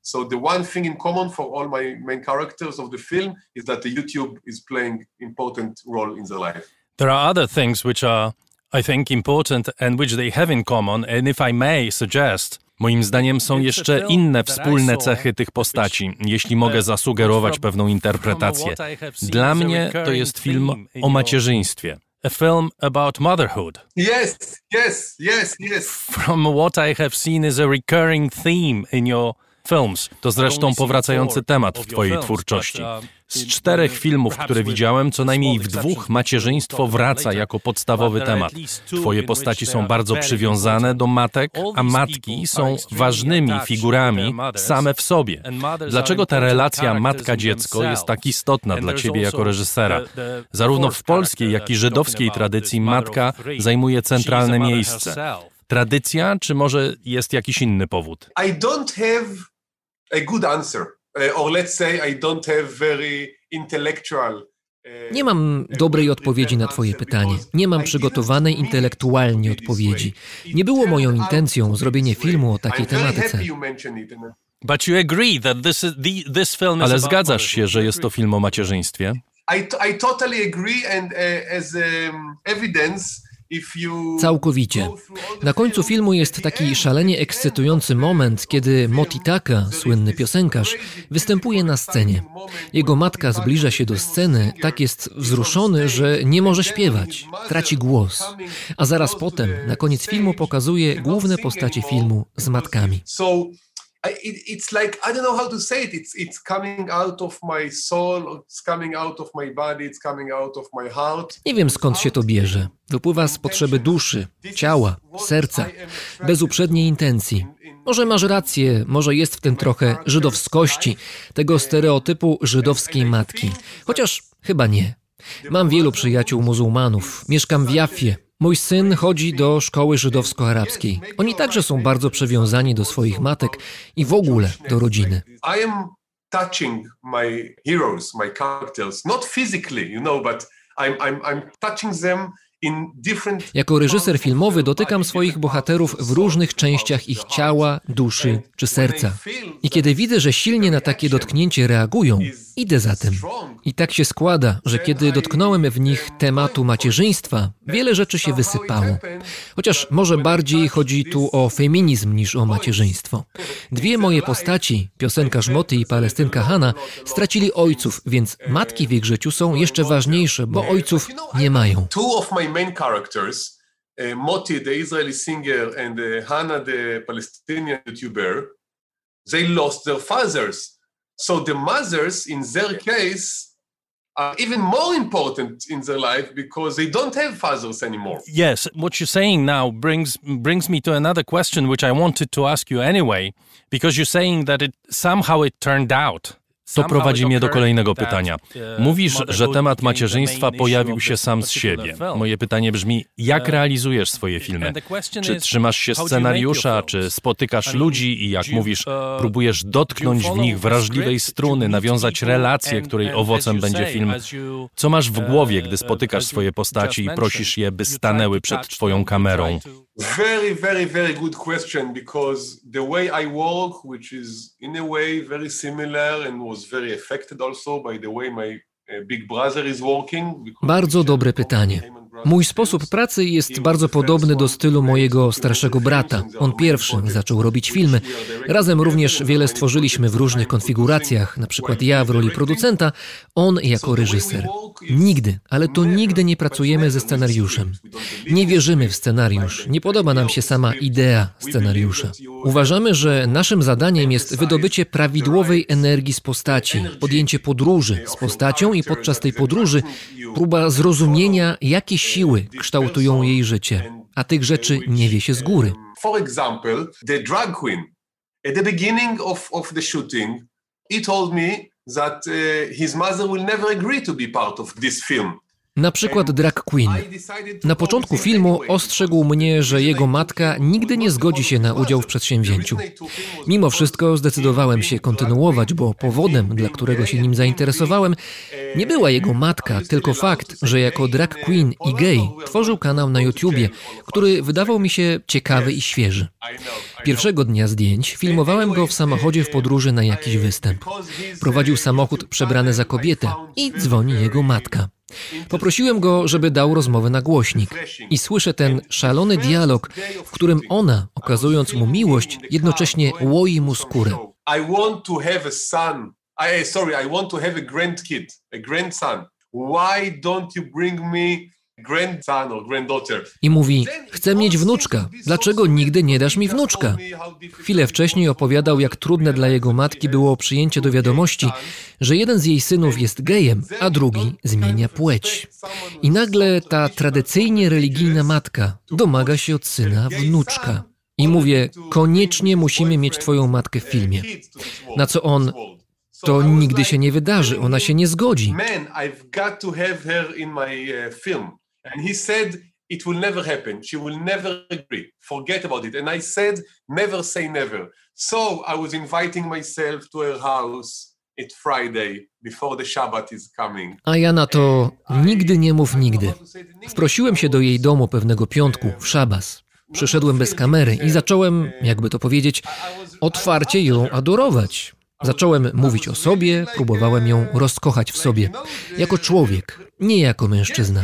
So the one thing in common for all my main characters of the film is that the YouTube is playing important role in their life. There are other things which are, I think, important and which they have in common, and if I may suggest, Moim zdaniem są jeszcze inne wspólne cechy tych postaci, jeśli mogę zasugerować pewną interpretację. Dla mnie to jest film o macierzyństwie. A film about motherhood. Yes, yes, yes, yes. From what I have seen is a recurring theme in your films. To zresztą powracający temat w Twojej twórczości. Z czterech filmów, które widziałem, co najmniej w dwóch macierzyństwo wraca jako podstawowy temat. Twoje postaci są bardzo przywiązane do matek, a matki są ważnymi figurami same w sobie. Dlaczego ta relacja matka-dziecko jest tak istotna dla Ciebie jako reżysera? Zarówno w polskiej, jak i żydowskiej tradycji matka zajmuje centralne miejsce. Tradycja, czy może jest jakiś inny powód? I don't have a good answer. Uh, or let's say I don't have very intellectual uh, nie mam dobrej odpowiedzi na Twoje pytanie. Nie mam przygotowanej intelektualnie odpowiedzi. Nie było moją intencją zrobienie filmu o takiej tematyce. Ale zgadzasz się, że jest to film o macierzyństwie? I, I totally agree and uh, as um, evidence Całkowicie. Na końcu filmu jest taki szalenie ekscytujący moment, kiedy Motitaka, słynny piosenkarz, występuje na scenie. Jego matka zbliża się do sceny, tak jest wzruszony, że nie może śpiewać, traci głos. A zaraz potem, na koniec filmu, pokazuje główne postacie filmu z matkami it's like I don't know how to say it. It's it's coming out of my soul, it's coming out of my body, it's coming out of my heart. Nie wiem skąd się to bierze. Wypływa z potrzeby duszy, ciała, serca, bez uprzedniej intencji. Może masz rację, może jest w tym trochę żydowskości, tego stereotypu żydowskiej matki. Chociaż chyba nie. Mam wielu przyjaciół muzułmanów. Mieszkam w Jaffie, Mój syn chodzi do szkoły żydowsko-arabskiej. Oni także są bardzo przywiązani do swoich matek i w ogóle do rodziny. Touching my heroes, my characters, not physically, you know, but I'm, I'm, I'm touching them jako reżyser filmowy dotykam swoich bohaterów w różnych częściach ich ciała, duszy czy serca. I kiedy widzę, że silnie na takie dotknięcie reagują, idę za tym. I tak się składa, że kiedy dotknąłem w nich tematu macierzyństwa, wiele rzeczy się wysypało. Chociaż może bardziej chodzi tu o feminizm niż o macierzyństwo. Dwie moje postaci, piosenka Moty i palestynka Hanna, stracili ojców, więc matki w ich życiu są jeszcze ważniejsze, bo ojców nie mają. Two of my main characters, uh, Moti, the Israeli singer, and uh, Hannah, the Palestinian YouTuber, they lost their fathers. So the mothers, in their case, are even more important in their life because they don't have fathers anymore. Yes, what you're saying now brings brings me to another question which I wanted to ask you anyway, because you're saying that it somehow it turned out To prowadzi mnie do kolejnego pytania. Mówisz, że temat macierzyństwa pojawił się sam z siebie. Moje pytanie brzmi, jak realizujesz swoje filmy? Czy trzymasz się scenariusza, czy spotykasz ludzi i jak mówisz, próbujesz dotknąć w nich wrażliwej struny, nawiązać relację, której owocem będzie film? Co masz w głowie, gdy spotykasz swoje postaci i prosisz je, by stanęły przed twoją kamerą? Very, very, very good question because the way I work, which is in a way very similar and was Bardzo dobre pytanie. Mój sposób pracy jest bardzo podobny do stylu mojego starszego brata. On pierwszy zaczął robić filmy. Razem również wiele stworzyliśmy w różnych konfiguracjach, na przykład ja w roli producenta, on jako reżyser. Nigdy, ale to nigdy nie pracujemy ze scenariuszem. Nie wierzymy w scenariusz. Nie podoba nam się sama idea scenariusza. Uważamy, że naszym zadaniem jest wydobycie prawidłowej energii z postaci, podjęcie podróży z postacią i podczas tej podróży próba zrozumienia, jakie siły kształtują jej życie, a tych rzeczy nie wie się z góry. For example, the drag queen. At the beginning of, of the shooting, he told me that uh, his mother will never agree to be part of this film. Na przykład drag queen. Na początku filmu ostrzegł mnie, że jego matka nigdy nie zgodzi się na udział w przedsięwzięciu. Mimo wszystko zdecydowałem się kontynuować, bo powodem, dla którego się nim zainteresowałem, nie była jego matka, tylko fakt, że jako drag queen i gay tworzył kanał na YouTubie, który wydawał mi się ciekawy i świeży. Pierwszego dnia zdjęć filmowałem go w samochodzie w podróży na jakiś występ. Prowadził samochód przebrany za kobietę i dzwoni jego matka. Poprosiłem go, żeby dał rozmowę na głośnik i słyszę ten szalony dialog, w którym ona, okazując mu miłość, jednocześnie łoi mu skórę. I want to have a son. I, sorry, I want to have a grandkid, a grandson. Why don't you bring me? I mówi, chcę mieć wnuczka, dlaczego nigdy nie dasz mi wnuczka? Chwilę wcześniej opowiadał, jak trudne dla jego matki było przyjęcie do wiadomości, że jeden z jej synów jest gejem, a drugi zmienia płeć. I nagle ta tradycyjnie religijna matka domaga się od syna wnuczka. I mówię, koniecznie musimy mieć twoją matkę w filmie. Na co on, to nigdy się nie wydarzy, ona się nie zgodzi. Man, I've got to have her in my film. And he said, it will never happen. She will never agree. Forget about it. And I said, never say never. So I was inviting myself to her house at Friday before the Shabbat is coming. A ja na to nigdy nie mów nigdy. Wprosiłem się do jej domu pewnego piątku, w szabas. Przyszedłem bez kamery i zacząłem, jakby to powiedzieć, otwarcie ją adorować. Zacząłem mówić o sobie, próbowałem ją rozkochać w sobie, jako człowiek, nie jako mężczyzna.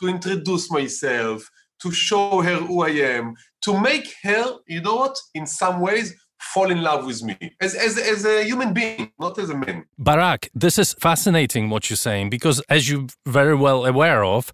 To introduce myself, to show her who I am, to make her, you know what, in some ways, fall in love with me as, as, as a human being, not as a man. Barak, this is fascinating what you're saying because, as you're very well aware of,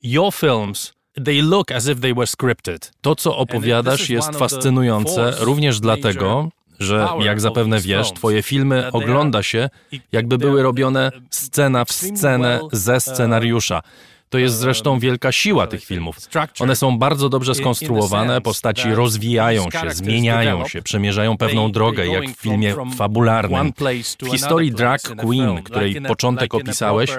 your films They look as if they were scripted. To, co opowiadasz, jest fascynujące również dlatego, że jak zapewne wiesz, twoje filmy ogląda się, jakby były robione scena w scenę ze scenariusza. To jest zresztą wielka siła tych filmów. One są bardzo dobrze skonstruowane, postaci rozwijają się, zmieniają się, przemierzają pewną drogę, jak w filmie fabularnym. W historii Drag Queen, której początek opisałeś,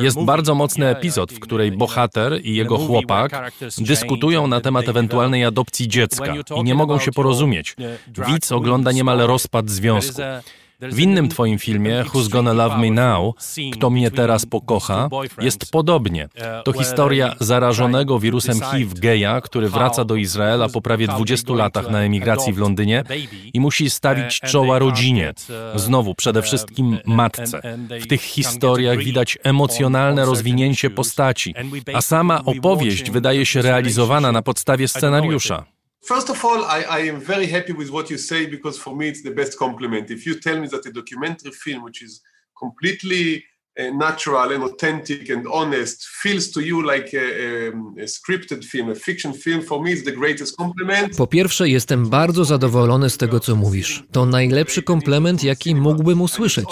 jest bardzo mocny epizod, w której bohater i jego chłopak dyskutują na temat ewentualnej adopcji dziecka i nie mogą się porozumieć. Widz ogląda niemal rozpad związku. W innym twoim filmie, Who's Gonna Love Me Now, Kto mnie teraz pokocha, jest podobnie. To historia zarażonego wirusem HIV geja, który wraca do Izraela po prawie 20 latach na emigracji w Londynie i musi stawić czoła rodzinie. Znowu, przede wszystkim matce. W tych historiach widać emocjonalne rozwinięcie postaci, a sama opowieść wydaje się realizowana na podstawie scenariusza. First of all, I, I am very happy with what you say because for me it's the best compliment. If you tell me that a documentary film, which is completely natural and authentic and honest, feels to you like a, a, scripted film, a fiction film, for me it's the greatest compliment. Po pierwsze, jestem bardzo zadowolony z tego, co mówisz. To najlepszy komplement, jaki mógłbym usłyszeć.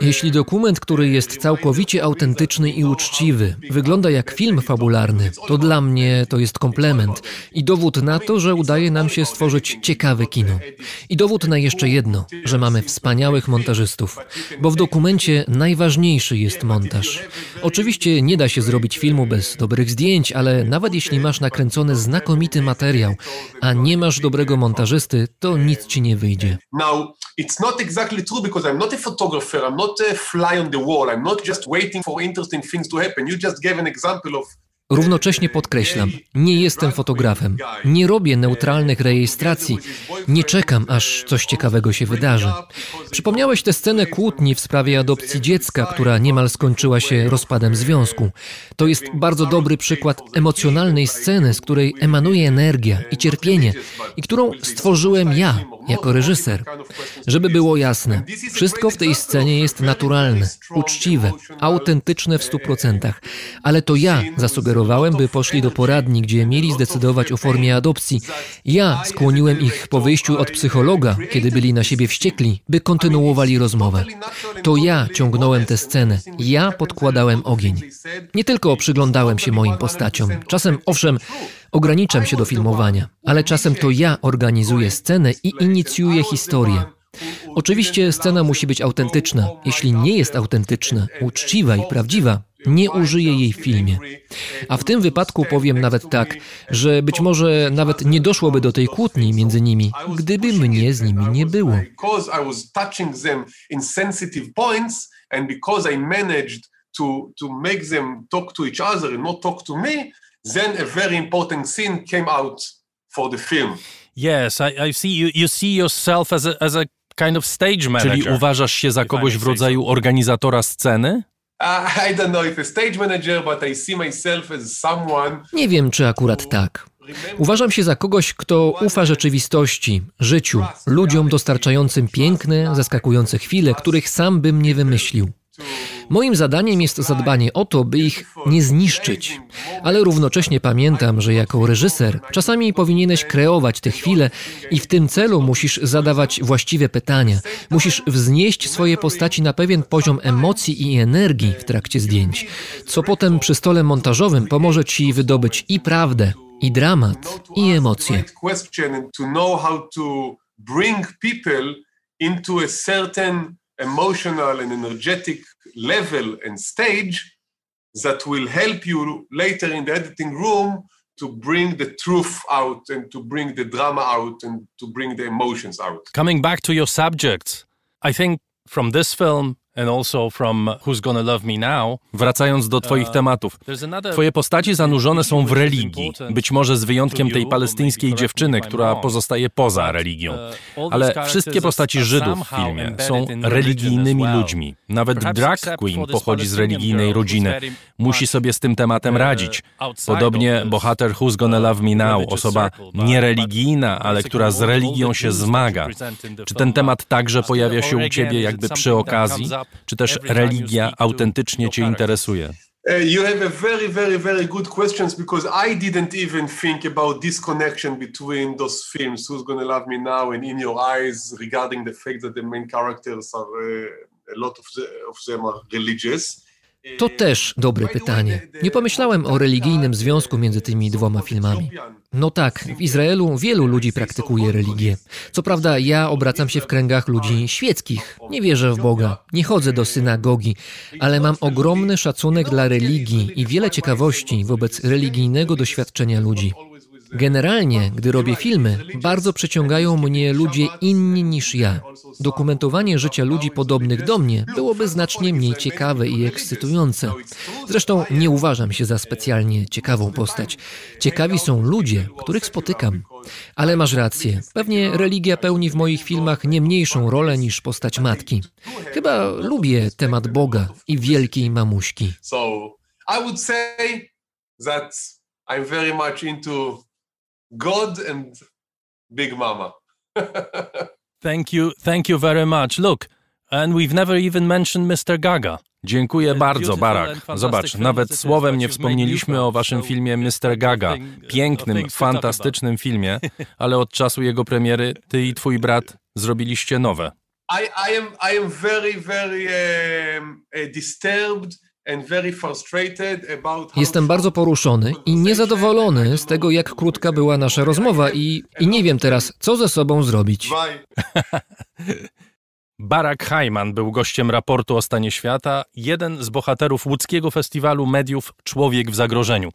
Jeśli dokument, który jest całkowicie autentyczny i uczciwy, wygląda jak film fabularny, to dla mnie to jest komplement i dowód na to, że udaje nam się stworzyć ciekawe kino. I dowód na jeszcze jedno, że mamy wspaniałych montażystów, bo w dokumencie najważniejszy jest montaż. Oczywiście nie da się zrobić filmu bez dobrych zdjęć, ale nawet jeśli masz nakręcony znakomity materiał, a nie masz dobrego montażysty, to nic ci nie wyjdzie. Now, it's not exactly true because I'm not a photographer, I'm not a fly on the wall, I'm not just waiting for interesting things to happen. You just gave an example of Równocześnie podkreślam, nie jestem fotografem, nie robię neutralnych rejestracji, nie czekam, aż coś ciekawego się wydarzy. Przypomniałeś tę scenę kłótni w sprawie adopcji dziecka, która niemal skończyła się rozpadem związku. To jest bardzo dobry przykład emocjonalnej sceny, z której emanuje energia i cierpienie, i którą stworzyłem ja, jako reżyser. Żeby było jasne, wszystko w tej scenie jest naturalne, uczciwe, autentyczne w stu procentach, ale to ja zasugerowałem, by poszli do poradni, gdzie mieli zdecydować o formie adopcji. Ja skłoniłem ich po wyjściu od psychologa, kiedy byli na siebie wściekli, by kontynuowali rozmowę. To ja ciągnąłem tę scenę, ja podkładałem ogień. Nie tylko przyglądałem się moim postaciom. Czasem, owszem, ograniczam się do filmowania, ale czasem to ja organizuję scenę i inicjuję historię. Oczywiście scena musi być autentyczna. Jeśli nie jest autentyczna, uczciwa i prawdziwa, nie użyję jej w filmie. A w tym wypadku powiem nawet tak, że być może nawet nie doszłoby do tej kłótni między nimi, gdyby mnie z nimi nie było. Because I was touching them in sensitive points and because I managed to, to make them talk to each other and not talk to me, then a very important scene came out for the film. Yes, I, I see you, you see yourself as a, as a kind of stage manager. Czyli uważasz się za kogoś w rodzaju organizatora sceny? I don't know if a stage manager, but I see myself as someone Nie wiem, czy akurat tak. Uważam się za kogoś, kto ufa rzeczywistości, życiu, ludziom dostarczającym piękne, zaskakujące chwile, których sam bym nie wymyślił. Moim zadaniem jest zadbanie o to, by ich nie zniszczyć, ale równocześnie pamiętam, że jako reżyser czasami powinieneś kreować te chwile i w tym celu musisz zadawać właściwe pytania. Musisz wznieść swoje postaci na pewien poziom emocji i energii w trakcie zdjęć, co potem przy stole montażowym pomoże ci wydobyć i prawdę, i dramat, i emocje. bring people into a certain emotional and energetic level and stage that will help you later in the editing room to bring the truth out and to bring the drama out and to bring the emotions out. Coming back to your subjects, I think from this film and also from Who's Gonna Love Me Now, wracając do twoich tematów. Twoje postaci zanurzone są w religii, być może z wyjątkiem tej palestyńskiej dziewczyny, która pozostaje poza religią. Ale wszystkie postaci Żydów w filmie są religijnymi ludźmi. Nawet drag queen pochodzi z religijnej rodziny. Musi sobie z tym tematem radzić. Podobnie bohater Who's Gonna Love Me Now, osoba niereligijna, ale która z religią się zmaga. Czy ten temat także pojawia się u ciebie jakby przy okazji? Czy też religia autentycznie Cię interesuje? Uh, you have a very, very, very good questions because I didn't even think about this connection between those films, Who's Gonna Love Me Now and In Your Eyes, regarding the fact that the main characters are, uh, a lot of, the, of them are religious. To też dobre pytanie. Nie pomyślałem o religijnym związku między tymi dwoma filmami. No tak, w Izraelu wielu ludzi praktykuje religię. Co prawda, ja obracam się w kręgach ludzi świeckich. Nie wierzę w Boga, nie chodzę do synagogi, ale mam ogromny szacunek dla religii i wiele ciekawości wobec religijnego doświadczenia ludzi. Generalnie, gdy robię filmy, bardzo przyciągają mnie ludzie inni niż ja. Dokumentowanie życia ludzi podobnych do mnie byłoby znacznie mniej ciekawe i ekscytujące. Zresztą nie uważam się za specjalnie ciekawą postać. Ciekawi są ludzie, których spotykam. Ale masz rację. Pewnie religia pełni w moich filmach nie mniejszą rolę niż postać matki. Chyba lubię temat Boga i wielkiej mamuśki. I would say that I'm very much into God and Big Mama. Thank you, thank you very much. Look, and we've never even mentioned Mr. Gaga. Dziękuję bardzo, Barak. Zobacz, nawet słowem nie wspomnieliśmy o waszym filmie Mr. Gaga. Pięknym, fantastycznym filmie, ale od czasu jego premiery ty i twój brat zrobiliście nowe. I, I am I am very very um, uh, disturbed Jestem bardzo poruszony i niezadowolony z tego, jak krótka była nasza rozmowa i, i nie wiem teraz, co ze sobą zrobić. Barak Hajman był gościem raportu o stanie świata, jeden z bohaterów łódzkiego festiwalu mediów Człowiek w zagrożeniu.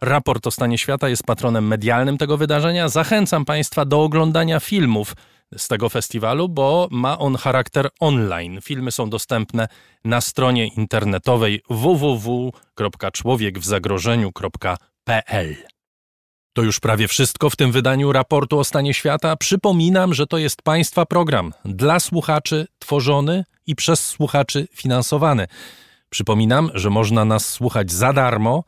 Raport o stanie świata jest patronem medialnym tego wydarzenia. Zachęcam Państwa do oglądania filmów z tego festiwalu, bo ma on charakter online. Filmy są dostępne na stronie internetowej www.człowiekwzagrożeniu.pl. To już prawie wszystko w tym wydaniu raportu o stanie świata. Przypominam, że to jest Państwa program dla słuchaczy tworzony i przez słuchaczy finansowany. Przypominam, że można nas słuchać za darmo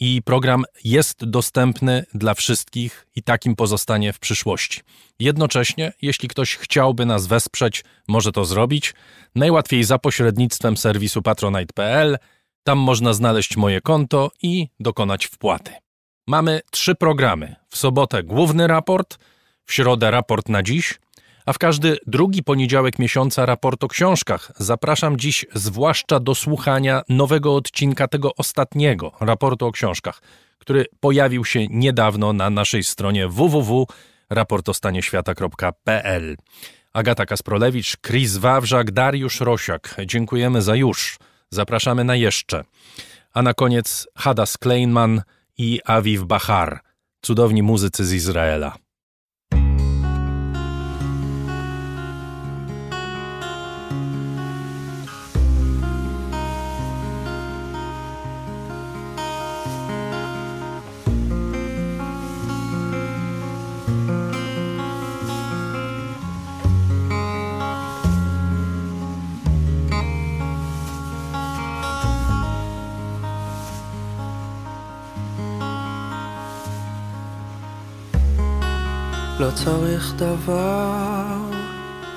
i program jest dostępny dla wszystkich i takim pozostanie w przyszłości. Jednocześnie, jeśli ktoś chciałby nas wesprzeć, może to zrobić. Najłatwiej za pośrednictwem serwisu patronite.pl. Tam można znaleźć moje konto i dokonać wpłaty. Mamy trzy programy. W sobotę główny raport, w środę raport na dziś, a w każdy drugi poniedziałek miesiąca raport o książkach. Zapraszam dziś zwłaszcza do słuchania nowego odcinka tego ostatniego raportu o książkach, który pojawił się niedawno na naszej stronie www.raportostanieświata.pl. Agata Kasprolewicz, Chris Wawrzak, Dariusz Rosiak. Dziękujemy za już. Zapraszamy na jeszcze. A na koniec Hadas Kleinman i Aviv Bahar, cudowni muzycy z Izraela. לא צריך דבר,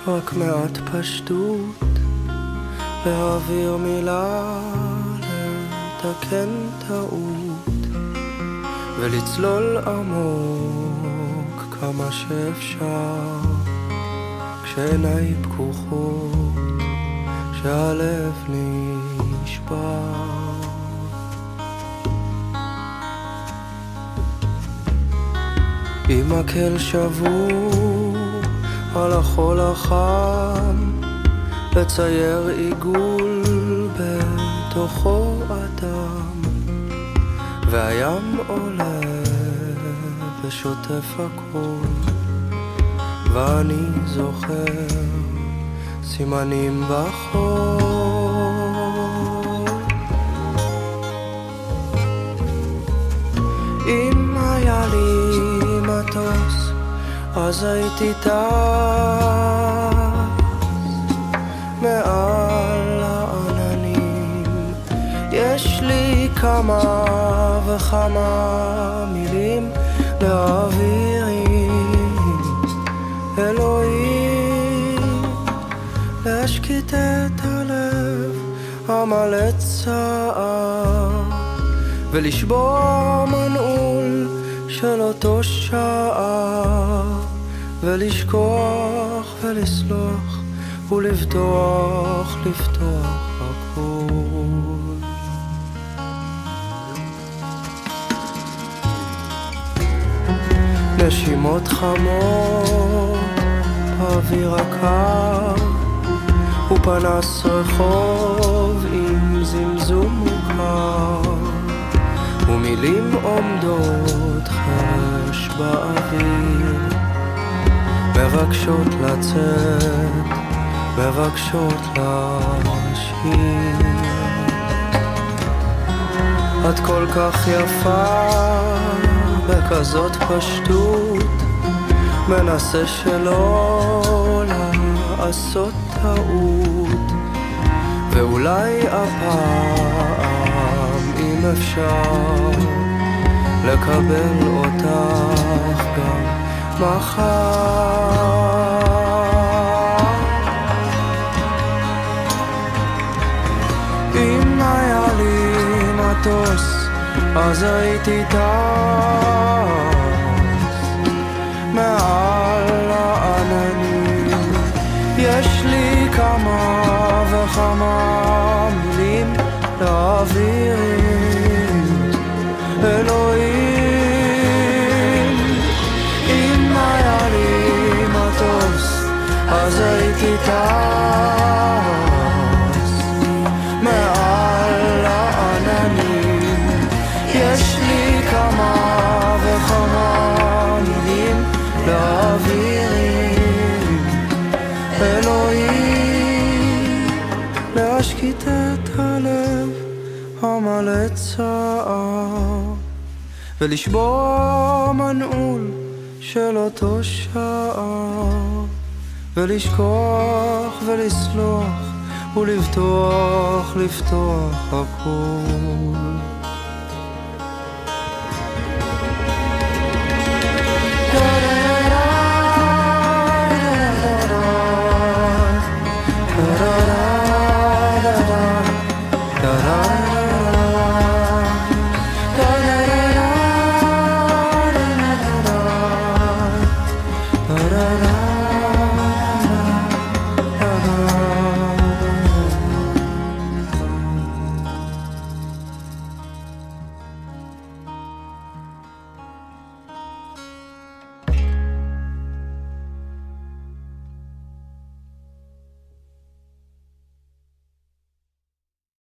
רק מעט פשטות, להעביר מילה, לתקן טעות, ולצלול עמוק כמה שאפשר, כשעיניי פקוחות, כשהלב נשבר. עם מקל שבור על החול החם, לצייר עיגול בתוכו אדם, והים עולה ושוטף הכל, ואני זוכר סימנים בחור. אם היה לי מטוס, אז הייתי טס מעל העננים. יש לי כמה וכמה מילים להעבירים. אלוהים, להשקיט את הלב המלא צער, ולשבור מנעול של אותו שער, ולשכוח ולסלוח, ולבטוח, לפתוח הכל. נשימות חמות, באוויר הקר, ופנס רחוב עם זמזום מוכר. ומילים עומדות חרש באוויר, מבקשות לצאת, מבקשות להשאיר. את כל כך יפה, בכזאת פשטות, מנסה שלא לעשות טעות, ואולי הפעם, אם אפשר, לקבל אותך גם מחר. אם היה לי מטוס, אז הייתי טס מעל העננים. יש לי כמה וכמה מילים להעביר טס מעל העננים. יש לי כמה וכמה מילים להעביר אלוהים. להשקיט את הלב המלא צער ולשבור מנעול של אותו שער ולשכוח ולסלוח ולבטוח, לפתוח הכל